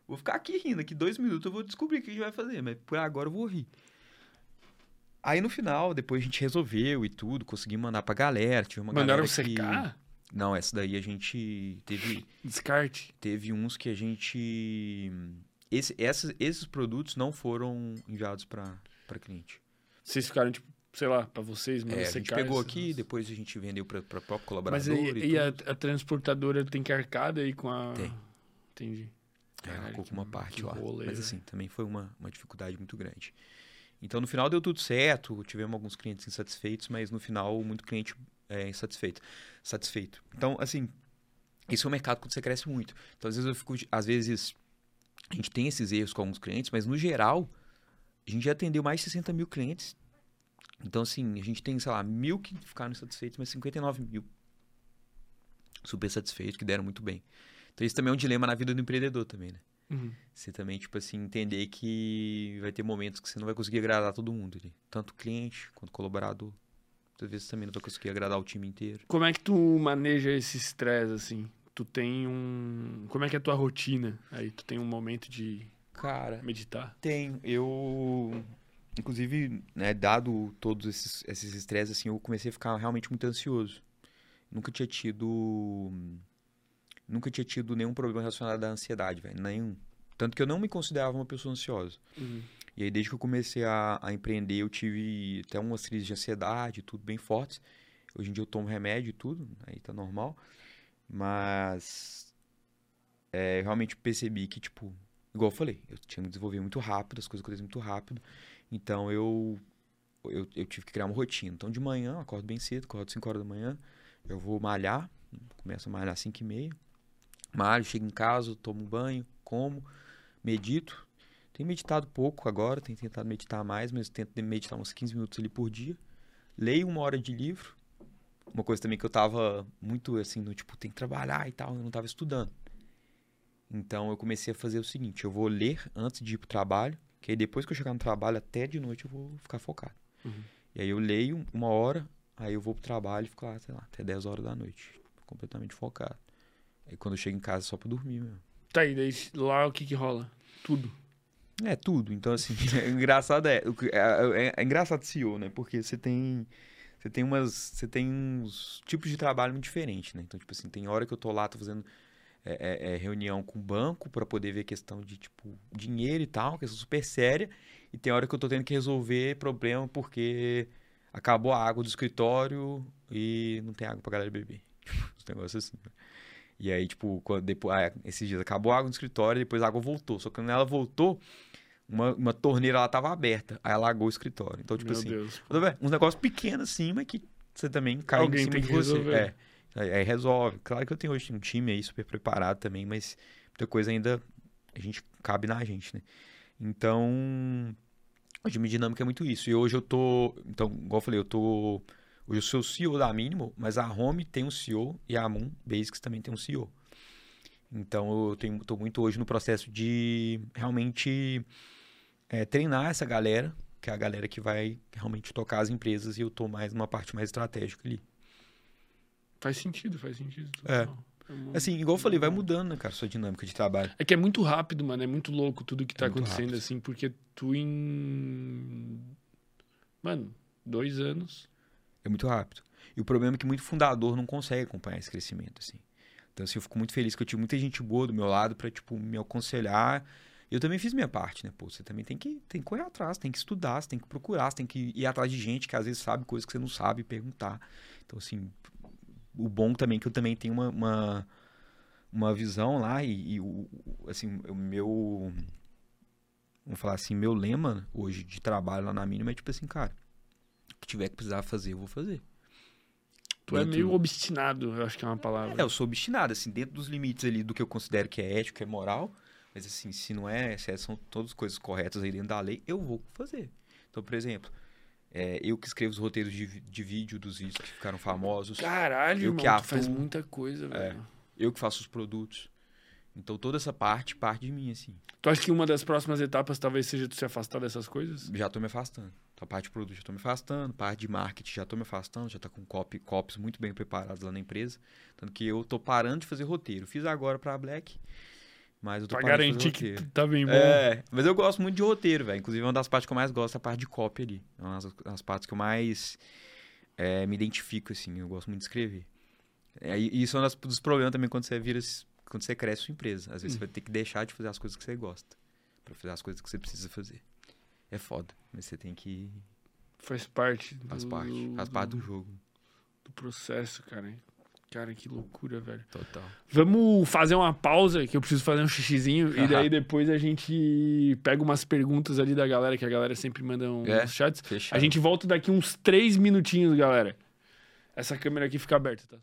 Vou ficar aqui rindo, aqui dois minutos eu vou descobrir o que a gente vai fazer, mas por agora eu vou rir. Aí no final, depois a gente resolveu e tudo, consegui mandar pra galera. Tive uma Mandaram galera que... secar? Não, essa daí a gente teve, Descarte. teve uns que a gente. Esse, essas, esses produtos não foram enviados pra cliente. Vocês ficaram, tipo, sei lá, pra vocês, mano, É, a gente pegou aqui, depois a gente vendeu pra próprio Mas colaborador e, e, e a, a transportadora tem que arcar daí com a... Tem. Entendi. É, Caralho, com uma parte lá. rolê, Mas assim, também foi uma, uma dificuldade muito grande. Então, no final deu tudo certo, tivemos alguns clientes insatisfeitos, mas no final, muito cliente é, insatisfeito. Satisfeito. Então, assim, esse é um mercado quando você cresce muito. Então, às vezes eu fico. Às vezes a gente tem esses erros com alguns clientes, mas no geral, a gente já atendeu mais de 60 mil clientes. Então, assim, a gente tem, sei lá, mil que ficaram insatisfeitos, mas 59 mil super satisfeitos, que deram muito bem. Então, isso também é um dilema na vida do empreendedor também, né? Uhum. Você também, tipo assim, entender que vai ter momentos que você não vai conseguir agradar todo mundo ali. Tanto cliente quanto colaborador. Muitas vezes também não vai conseguir agradar o time inteiro. Como é que tu maneja esse estresse, assim? Tu tem um... Como é que é a tua rotina? Aí tu tem um momento de Cara, meditar? tenho. Eu. Inclusive, né, dado todos esses esses estresses, assim, eu comecei a ficar realmente muito ansioso. Nunca tinha tido. Nunca tinha tido nenhum problema relacionado à ansiedade, velho. Nenhum. Tanto que eu não me considerava uma pessoa ansiosa. Uhum. E aí, desde que eu comecei a, a empreender, eu tive até umas crises de ansiedade, tudo bem fortes. Hoje em dia eu tomo remédio e tudo, aí tá normal. Mas é, eu realmente percebi que, tipo, igual eu falei, eu tinha que desenvolver muito rápido, as coisas acontecem muito rápido. Então eu, eu, eu tive que criar uma rotina. Então de manhã, eu acordo bem cedo, acordo 5 horas da manhã, eu vou malhar, começo a malhar às 5 e meia. Malho, chego em casa, tomo um banho, como, medito. Tenho meditado pouco agora, tenho tentado meditar mais, mas tento meditar uns 15 minutos ali por dia. Leio uma hora de livro. Uma coisa também que eu tava muito assim, no tipo, tem que trabalhar e tal, eu não tava estudando. Então eu comecei a fazer o seguinte, eu vou ler antes de ir pro trabalho, que aí depois que eu chegar no trabalho, até de noite eu vou ficar focado. Uhum. E aí eu leio uma hora, aí eu vou pro trabalho e fico lá, sei lá, até 10 horas da noite, completamente focado. Aí quando eu chego em casa é só pra dormir mesmo. Tá aí, daí lá o que que rola? Tudo. É, tudo. Então, assim, é engraçado é, é, é, é engraçado CEO, né? Porque você tem. Você tem umas. Você tem uns tipos de trabalho muito diferentes, né? Então, tipo assim, tem hora que eu tô lá, tô fazendo é, é, é, reunião com o banco pra poder ver questão de, tipo, dinheiro e tal, questão super séria. E tem hora que eu tô tendo que resolver problema porque acabou a água do escritório e não tem água pra galera beber. Tipo, uns negócios assim. né? E aí, tipo, quando depois, ah, esses dias acabou a água no escritório e depois a água voltou. Só que quando ela voltou, uma, uma torneira ela tava aberta. Aí alagou o escritório. Então, tipo Meu assim, Deus. uns negócios pequenos assim, mas que você também cai Alguém em cima tem de que você. resolver. É. Aí, resolve. Claro que eu tenho hoje um time aí super preparado também, mas muita coisa ainda a gente cabe na gente, né? Então, hoje minha dinâmica é muito isso. E hoje eu tô, então, igual eu falei, eu tô hoje eu sou o CEO da Minimal, mas a Home tem um CEO e a Moon Basics também tem um CEO. Então, eu tenho, tô muito hoje no processo de realmente é, treinar essa galera, que é a galera que vai realmente tocar as empresas e eu tô mais numa parte mais estratégica ali. Faz sentido, faz sentido. É. É Assim, igual eu falei, vai mudando, né, cara, sua dinâmica de trabalho. É que é muito rápido, mano. É muito louco tudo que tá É acontecendo, rápido. assim, porque tu em. Mano, dois anos. É muito rápido. E o problema é que muito fundador não consegue acompanhar esse crescimento, assim. Então, assim, eu fico muito feliz que eu tive muita gente boa do meu lado pra, tipo, me aconselhar. Eu também fiz minha parte, né? Pô, você também tem que, tem que correr atrás, tem que estudar, você tem que procurar, você tem que ir atrás de gente que às vezes sabe coisas que você não sabe e perguntar. Então, assim, o bom também é que eu também tenho uma, uma, uma visão lá e, e o, assim, o meu... Vamos falar assim, meu lema hoje de trabalho lá na mínima é tipo assim, cara, o que tiver que precisar fazer, eu vou fazer. Tu é Dentro- meio obstinado, eu acho que é uma palavra. É, eu sou obstinado, assim, dentro dos limites ali do que eu considero que é ético, que é moral. Mas, assim, se não é, se são todas coisas corretas aí dentro da lei, eu vou fazer. Então, por exemplo, é, eu que escrevo os roteiros de, de vídeo dos vídeos que ficaram famosos. Caralho, Eu irmão, que tu faz atuo. muita coisa, velho. eu que faço os produtos. Então toda essa parte parte de mim, assim. Tu acha que uma das próximas etapas talvez seja tu se afastar dessas coisas? Já tô me afastando. Então, a parte de produto já tô me afastando, parte de marketing já tô me afastando, já tá com copy, copies muito bem preparados lá na empresa. Tanto que eu tô parando de fazer roteiro. Fiz agora pra Black, mas eu tô Pra garantir que tá bem bom. É, mas eu gosto muito de roteiro, velho. Inclusive, uma das partes que eu mais gosto é a parte de copy ali. É uma das, das partes que eu mais é, me identifico, assim. Eu gosto muito de escrever. É, e isso é um dos problemas também quando você vira. Quando você cresce sua empresa. Às vezes Hum. você vai ter que deixar de fazer as coisas que você gosta. Pra fazer as coisas que você precisa fazer. É foda. Mas você tem que. Faz parte. Faz do- parte. Faz parte do jogo. do processo, cara. Cara, que loucura, velho. Total. Vamos fazer uma pausa, que eu preciso fazer um xixizinho. e daí depois a gente pega umas perguntas ali da galera, que a galera sempre manda uns É, chats. Fechado. A gente volta daqui uns três minutinhos, galera. Essa câmera aqui fica aberta, tá?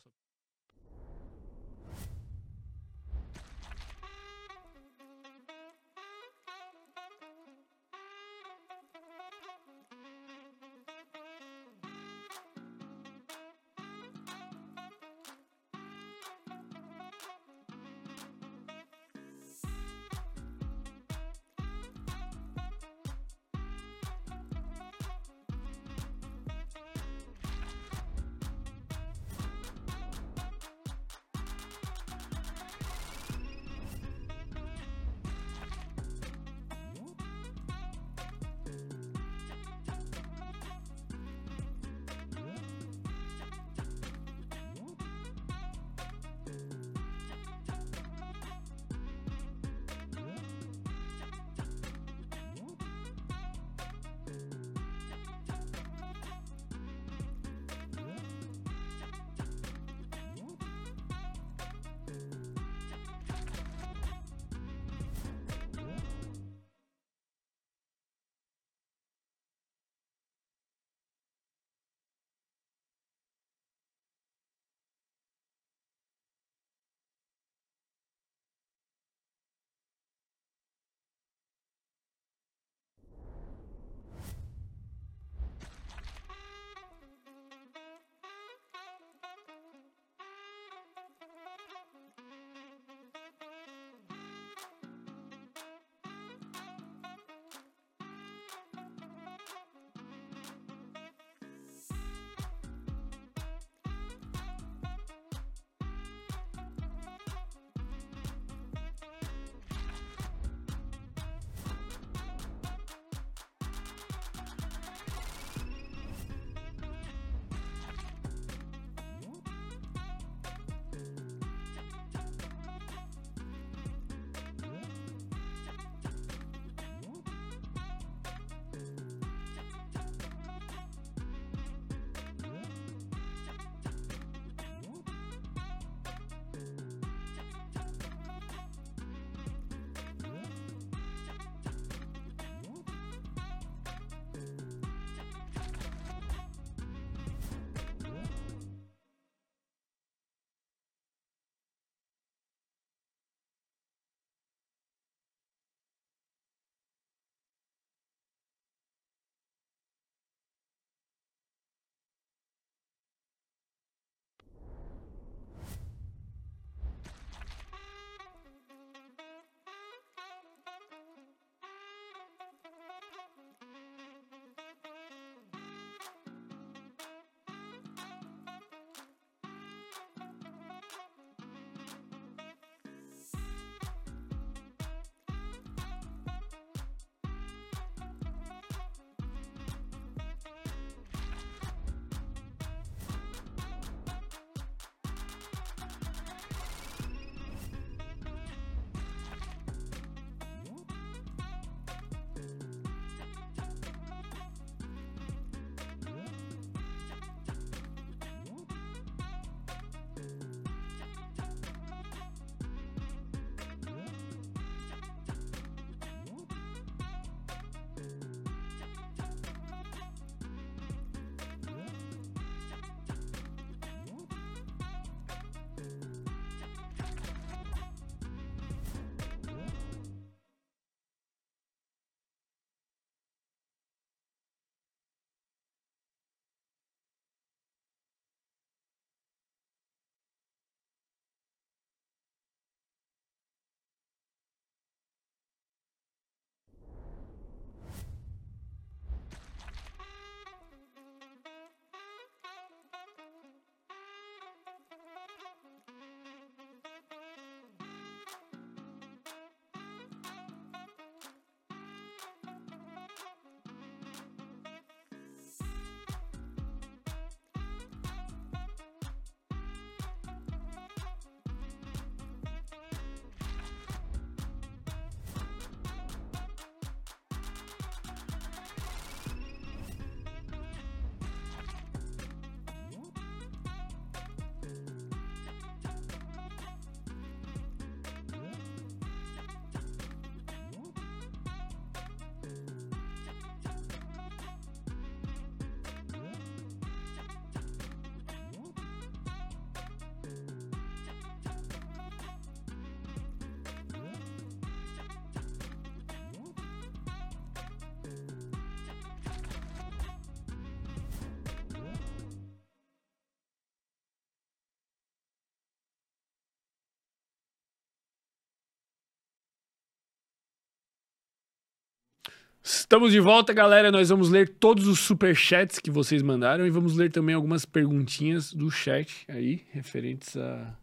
Estamos de volta, galera. Nós vamos ler todos os superchats que vocês mandaram e vamos ler também algumas perguntinhas do chat aí, referentes a,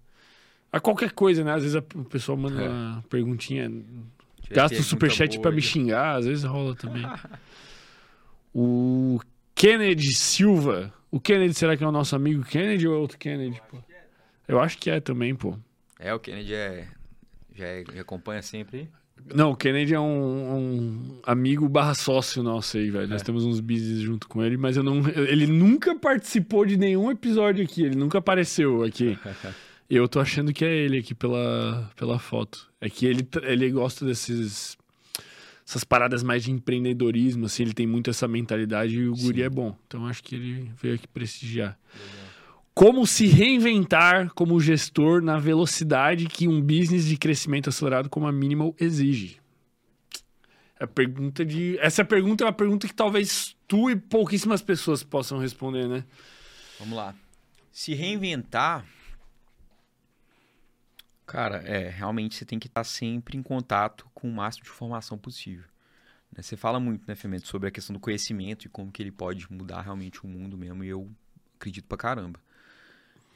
a qualquer coisa, né? Às vezes a- o pessoal manda É. uma perguntinha, gasta o boa pra aí. me xingar, às vezes rola também. o Kennedy Silva. O Kennedy, será que é o nosso amigo Kennedy ou é outro Kennedy, pô? Eu acho que é também, pô. É, o Kennedy é, já, é- já acompanha sempre. Não, o Kennedy é um, um amigo barra sócio nosso aí, velho. Nós É. temos uns business junto com ele, mas eu não, ele nunca participou de nenhum episódio aqui, ele nunca apareceu aqui. Eu tô achando que é ele aqui pela, pela foto. É que ele, ele gosta desses essas paradas mais de empreendedorismo, assim, ele tem muito essa mentalidade e o guri Sim. é bom. Então acho que ele veio aqui prestigiar. Como se reinventar como gestor na velocidade que um business de crescimento acelerado como a Minimal exige? A pergunta de. Essa pergunta é uma pergunta que talvez tu e pouquíssimas pessoas possam responder, né? Vamos lá. Se reinventar. Cara, é, realmente você tem que estar sempre em contato com o máximo de informação possível. né? Você fala muito, né, Femento, sobre a questão do conhecimento e como que ele pode mudar realmente o mundo mesmo, e eu acredito pra caramba.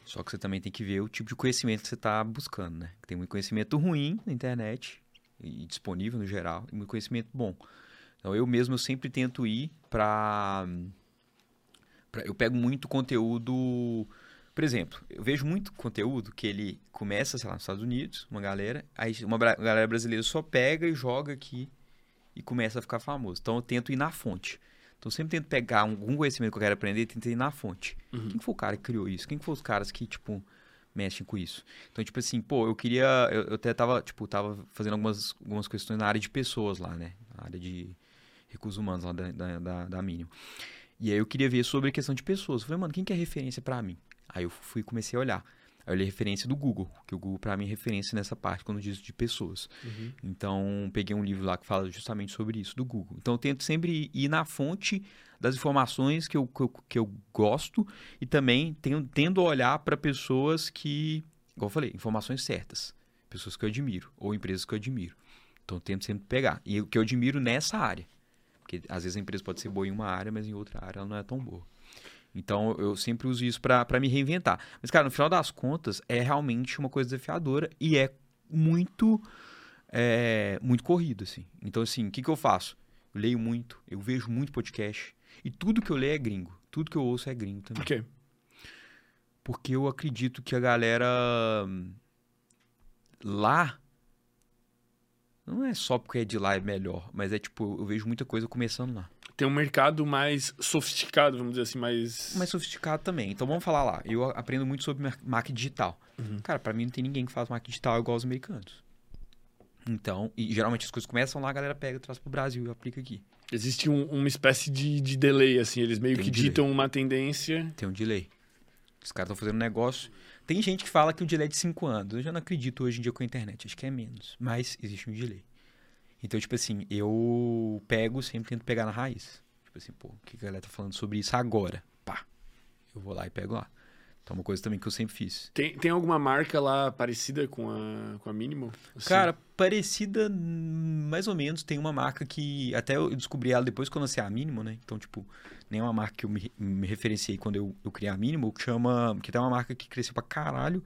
Só que você também tem que ver o tipo de conhecimento que você está buscando, né? Tem muito conhecimento ruim na internet, e disponível no geral, e muito conhecimento bom. Então eu mesmo eu sempre tento ir para Eu pego muito conteúdo. Por exemplo, eu vejo muito conteúdo que ele começa, sei lá, nos Estados Unidos, uma galera, aí uma galera brasileira só pega e joga aqui e começa a ficar famoso. Então eu tento ir na fonte. Então sempre tento pegar algum conhecimento que eu quero aprender e tento ir na fonte. Uhum. Quem que foi o cara que criou isso? Quem que foi os caras que, tipo, mexem com isso? Então, tipo assim, pô, eu queria. Eu, eu até tava, tipo, tava fazendo algumas, algumas questões na área de pessoas lá, né? Na área de recursos humanos lá da, da, da, da Minion. E aí eu queria ver sobre a questão de pessoas. Eu falei, mano, quem que é referência pra mim? Aí eu fui e comecei a olhar. Eu olhei referência do Google, que o Google pra mim é referência nessa parte quando diz de pessoas. Então, peguei um livro lá que fala justamente sobre isso, do Google. Então, eu tento sempre ir na fonte das informações que eu, que eu, que eu gosto e também tenho, tendo a olhar para pessoas que, igual eu falei, informações certas. Pessoas que eu admiro, ou empresas que eu admiro. Então, eu tento sempre pegar. E o que eu admiro nessa área. Porque, às vezes, a empresa pode ser boa em uma área, mas em outra área ela não é tão boa. Então, eu sempre uso isso para me reinventar. Mas, cara, no final das contas, é realmente uma coisa desafiadora e é muito é, muito corrido, assim. Então, assim, o que, que eu faço? Eu leio muito, eu vejo muito podcast. E tudo que eu leio é gringo. Tudo que eu ouço é gringo também. Por quê? Porque eu acredito que a galera hum, lá. Não é só porque é de lá é melhor, mas é tipo, eu vejo muita coisa começando lá. Tem um mercado mais sofisticado, vamos dizer assim, mais. Mais sofisticado também. Então vamos falar lá. Eu aprendo muito sobre marketing digital. Cara, pra mim não tem ninguém que faz marketing digital igual os americanos. Então, e geralmente as coisas começam lá, a galera pega, traz pro Brasil e aplica aqui. Existe um- uma espécie de, de delay, assim. Eles meio Tem que um ditam uma tendência. Tem um delay. Os caras estão fazendo negócio. Tem gente que fala que o delay é de 5 anos. Eu já não acredito hoje em dia com a internet. Acho que é menos. Mas existe um delay. Então, tipo assim, eu pego, sempre tento pegar na raiz. Tipo assim, pô, o que a galera tá falando sobre isso agora? Pá. Eu vou lá e pego lá. Então, é uma coisa também que eu sempre fiz. Tem, tem alguma marca lá parecida com a, com a Minimal? Assim? Cara, parecida, mais ou menos. Tem uma marca que até eu descobri ela depois que eu lancei a Minimal, né? Então, tipo, nem é uma marca que eu me, me referenciei quando eu, eu criei a Minimal, que chama. Que tem uma marca que cresceu pra caralho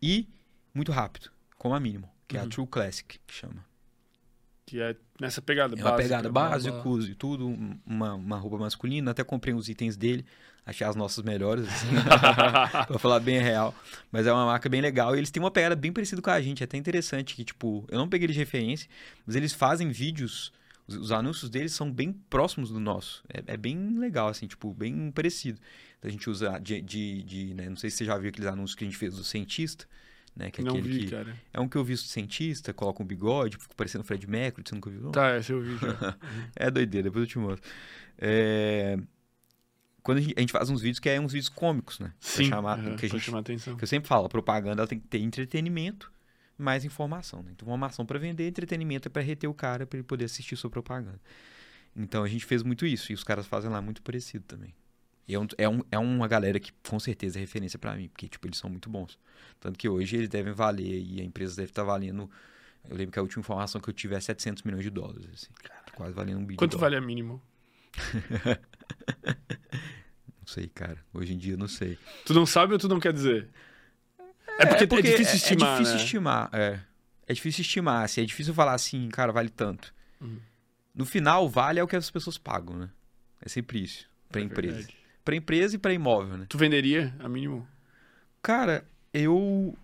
e muito rápido, como a Minimal, que é a Uhum. True Classic, que chama. Que é nessa pegada É uma básica, pegada blá, básicos e tudo, um- uma, uma roupa masculina. Até comprei os itens dele, achei as nossas melhores, assim, pra falar bem real. Mas é uma marca bem legal e eles têm uma pegada bem parecida com a gente. É até interessante que, tipo, eu não peguei eles de referência, mas eles fazem vídeos, os, os anúncios deles são bem próximos do nosso. É, é bem legal, assim, tipo, bem parecido. Então, a gente usa de, de, de, né, não sei se você já viu aqueles anúncios que a gente fez do cientista, né? Que é Não aquele vi, que cara. é um que eu vi cientista, coloca um bigode, fica parecendo o Fred Mercury, você nunca viu? não? Tá, esse eu vi já. É doideira, depois eu te mostro. É, quando a gente, a gente faz uns vídeos que é uns vídeos cômicos, né? Pra Sim, chamar, aham, que a pra gente, chamar atenção. que eu sempre falo, a propaganda tem que ter entretenimento mais informação, né? Então, informação para vender, entretenimento é para reter o cara para ele poder assistir sua propaganda. Então, a gente fez muito isso e os caras fazem lá muito parecido também. E é, um, é, um- é uma galera que com certeza é referência para mim, porque tipo, eles são muito bons. Tanto que hoje eles devem valer e a empresa deve estar valendo. Eu lembro que a última informação que eu tive é 700 milhões de dólares, assim. Quase valendo um bilhão. Quanto vale a mínimo? Não sei, cara. Hoje em dia não sei. Tu não sabe ou tu não quer dizer? É porque é, difícil estimar, É difícil né? estimar, é. É difícil estimar, assim. É difícil falar assim, cara, vale tanto. Uhum. No final, vale é o que as pessoas pagam, né? É sempre isso. Pra É empresa. verdade. Pra empresa e pra imóvel, né? Tu venderia a mínimo? Cara, eu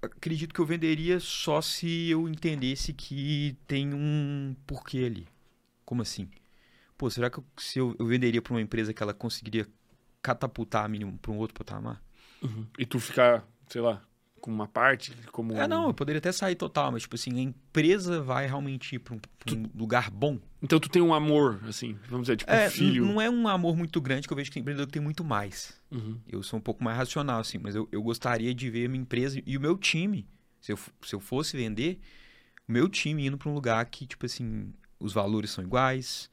acredito que eu venderia só se eu entendesse que tem um porquê ali. Como assim? Pô, será que eu, se eu, eu venderia pra uma empresa que ela conseguiria catapultar a mínimo pra um outro patamar? E tu ficar, sei lá, com uma parte, como... É, não, eu poderia até sair total, mas tipo assim, a empresa vai realmente ir pra um, pra um lugar bom. Então tu tem um amor, assim, vamos dizer, tipo É, um filho. não é um amor muito grande que eu vejo que tem empreendedor que tem muito mais. Uhum. Eu sou um pouco mais racional, assim, mas eu, eu gostaria de ver a minha empresa e o meu time, se eu, se eu fosse vender, o meu time indo para um lugar que, tipo assim, os valores são iguais,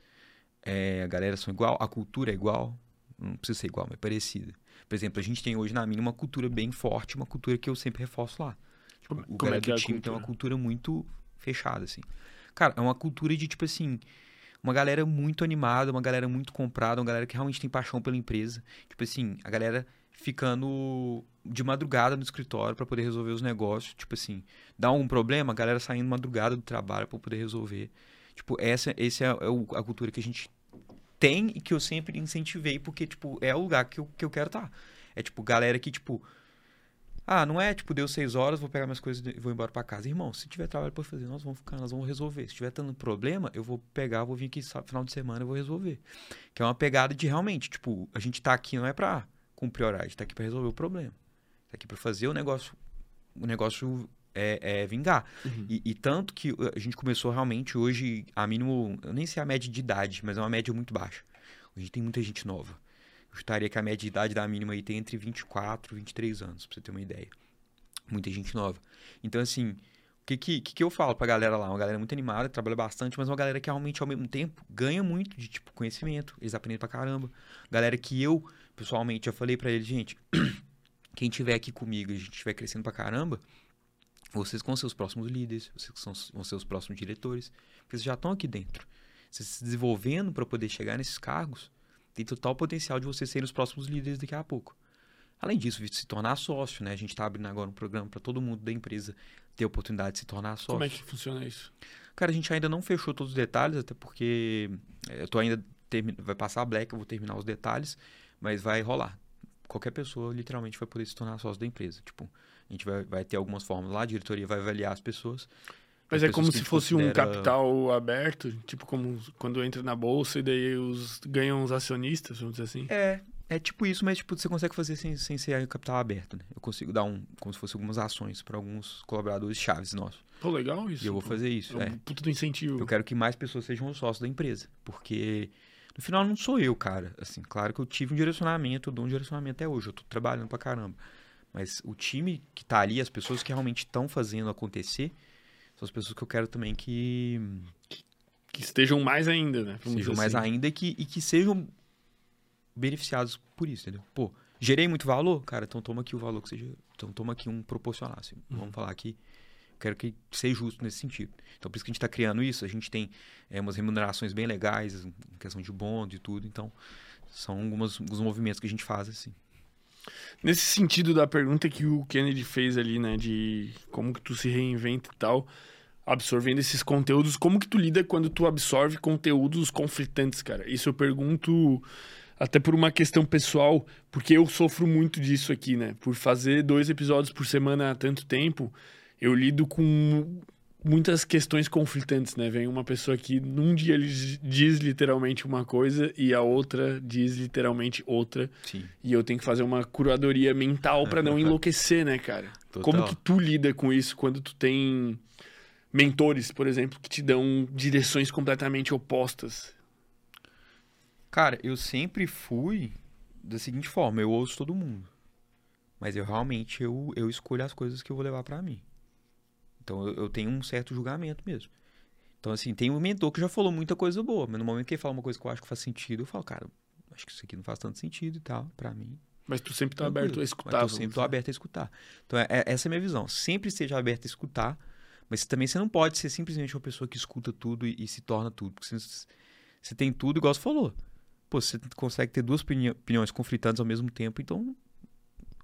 é, a galera são igual, a cultura é igual, não precisa ser igual, mas é parecida. Por exemplo, a gente tem hoje na mina uma cultura bem forte, uma cultura que eu sempre reforço lá. Tipo, Como- o como é que é time tem uma cultura? muito fechada, assim. Cara, é uma cultura de, tipo assim, uma galera muito animada, uma galera muito comprada, uma galera que realmente tem paixão pela empresa. Tipo assim, a galera ficando de madrugada no escritório para poder resolver os negócios. Tipo assim, dá algum problema, a galera saindo madrugada do trabalho para poder resolver. Tipo, essa, essa é a, o- a cultura que a gente tem e que eu sempre incentivei, porque, tipo, é o lugar que eu, que eu quero estar. É, tipo, galera que, tipo... Ah, não é, tipo, deu seis horas, vou pegar minhas coisas e vou embora para casa. Irmão, se tiver trabalho para fazer, nós vamos ficar, nós vamos resolver. Se tiver tendo problema, eu vou pegar, vou vir aqui só- final de semana e vou resolver. Que é uma pegada de realmente, tipo, a gente tá aqui não é pra cumprir horário, a gente tá aqui pra resolver o problema. Tá aqui pra fazer o negócio, o negócio é, é vingar. Uhum. E, e tanto que uh, a gente começou realmente hoje, a mínimo, eu nem sei a média de idade, mas é uma média muito baixa. Hoje tem muita gente nova. Eu estaria que a média de idade da mínima aí tem entre 24 e 23 anos, pra você ter uma ideia. Muita gente nova. Então, assim, o que, que, que eu falo pra galera lá? Uma galera muito animada, trabalha bastante, mas uma galera que realmente, ao mesmo tempo, ganha muito de, tipo, conhecimento. Eles aprendem pra caramba. Galera que eu, pessoalmente, já falei pra eles, gente, quem tiver aqui comigo e a gente estiver crescendo pra caramba, vocês vão ser os próximos líderes, vocês são, vão ser os próximos diretores, porque vocês já estão aqui dentro. Vocês se desenvolvendo para poder chegar nesses cargos, tem total potencial de vocês serem os próximos líderes daqui a pouco. Além disso, se tornar sócio, né? A gente está abrindo agora um programa para todo mundo da empresa ter a oportunidade de se tornar sócio. Como é que funciona isso? Cara, a gente ainda não fechou todos os detalhes, até porque eh, eu tô ainda termi- vai passar a Black, eu vou terminar os detalhes, mas vai rolar. Qualquer pessoa literalmente vai poder se tornar sócio da empresa. Tipo, a gente vai, vai ter algumas formas lá, a diretoria vai avaliar as pessoas. Mas As é como se fosse um considera- capital aberto, tipo como quando entra na bolsa e daí os ganham os acionistas, vamos dizer assim. É, é tipo isso, mas tipo, você consegue fazer sem, sem ser capital aberto, né? Eu consigo dar um, como se fosse algumas ações para alguns colaboradores chaves nossos. Pô, legal isso. E eu vou fazer isso, É é. um puta do incentivo. Eu quero que mais pessoas sejam sócios da empresa, porque no final não sou eu, cara. Assim, claro que eu tive um direcionamento, eu dou um direcionamento até hoje, eu tô trabalhando pra caramba. Mas o time que tá ali, as pessoas que realmente estão fazendo acontecer, são as pessoas que eu quero também que Que estejam mais ainda, né? Vamos sejam dizer mais assim. ainda e que, e que sejam beneficiados por isso, entendeu? Pô, gerei muito valor? Cara, então toma aqui o valor que seja. Então toma aqui um proporcional. Assim, Uhum. Vamos falar aqui. Quero que seja justo nesse sentido. Então, por isso que a gente está criando isso. A gente tem é, umas remunerações bem legais, em questão de bônus e tudo. Então, são algumas, alguns movimentos que a gente faz, assim. Nesse sentido da pergunta que o Kennedy fez ali, né, de como que tu se reinventa e tal, absorvendo esses conteúdos, como que tu lida quando tu absorve conteúdos conflitantes, cara? Isso eu pergunto até por uma questão pessoal, porque eu sofro muito disso aqui, né? Por fazer dois episódios por semana há tanto tempo, eu lido com muitas questões conflitantes, né? Vem uma pessoa que num dia diz literalmente uma coisa e a outra diz literalmente outra. Sim. E eu tenho que fazer uma curadoria mental pra não enlouquecer, né, cara? Total. Como que tu lida com isso quando tu tem mentores, por exemplo, que te dão direções completamente opostas? Cara, eu sempre fui da seguinte forma, eu ouço todo mundo. Mas eu realmente eu, eu escolho as coisas que eu vou levar para mim. Então eu, eu, tenho um certo julgamento mesmo. Então, assim, tem um mentor que já falou muita coisa boa, mas no momento que ele fala uma coisa que eu acho que faz sentido, eu falo, cara, acho que isso aqui não faz tanto sentido e tal, para mim. Mas tu sempre tá aberto a escutar. Mas eu sempre tô aberto a escutar. Então, é, é, essa é a minha visão. Sempre esteja aberto a escutar, mas também você não pode ser simplesmente uma pessoa que escuta tudo e, e se torna tudo. Porque você, você tem tudo, igual você falou. Pô, você consegue ter duas opiniões conflitantes ao mesmo tempo, então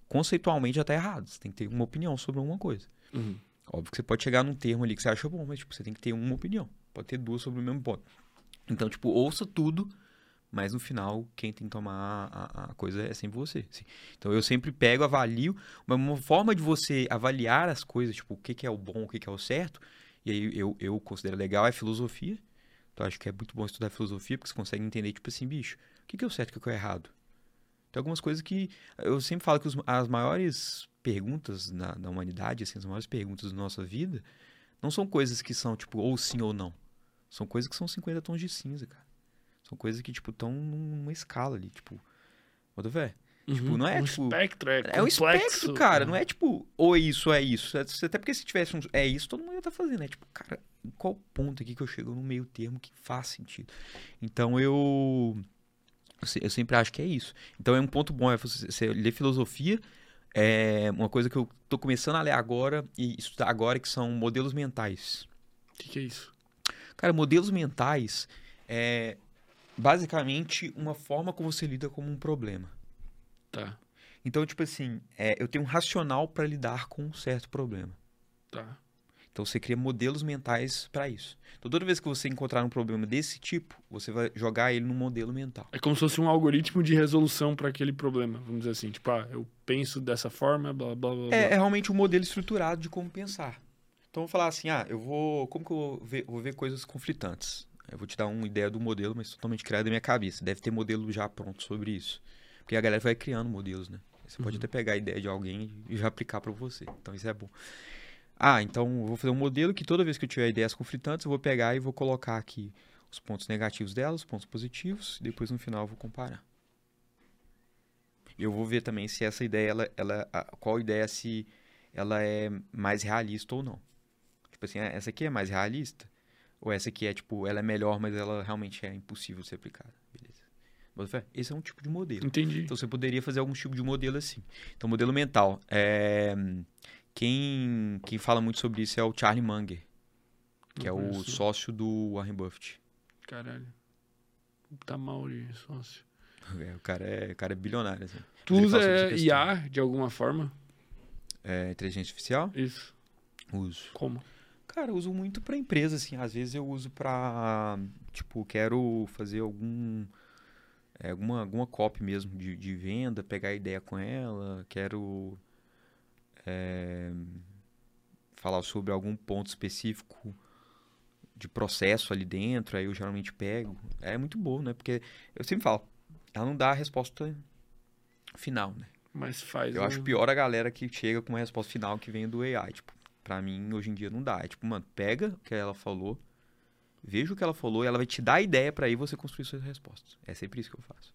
conceitualmente já tá errado. Você tem que ter uma opinião sobre alguma coisa. Uhum. Óbvio que você pode chegar num termo ali que você acha bom, mas tipo, você tem que ter uma opinião. Pode ter duas sobre o mesmo ponto. Então, tipo, ouça tudo, mas no final, quem tem que tomar a, a coisa é sempre você. Assim. Então, eu sempre pego, avalio. Uma, forma de você avaliar as coisas, tipo, o que, que é o bom, o que, que é o certo, e aí eu, eu considero legal, é filosofia. Então, acho que é muito bom estudar filosofia, porque você consegue entender, tipo assim, bicho, o que, que é o certo e o que é o errado? Tem algumas coisas que. Eu sempre falo que os, as maiores perguntas na, na humanidade, assim, as maiores perguntas da nossa vida, não são coisas que são, tipo, ou sim ou não. São coisas que são 50 tons de cinza, cara. São coisas que, tipo, estão numa escala ali, tipo. Bota fé. Uhum, tipo, não é um tipo. espectro, é, É um espectro, cara. Não é tipo, ou é isso, ou é isso. É- Até porque se tivesse um. É isso, todo mundo ia estar fazendo. É tipo, cara, em qual ponto aqui que eu chego no meio termo que faz sentido? Então eu. Eu sempre acho que é isso. Então é um ponto bom é você, você ler filosofia. É uma coisa que eu tô começando a ler agora e estudar agora, que são modelos mentais. O que, que é isso? Cara, modelos mentais é basicamente uma forma como você lida com um problema. Tá, Então, tipo assim, é, eu tenho um racional para lidar com um certo problema. tá. Então, você cria modelos mentais para isso. Então, toda vez que você encontrar um problema desse tipo, você vai jogar ele num modelo mental. É como se fosse um algoritmo de resolução para aquele problema, vamos dizer assim. Tipo, ah, eu penso dessa forma, blá, blá, blá. É, é realmente um modelo estruturado de como pensar. Então, vamos falar assim, ah, eu vou... Como que eu vou ver, vou ver coisas conflitantes? Eu vou te dar uma ideia do modelo, mas totalmente criado da minha cabeça. Deve ter modelo já pronto sobre isso. Porque a galera vai criando modelos, né? Você pode Uhum. até pegar a ideia de alguém e já aplicar para você. Então, isso é bom. Ah, então eu vou fazer um modelo que toda vez que eu tiver ideias conflitantes, eu vou pegar e vou colocar aqui os pontos negativos delas, os pontos positivos, e depois no final eu vou comparar. Eu vou ver também se essa ideia, ela, ela, a- qual ideia se ela é mais realista ou não. Tipo assim, ah, essa aqui é mais realista? Ou essa aqui é, tipo, ela é melhor, mas ela realmente é impossível de ser aplicada? Beleza. Esse é um tipo de modelo. Entendi. Então você poderia fazer algum tipo de modelo assim. Então, modelo mental. É... Quem, quem fala muito sobre isso é o Charlie Munger, que é Não o conheço. sócio do Warren Buffett. Caralho. Tá mal de sócio. É, o, cara é, o cara é bilionário, assim. Tu usa. IA de alguma forma? É, inteligência artificial? Isso. Uso. Como? Cara, eu uso muito pra empresa, assim. Às vezes eu uso pra, tipo, quero fazer algum... é, alguma, alguma copy mesmo de, de venda, pegar ideia com ela, quero é, falar sobre algum ponto específico de processo ali dentro, aí eu geralmente pego. É muito bom, né? Porque eu sempre falo, ela não dá a resposta final, né? Mas faz. Eu um- acho pior a galera que chega com uma resposta final que vem do AI. Tipo, pra mim, hoje em dia não dá. É tipo, mano, pega o que ela falou, veja o que ela falou e ela vai te dar a ideia pra aí você construir suas respostas. É sempre isso que eu faço.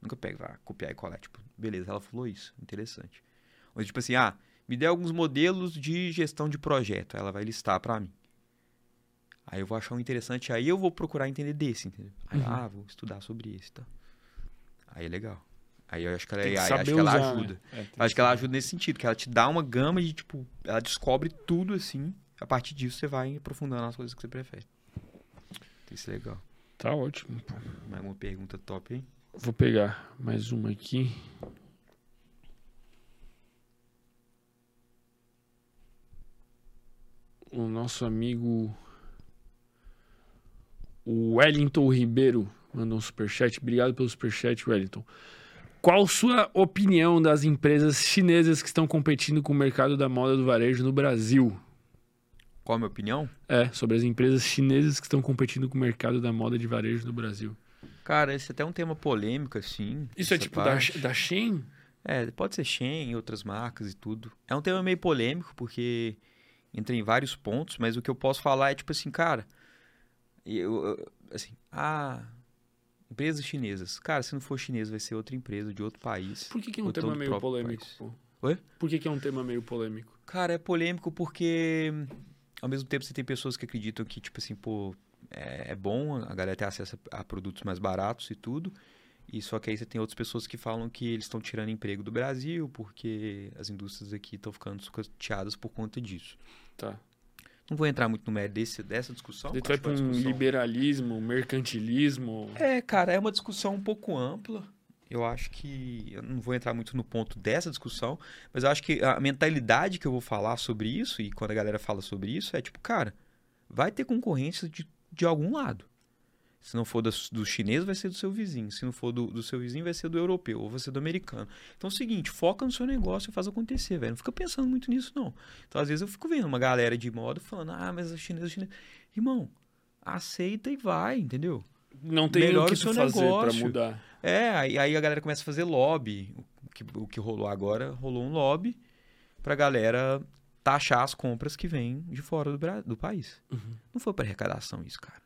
Nunca pego, vai copiar e colar. Tipo, beleza, ela falou isso, interessante. Ou tipo assim, ah, me dê alguns modelos de gestão de projeto. Ela vai listar pra mim. Aí eu vou achar um interessante, aí eu vou procurar entender desse, entendeu? Aí, Uhum. ah, vou estudar sobre esse, tá? Aí é legal. Aí eu acho que ela, Tem que aí saber acho que ela usar, né? ajuda. É, Acho que ela ajuda nesse sentido, que ela te dá uma gama de, tipo, ela descobre tudo assim. A partir disso você vai aprofundando as coisas que você prefere. Isso é legal. Tá ótimo. Mais uma pergunta top aí? Vou pegar mais uma aqui. O nosso amigo o Wellington Ribeiro mandou um superchat. Obrigado pelo superchat, Wellington. Qual sua opinião das empresas chinesas que estão competindo com o mercado da moda do varejo no Brasil? Qual a minha opinião? É, sobre as empresas chinesas que estão competindo com o mercado da moda de varejo no Brasil. Cara, esse é até um tema polêmico, assim. Isso é tipo da, parte. da Shein? É, pode ser Shein, outras marcas e tudo. É um tema meio polêmico, porque entra em vários pontos, mas o que eu posso falar é tipo assim, cara, eu, assim, ah, Empresas chinesas. Cara, se não for chinesa, vai ser outra empresa de outro país. Por que, que é um tema meio polêmico? Oi? Por que, que é um tema meio polêmico? Cara, é polêmico porque ao mesmo tempo você tem pessoas que acreditam que, tipo assim, pô, é, é bom a galera ter acesso a, a produtos mais baratos e tudo. E só que aí você tem outras pessoas que falam que eles estão tirando emprego do Brasil porque as indústrias aqui estão ficando sucateadas por conta disso. Tá. Não vou entrar muito no mérito desse, dessa discussão. Que vai é para uma um discussão- liberalismo, mercantilismo. É, cara, é uma discussão um pouco ampla. Eu acho que. Eu não vou entrar muito no ponto dessa discussão, mas eu acho que a mentalidade que eu vou falar sobre isso, e quando a galera fala sobre isso, é tipo, cara, vai ter concorrência de, de algum lado. Se não for do chinês, vai ser do seu vizinho. Se não for do, do seu vizinho, vai ser do europeu, ou vai ser do americano. Então é o seguinte, foca no seu negócio e faz acontecer, velho. Não fica pensando muito nisso, não. Então, às vezes, eu fico vendo uma galera de moda falando, ah, mas a chinesa, a chinesa. Irmão, aceita e vai, entendeu? Não tem o Melhora que o seu fazer para negócio. mudar. É, aí, aí a galera começa a fazer lobby. O que, o que rolou agora, rolou um lobby pra galera taxar as compras que vêm de fora do, do país. Uhum. Não foi pra arrecadação isso, cara.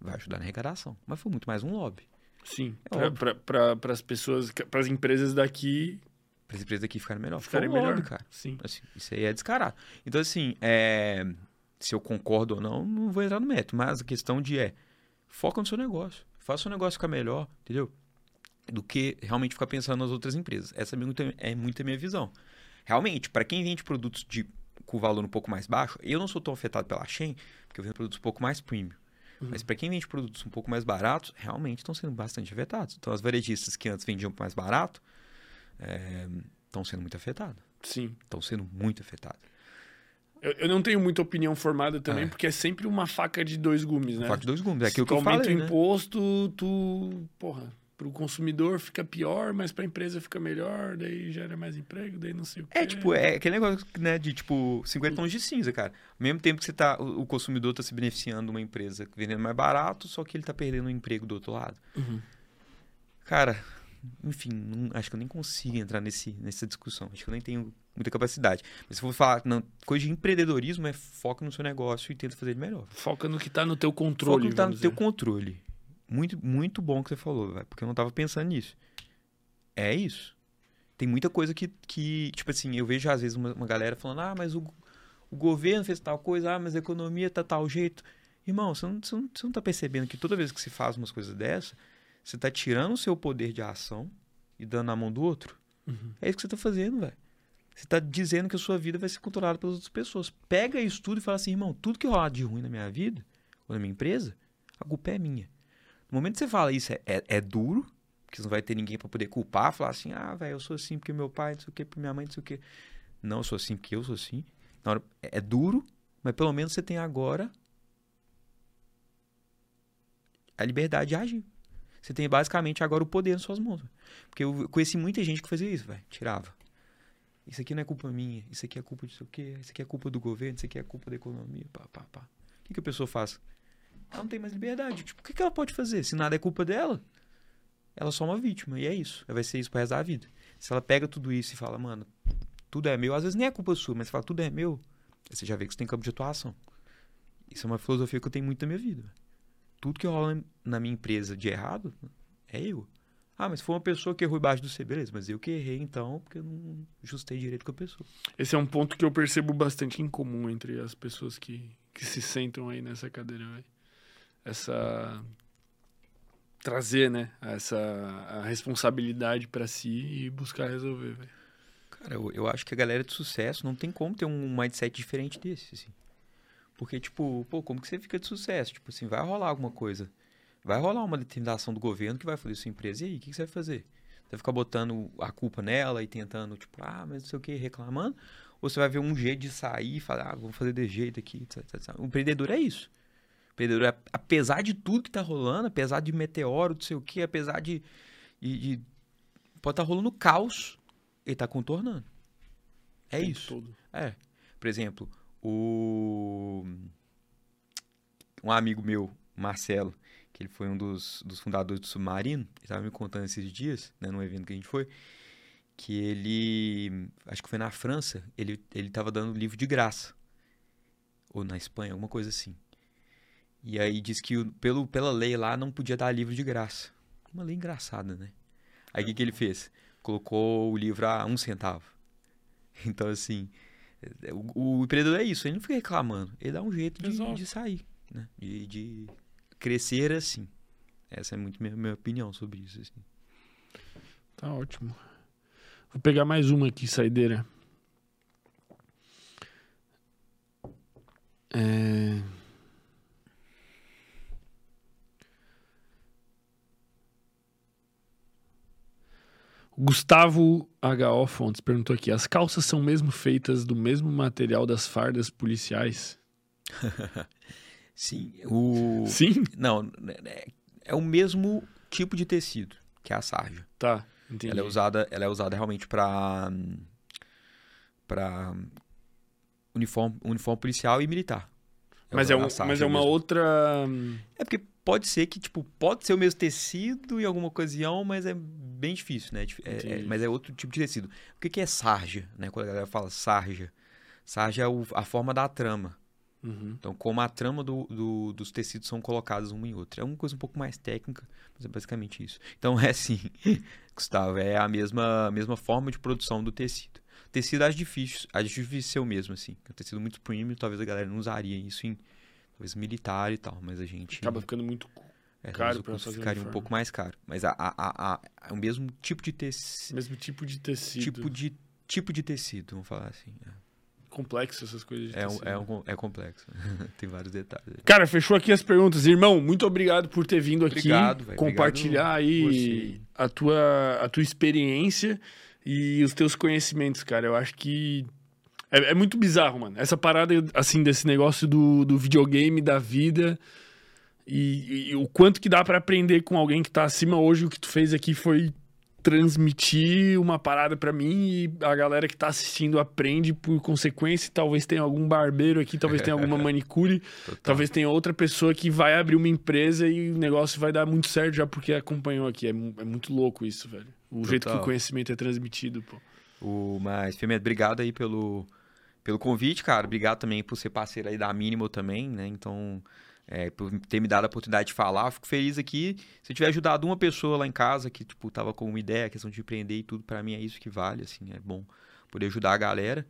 Vai ajudar na arrecadação. Mas foi muito mais um lobby. Sim. É. Para as pessoas, para as empresas daqui Para as empresas aqui ficarem melhor. ficarem um melhor. lobby, cara. Sim. Assim, isso aí é descarado. Então, assim, é, se eu concordo ou não, não vou entrar no mérito. Mas a questão de é, foca no seu negócio. Faça o seu negócio ficar melhor, entendeu? Do que realmente ficar pensando nas outras empresas. Essa é muito, é muito a minha visão. Realmente, para quem vende produtos de, com valor um pouco mais baixo, eu não sou tão afetado pela Shein, porque eu vendo produtos um pouco mais premium. Mas para quem vende produtos um pouco mais baratos, realmente estão sendo bastante afetados. Então, as varejistas que antes vendiam mais barato é, estão sendo muito afetadas. Sim. Estão sendo muito afetadas. Eu, eu não tenho muita opinião formada também, É. porque é sempre uma faca de dois gumes, né? Faca de dois gumes. É Se aquilo tu que eu falei, o né? imposto, tu, porra, pro consumidor fica pior, mas pra empresa fica melhor, daí gera mais emprego, daí não sei o quê. É, tipo, é aquele negócio, né, de, tipo, 50 tons de cinza, cara. Ao mesmo tempo que você tá, o, o consumidor tá se beneficiando de uma empresa vendendo mais barato, só que ele tá perdendo o emprego do outro lado. Uhum. Cara, enfim, não- acho que eu nem consigo entrar nesse, nessa discussão. Acho que eu nem tenho muita capacidade. Mas se for falar, não, coisa de empreendedorismo é foca no seu negócio e tenta fazer ele melhor. Foca no que tá no teu controle, Foca no que tá no vamos teu dizer. controle. Muito, muito bom que você falou, velho, porque eu não tava pensando nisso. É isso. Tem muita coisa que, que tipo assim, eu vejo às vezes uma, uma galera falando, ah, mas o, o governo fez tal coisa, ah, mas a economia tá tal jeito. Irmão, você não, você, não, você não tá percebendo que toda vez que se faz umas coisas dessa, você tá tirando o seu poder de ação e dando na mão do outro? Uhum. É isso que você tá fazendo, velho. Você tá dizendo que a sua vida vai ser controlada pelas outras pessoas. Pega isso tudo e fala assim, irmão, tudo que rolar de ruim na minha vida, ou na minha empresa, a culpa é minha. No momento que você fala isso, é, é, é duro, porque não vai ter ninguém pra poder culpar, falar assim, ah, velho, eu sou assim porque meu pai, não sei o que, porque minha mãe, não sei o que. Não, eu sou assim porque eu sou assim. Na hora, é é duro, mas pelo menos você tem agora a liberdade de agir. Você tem basicamente agora o poder nas suas mãos. velho. Porque eu conheci muita gente que fazia isso, velho. Tirava. Isso aqui não é culpa minha, isso aqui é culpa de sei o quê, isso aqui é culpa do governo, isso aqui é culpa da economia, pá, pá, pá. O que, que a pessoa faz? Ela não tem mais liberdade. Tipo, o que, que ela pode fazer? Se nada é culpa dela, ela é só uma vítima. E é isso. Vai ser isso pro resto da vida. Se ela pega tudo isso e fala, mano, tudo é meu, às vezes nem é culpa sua, mas fala, tudo é meu, você já vê que você tem campo de atuação. Isso é uma filosofia que eu tenho muito na minha vida. Tudo que rola na minha empresa de errado é eu. Ah, mas foi uma pessoa que errou embaixo do C, beleza, mas eu que errei então, porque eu não ajustei direito com a pessoa. Esse é um ponto que eu percebo bastante em comum entre as pessoas que, que se sentam aí nessa cadeira, velho. Essa. Trazer, né? Essa a responsabilidade pra si e buscar resolver, velho. Cara, eu, eu acho que a galera de sucesso não tem como ter um mindset diferente desse, assim. Porque, tipo, pô, como que você fica de sucesso? Tipo assim, vai rolar alguma coisa. Vai rolar uma determinação do governo que vai fazer sua empresa. E aí, o que, que você vai fazer? Você vai ficar botando a culpa nela e tentando, tipo, ah, mas não sei o que, reclamando? Ou você vai ver um jeito de sair e falar, ah, vamos fazer de jeito aqui, etc, etc. O empreendedor é isso. O empreendedor, é, apesar de tudo que tá rolando, apesar de meteoro, não sei o que, apesar de, de, de- Pode estar rolando caos, ele tá contornando. É tempo isso. todo. É. Por exemplo, o. Um amigo meu, Marcelo, que ele foi um dos, dos fundadores do Submarino, ele estava me contando esses dias, né, num evento que a gente foi, que ele. Acho que foi na França, ele, ele tava dando livro de graça. Ou na Espanha, alguma coisa assim. E aí diz que pelo, pela lei lá não podia dar livro de graça. uma lei engraçada, né? Aí o que, que ele fez? Colocou o livro a um centavo. Então, assim, o, o empreendedor é isso, ele não fica reclamando, ele dá um jeito de, de sair, né? De, de crescer assim. Essa é muito minha, minha opinião sobre isso. Assim. Tá ótimo. Vou pegar mais uma aqui, saideira. É... Gustavo HO Fontes perguntou aqui: as calças são mesmo feitas do mesmo material das fardas policiais? Sim, o... Sim? Não, né, né, é o mesmo tipo de tecido que é a sarja. Tá, entendi. Ela é usada, ela é usada realmente para para uniforme, uniforme policial e militar. mas, é, usada um, mas é uma mesmo. outra. É porque pode ser que tipo pode ser o mesmo tecido em alguma ocasião, mas é bem difícil, né? É- é- Entendi. mas é outro tipo de tecido. O que, que é sarja, né? Quando a galera fala sarja, sarja é o- a forma da trama. Uhum. Então, como a trama do- do- dos tecidos são colocados uma em outra. É uma coisa um pouco mais técnica, mas é basicamente isso. Então, é assim, Gustavo, é a mesma, mesma forma de produção do tecido. Tecido acho difícil, acho difícil ser o mesmo, assim. É um tecido muito premium, talvez a galera não usaria isso em, talvez, militar e tal, mas a gente... Acaba ficando muito. é, caro custo fazer ficaria um pouco mais caro. Mas a, a, a, é o mesmo tipo de tecido. Mesmo tipo de tecido. Tipo de, tipo de tecido, vamos falar assim. Complexo essas coisas de É, tecido. é, um, é complexo. Tem vários detalhes. aí. Cara, fechou aqui as perguntas. Irmão, muito obrigado por ter vindo aqui Obrigado, velho. compartilhar Obrigado aí a tua, a tua experiência e os teus conhecimentos, cara. Eu acho que é, é muito bizarro, mano. Essa parada, assim, desse negócio do, do videogame, da vida e, e o quanto que dá pra aprender com alguém que tá acima hoje. O que tu fez aqui foi transmitir uma parada pra mim e a galera que tá assistindo aprende por consequência. Talvez tenha algum barbeiro aqui, talvez tenha alguma manicure. Total. Talvez tenha outra pessoa que vai abrir uma empresa e o negócio vai dar muito certo já porque acompanhou aqui. É, é muito louco isso, velho. O jeito que o Total. conhecimento é transmitido, pô. O, mas, Fêmea, obrigado aí pelo, pelo convite, cara. Obrigado também por ser parceiro aí da Minimal também, né? Então, é, por ter me dado a oportunidade de falar. Fico feliz aqui. Se eu tiver ajudado uma pessoa lá em casa que, tipo, tava com uma ideia, questão de empreender e tudo, pra mim é isso que vale, assim. É bom poder ajudar a galera.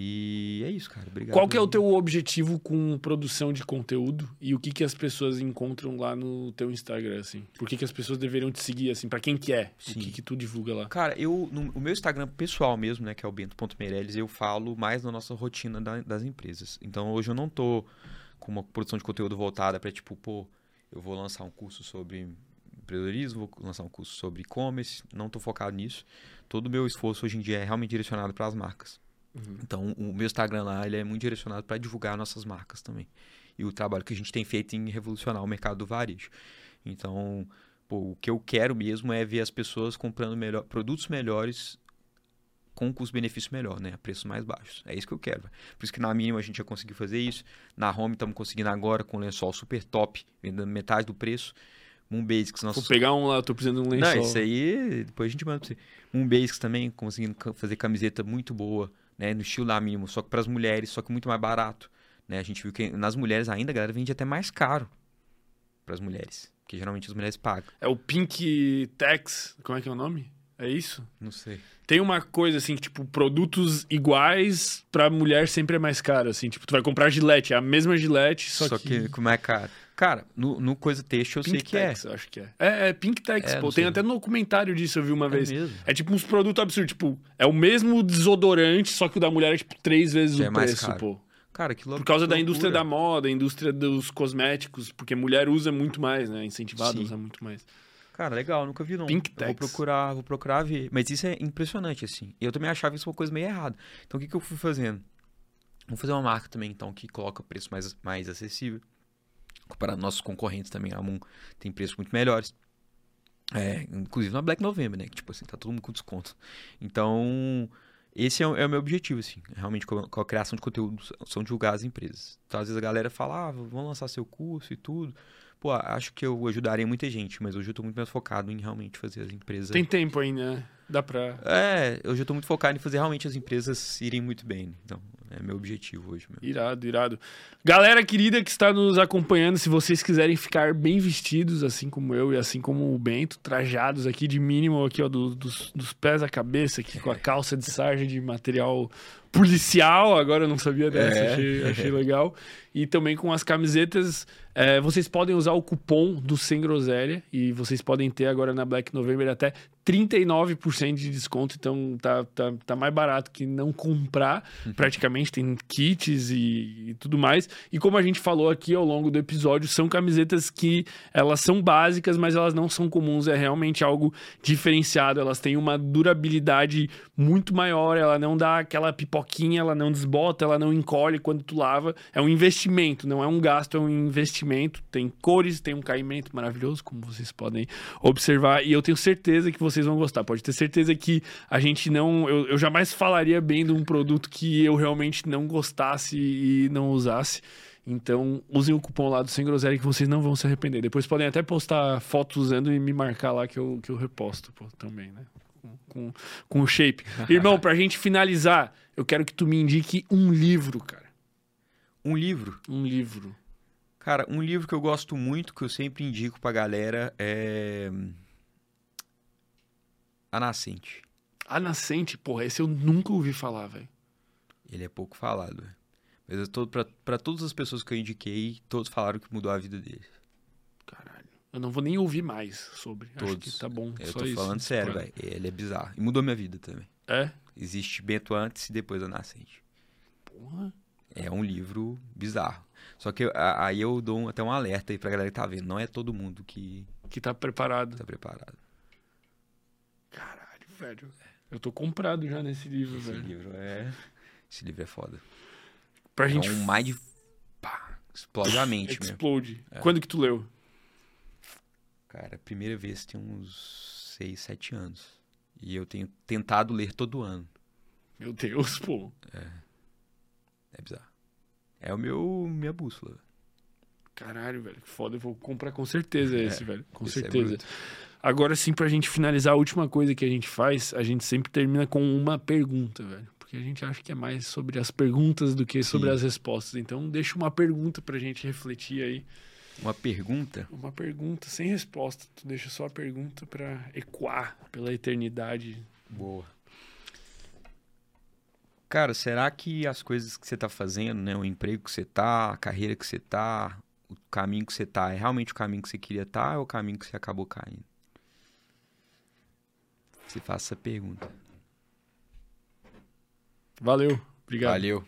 E é isso, cara. Obrigado. Qual que é o teu objetivo com produção de conteúdo e o que que as pessoas encontram lá no teu Instagram, assim? Por que que as pessoas deveriam te seguir, assim? Pra quem quer? Sim. O que que tu divulga lá? Cara, eu, no, o meu Instagram pessoal mesmo, né, que é o bento.meirelles, eu falo mais na nossa rotina da- das empresas. Então, hoje eu não tô com uma produção de conteúdo voltada para tipo, pô, eu vou lançar um curso sobre empreendedorismo, vou lançar um curso sobre e-commerce, não tô focado nisso. Todo o meu esforço hoje em dia é realmente direcionado para as marcas. Uhum. Então, o meu Instagram lá, ele é muito direcionado para divulgar nossas marcas também. E o trabalho que a gente tem feito em revolucionar o mercado do varejo. Então, pô, o que eu quero mesmo é ver as pessoas comprando melhor, produtos melhores com custo-benefício melhor, né? A preços mais baixos. É isso que eu quero. velho. Por isso que na mínima a gente já conseguiu fazer isso. Na Home estamos conseguindo agora com lençol super top, vendendo metade do preço. Moon Basics, Vou pegar um lá, eu tô precisando de um lençol. não, isso aí, depois a gente manda pra você. Um Basics também, conseguindo fazer camiseta muito boa, né? No estilo da mínimo, só que para as mulheres, só que muito mais barato. Né? A gente viu que nas mulheres ainda a galera vende até mais caro para as mulheres. Porque geralmente as mulheres pagam. É o Pink Tax, como é que é o nome? É isso? Não sei. Tem uma coisa assim, que, tipo, produtos iguais pra mulher sempre é mais caro, assim. Tipo, tu vai comprar gilete, é a mesma gilete, só, Só, que... como é caro. Cara, no, no coisa texto eu sei Pink que é. Tax, eu acho que é. É, é Pink Tax, É, pô. Tem sei. até no documentário disso, eu vi uma É vez. mesmo. É tipo uns produtos absurdos, tipo, é o mesmo desodorante, só que o da mulher é tipo três vezes o é preço, caro. pô. Cara, que lou- Por causa que da indústria da moda, indústria dos cosméticos, porque mulher usa muito mais, né? Incentivada a Sim. usar muito mais. Cara, legal, nunca vi não. Pink Eu vou procurar, vou procurar ver. Mas isso é impressionante, assim. Eu também achava isso uma coisa meio errada. Então o que, que eu fui fazendo? Vou fazer uma marca também, então, que coloca preço mais, mais acessível. Aos nossos concorrentes também, a Moon tem preços muito melhores. É, inclusive na Black November, né? Que, tipo assim, tá todo mundo com desconto. Então, esse é, o- é o meu objetivo, assim. Realmente, com a, com a criação de conteúdo, são divulgar as empresas. Então, às vezes a galera fala, ah, vamos lançar seu curso e tudo. Pô, acho que eu ajudaria muita gente, mas hoje eu tô muito mais focado em realmente fazer as empresas. Tem tempo ainda, né? Dá pra. É, hoje eu tô muito focado em fazer realmente as empresas irem muito bem. Então, é meu objetivo hoje mesmo. Irado, irado. Galera querida que está nos acompanhando, se vocês quiserem ficar bem vestidos, assim como eu e assim como o Bento, trajados aqui de mínimo aqui, ó, do- dos, dos pés à cabeça, aqui com a calça de sarja de material policial, agora eu não sabia dessa, É. achei, achei legal. E também com as camisetas, é, vocês podem usar o cupom do Sem Groselha e vocês podem ter agora na Black November até 39% de desconto, então tá, tá, tá mais barato que não comprar, praticamente tem kits e, e tudo mais. E como a gente falou aqui ao longo do episódio, são camisetas que elas são básicas, mas elas não são comuns, é realmente algo diferenciado, elas têm uma durabilidade muito maior, ela não dá aquela pipoquinha, ela não desbota, ela não encolhe quando tu lava, é um investimento, não é um gasto, é um investimento, tem cores, tem um caimento maravilhoso, como vocês podem observar, e eu tenho certeza que vocês vão gostar. Pode ter certeza que a gente não. Eu, eu jamais falaria bem de um produto que eu realmente não gostasse e não usasse. Então, usem o cupom lá do Sem Groselha que vocês não vão se arrepender. Depois podem até postar fotos usando e me marcar lá que eu, que eu reposto pô, também, né? Com, com, com o shape. Irmão, pra gente finalizar, eu quero que tu me indique um livro, cara. Um livro. Um livro. Cara, um livro que eu gosto muito, que eu sempre indico pra galera, é. A Nascente. A Nascente, porra, esse eu nunca ouvi falar, velho. Ele é pouco falado, velho. Mas eu tô, pra, pra todas as pessoas que eu indiquei, todos falaram que mudou a vida deles. Caralho. Eu não vou nem ouvir mais sobre. Acho Todos. que tá bom. Eu só tô isso. falando sério, velho. Ele é bizarro. E mudou minha vida também. É? Existe Bento antes e depois da Nascente. Porra. É um livro bizarro. Só que a- aí eu dou até um alerta aí pra galera que tá vendo. Não é todo mundo que Que tá preparado. tá preparado. Velho. Eu tô comprado já nesse livro, Esse velho. livro é. Esse livro é foda. Pra É gente um mind. Pá, explode a mente mesmo. explode. É. Quando que tu leu? Cara, primeira vez tem uns 6, 7 anos. E eu tenho tentado ler todo ano. Meu Deus, pô. É bizarro. É o meu minha bússola. Caralho, velho. Que foda. Eu vou comprar com certeza esse, velho. Com Esse é certeza. bruto. Agora sim, pra gente finalizar, a última coisa que a gente faz, a gente sempre termina com uma pergunta, velho. Porque a gente acha que é mais sobre as perguntas do que sobre Sim. as respostas. Então, deixa uma pergunta pra gente refletir aí. Uma pergunta. Uma pergunta sem resposta. Tu deixa só a pergunta pra ecoar pela eternidade. Boa. Cara, será que as coisas que você tá fazendo, né? O emprego que você tá, a carreira que você tá, o caminho que você tá, é realmente o caminho que você queria estar ou é o caminho que você acabou caindo? Se faça essa pergunta. Valeu. Obrigado. Valeu.